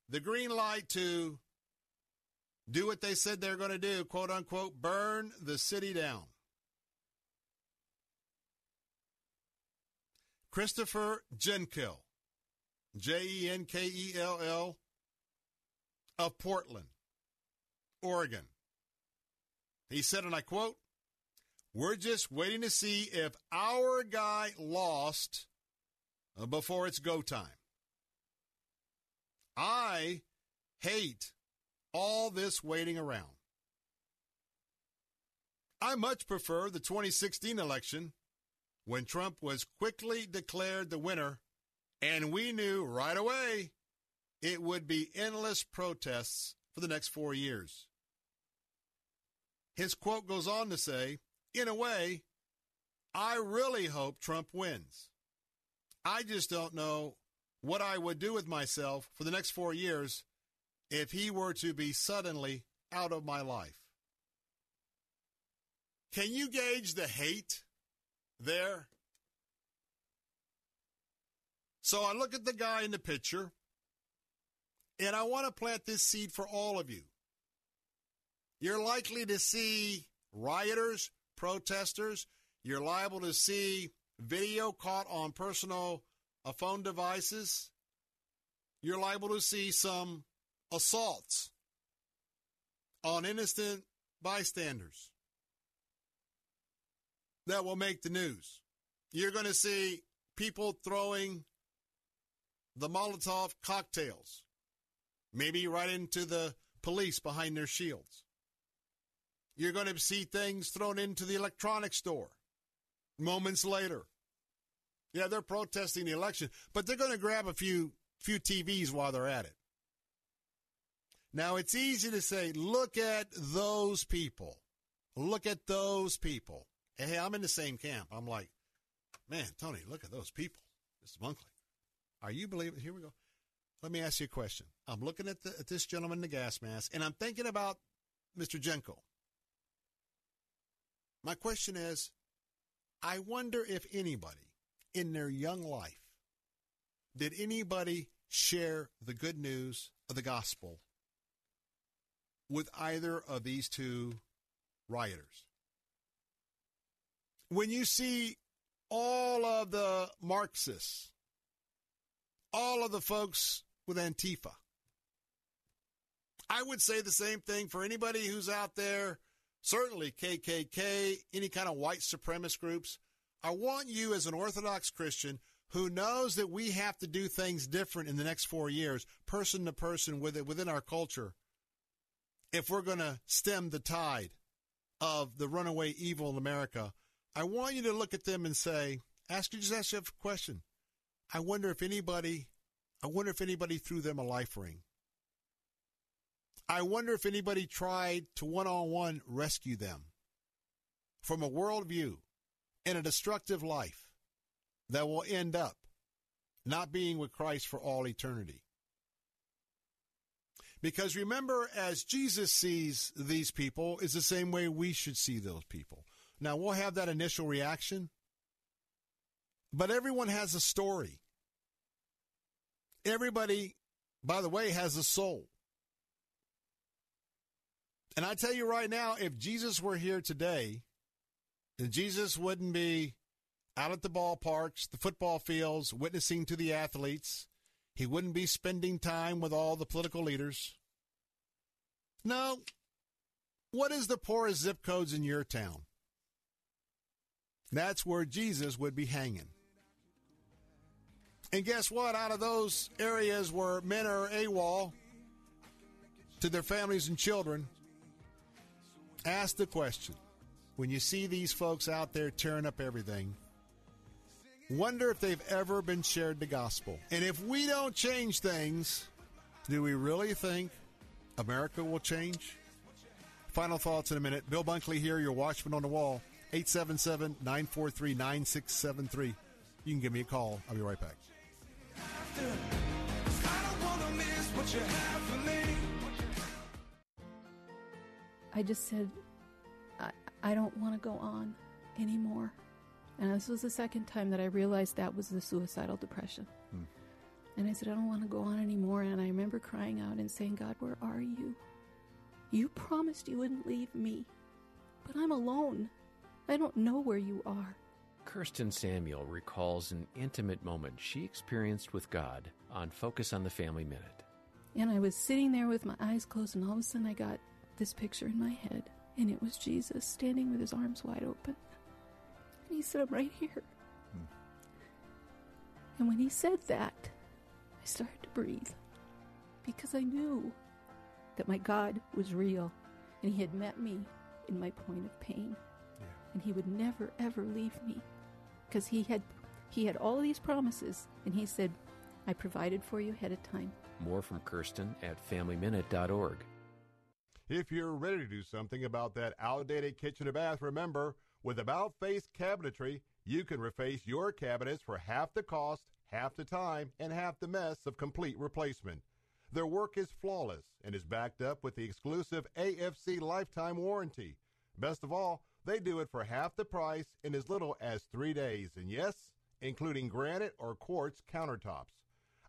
the green light to do what they said they're going to do, quote unquote, burn the city down. Christopher Jenkell, J E N K E L L, of Portland, Oregon. He said, and I quote, We're just waiting to see if our guy lost uh, before it's go time. I hate all this waiting around. I much prefer the 2016 election when Trump was quickly declared the winner and we knew right away it would be endless protests for the next four years. His quote goes on to say, in a way, I really hope Trump wins. I just don't know what I would do with myself for the next four years if he were to be suddenly out of my life. Can you gauge the hate there? So I look at the guy in the picture, and I want to plant this seed for all of you. You're likely to see rioters, protesters. You're liable to see video caught on personal uh, phone devices. You're liable to see some assaults on innocent bystanders that will make the news. You're going to see people throwing the Molotov cocktails, maybe right into the police behind their shields. You're going to see things thrown into the electronics store moments later. Yeah, they're protesting the election, but they're going to grab a few few TVs while they're at it. Now, it's easy to say, look at those people. Look at those people. Hey, I'm in the same camp. I'm like, man, Tony, look at those people. This is Bunkley. Are you believing? Here we go. Let me ask you a question. I'm looking at, the, at this gentleman in the gas mask, and I'm thinking about Mr. Jenko. My question is I wonder if anybody in their young life did anybody share the good news of the gospel with either of these two rioters. When you see all of the Marxists, all of the folks with Antifa, I would say the same thing for anybody who's out there, certainly KKK, any kind of white supremacist groups. I want you as an Orthodox Christian who knows that we have to do things different in the next four years, person to person with it within our culture, if we're going to stem the tide of the runaway evil in America, I want you to look at them and say, ask you just ask you a question. I wonder if anybody, I wonder if anybody threw them a life ring. I wonder if anybody tried to one on one rescue them from a worldview and a destructive life that will end up not being with Christ for all eternity. Because remember, as Jesus sees these people, is the same way we should see those people. Now, we'll have that initial reaction, but everyone has a story. Everybody, by the way, has a soul. And I tell you right now, if Jesus were here today, then Jesus wouldn't be out at the ballparks, the football fields, witnessing to the athletes. He wouldn't be spending time with all the political leaders. No. What is the poorest zip codes in your town? That's where Jesus would be hanging. And guess what? Out of those areas where men are AWOL to their families and children, ask the question when you see these folks out there tearing up everything Wonder if they've ever been shared the gospel. And if we don't change things, do we really think America will change? Final thoughts in a minute. Bill Bunkley here, your watchman on the wall. 877 943 9673. You can give me a call. I'll be right back. Faster. 'Cause I don't wanna miss what you have for me. I just said, I, I don't want to go on anymore. And this was the second time that I realized that was the suicidal depression. Hmm. And I said, I don't want to go on anymore. And I remember crying out and saying, God, where are you? You promised you wouldn't leave me, but I'm alone. I don't know where you are. Kirsten Samuel recalls an intimate moment she experienced with God on Focus on the Family Minute. And I was sitting there with my eyes closed, and all of a sudden I got this picture in my head, and it was Jesus standing with his arms wide open. And he said, I'm right here. Hmm. And when he said that, I started to breathe because I knew that my God was real and he had met me in my point of pain. And he would never ever leave me because he had he had all these promises and he said, I provided for you ahead of time. More from Kirsten at FamilyMinute.org. If you're ready to do something about that outdated kitchen or bath, remember, with About Face Cabinetry, you can reface your cabinets for half the cost, half the time, and half the mess of complete replacement. Their work is flawless and is backed up with the exclusive AFC lifetime warranty. Best of all, they do it for half the price in as little as three days, and yes, including granite or quartz countertops.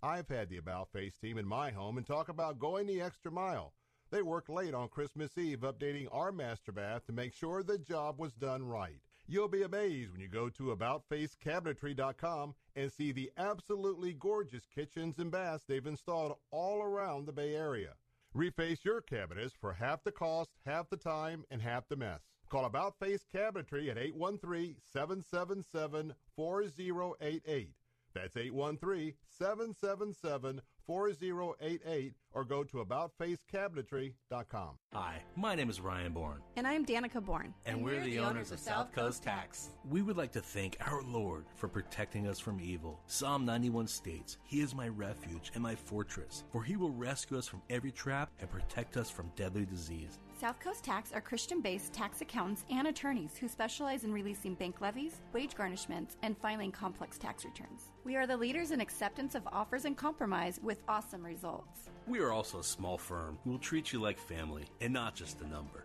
I've had the About Face team in my home and talk about going the extra mile. They worked late on Christmas Eve updating our master bath to make sure the job was done right. You'll be amazed when you go to AboutFaceCabinetry.com and see the absolutely gorgeous kitchens and baths they've installed all around the Bay Area. Reface your cabinets for half the cost, half the time, and half the mess. Call About Face Cabinetry at 813-777-4088. That's 813-777-4088 or go to AboutFaceCabinetry.com. Hi, my name is Ryan Bourne, And I'm Danica Bourne. and, we're, the, owners of South Coast Tax. We would like to thank our Lord for protecting us from evil. Psalm 91 states, He is my refuge and my fortress, for He will rescue us from every trap and protect us from deadly disease. South Coast Tax are Christian based tax accountants and attorneys who specialize in releasing bank levies, wage garnishments, and filing complex tax returns. We are the leaders in acceptance of offers and compromise with awesome results. We are also a small firm who will treat you like family and not just a number.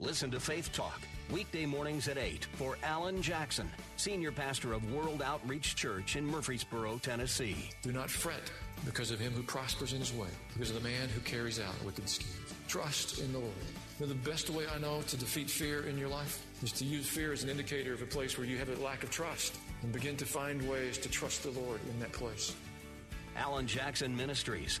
Listen to Faith Talk weekday mornings at 8 for Alan Jackson, senior pastor of World Outreach Church in Murfreesboro, Tennessee. Do not fret because of him who prospers in his way, because of the man who carries out wicked schemes. Trust in the Lord. You know, the best way I know to defeat fear in your life is to use fear as an indicator of a place where you have a lack of trust and begin to find ways to trust the Lord in that place. Alan Jackson Ministries,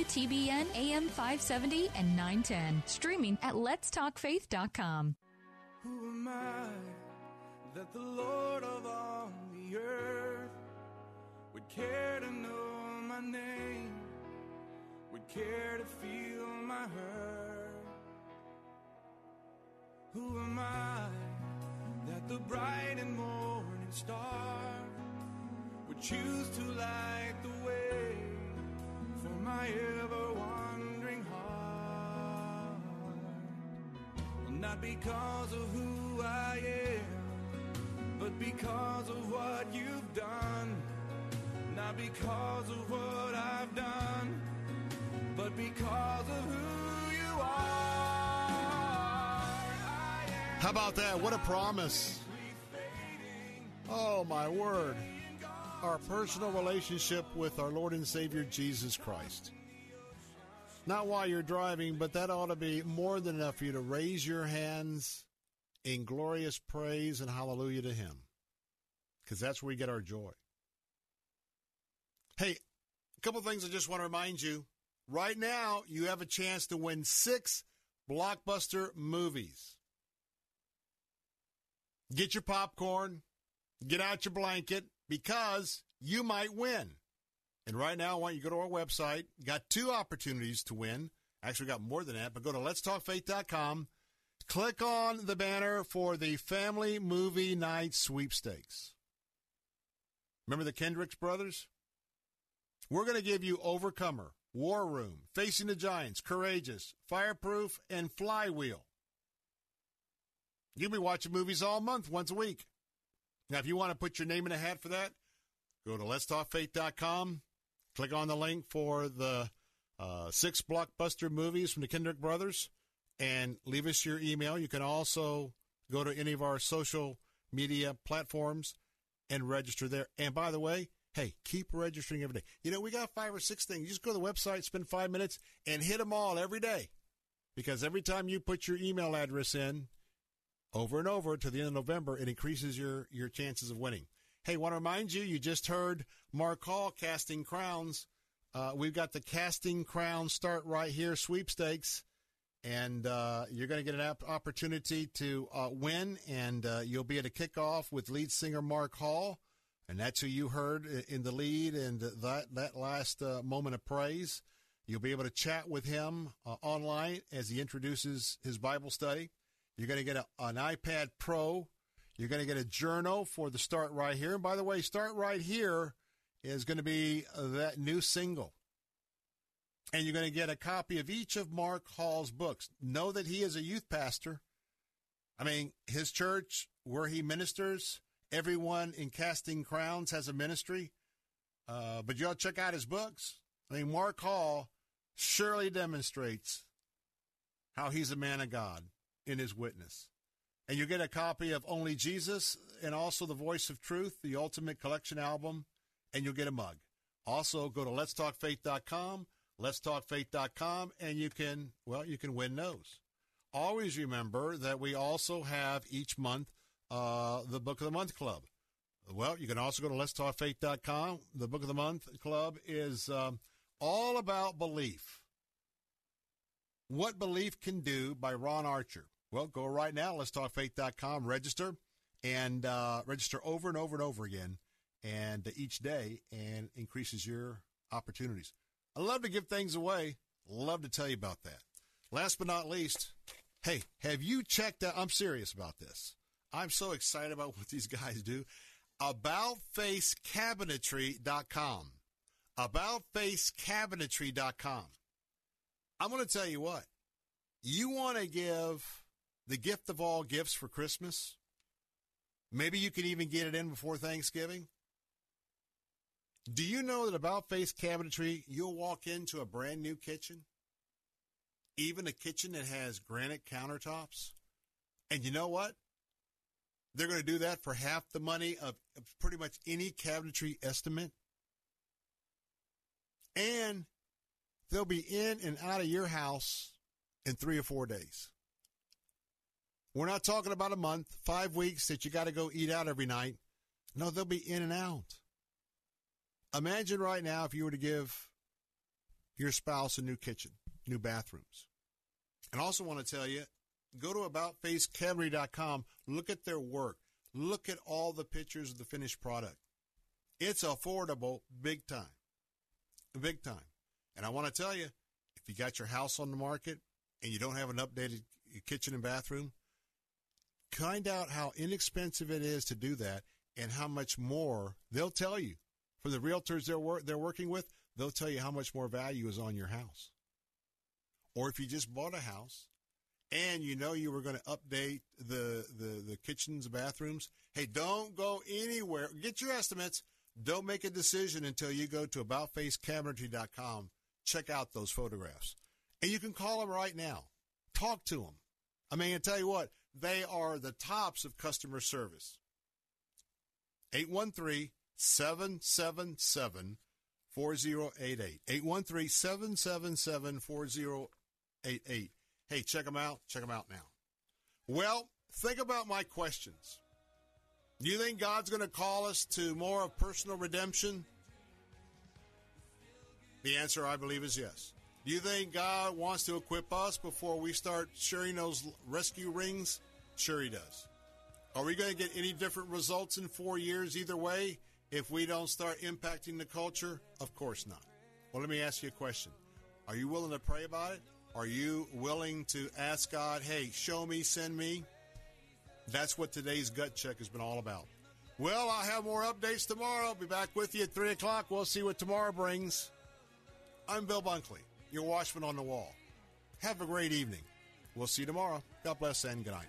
WTBN AM 570 and 910, streaming at letstalkfaith.com. Who am I that the Lord of all the earth would care to know my name, would care to feel my hurt? Who am I that the bright and morning star would choose to light the way my ever wandering heart? Not because of who I am, but because of what you've done. Not because of what I've done, but because of who you are. How about that? What a promise. Oh, my word. Our personal relationship with our Lord and Savior Jesus Christ. not while you're driving, but that ought to be more than enough for you to raise your hands in glorious praise and hallelujah to Him. Because that's where we get our joy. Hey, a couple things I just want to remind you. Right now, you have a chance to win six blockbuster movies. Get your popcorn, get out your blanket, because you might win. And right now, I want you to go to our website. Got two opportunities to win. Actually, got more than that, but go to letstalkfaith.com. Click on the banner for the Family Movie Night Sweepstakes. Remember the Kendricks brothers? We're going to give you Overcomer, War Room, Facing the Giants, Courageous, Fireproof, and Flywheel. You'll be watching movies all month, once a week. Now, if you want to put your name in a hat for that, go to letstalkfaith.com, click on the link for the uh, six blockbuster movies from the Kendrick brothers, and leave us your email. You can also go to any of our social media platforms and register there. And by the way, hey, keep registering every day. You know, we got five or six things. You just go to the website, spend five minutes, and hit them all every day. Because every time you put your email address in, over and over to the end of November, it increases your, your chances of winning. Hey, want to remind you, you just heard Mark Hall casting crowns. Uh, we've got the casting crowns start right here sweepstakes, and uh, you're going to get an opportunity to uh, win, and uh, you'll be at a kickoff with lead singer Mark Hall, and that's who you heard in the lead and that that last uh, moment of praise. You'll be able to chat with him uh, online as he introduces his Bible study. You're going to get a, an iPad Pro. You're going to get a journal for the Start Right Here. And by the way, Start Right Here is going to be that new single. And you're going to get a copy of each of Mark Hall's books. Know that he is a youth pastor. I mean, his church, where he ministers, everyone in Casting Crowns has a ministry. Uh, but you to check out his books. I mean, Mark Hall surely demonstrates how he's a man of God in his witness. And you'll get a copy of Only Jesus and also The Voice of Truth, the Ultimate Collection album, and you'll get a mug. Also, go to letstalkfaith.com, letstalkfaith.com, and you can, well, you can win those. Always remember that we also have each month uh, the Book of the Month Club. Well, you can also go to letstalkfaith.com. The Book of the Month Club is um, all about belief. What Belief Can Do by Ron Archer. Well, go right now, let's talkfaith.com, register, and uh, register over and over and over again, and uh, each day, and increases your opportunities. I love to give things away. Love to tell you about that. Last but not least, hey, have you checked out? I'm serious about this. I'm so excited about what these guys do. AboutFaceCabinetry.com. AboutFaceCabinetry.com. I'm going to tell you what. You want to give the gift of all gifts for Christmas? Maybe you can even get it in before Thanksgiving. Do you know that about face cabinetry, you'll walk into a brand new kitchen, even a kitchen that has granite countertops? And you know what? They're going to do that for half the money of pretty much any cabinetry estimate. And they'll be in and out of your house in three or four days. We're not talking about a month, five weeks that you got to go eat out every night. No, they'll be in and out. Imagine right now if you were to give your spouse a new kitchen, new bathrooms. And also want to tell you, go to aboutfacecabinetry.com, look at their work, look at all the pictures of the finished product. It's affordable big time. Big time. And I want to tell you, if you got your house on the market and you don't have an updated kitchen and bathroom, find out how inexpensive it is to do that and how much more they'll tell you. For the realtors they're, wor- they're working with, they'll tell you how much more value is on your house. Or if you just bought a house and you know you were going to update the, the, the kitchens, bathrooms, hey, don't go anywhere. Get your estimates. Don't make a decision until you go to aboutfacecabinetry.com check out those photographs. And you can call them right now. Talk to them. I mean, I tell you what, they are the tops of customer service. 813 777 4088. 813 777 4088. Hey, check them out. Check them out now. Well, think about my questions. Do you think God's going to call us to more of personal redemption? The answer, I believe, is yes. Do you think God wants to equip us before we start sharing those rescue rings? Sure, He does. Are we going to get any different results in four years either way if we don't start impacting the culture? Of course not. Well, let me ask you a question. Are you willing to pray about it? Are you willing to ask God, hey, show me, send me? That's what today's gut check has been all about. Well, I'll have more updates tomorrow. I'll be back with you at 3 o'clock. We'll see what tomorrow brings. I'm Bill Bunkley, your watchman on the wall. Have a great evening. We'll see you tomorrow. God bless and good night.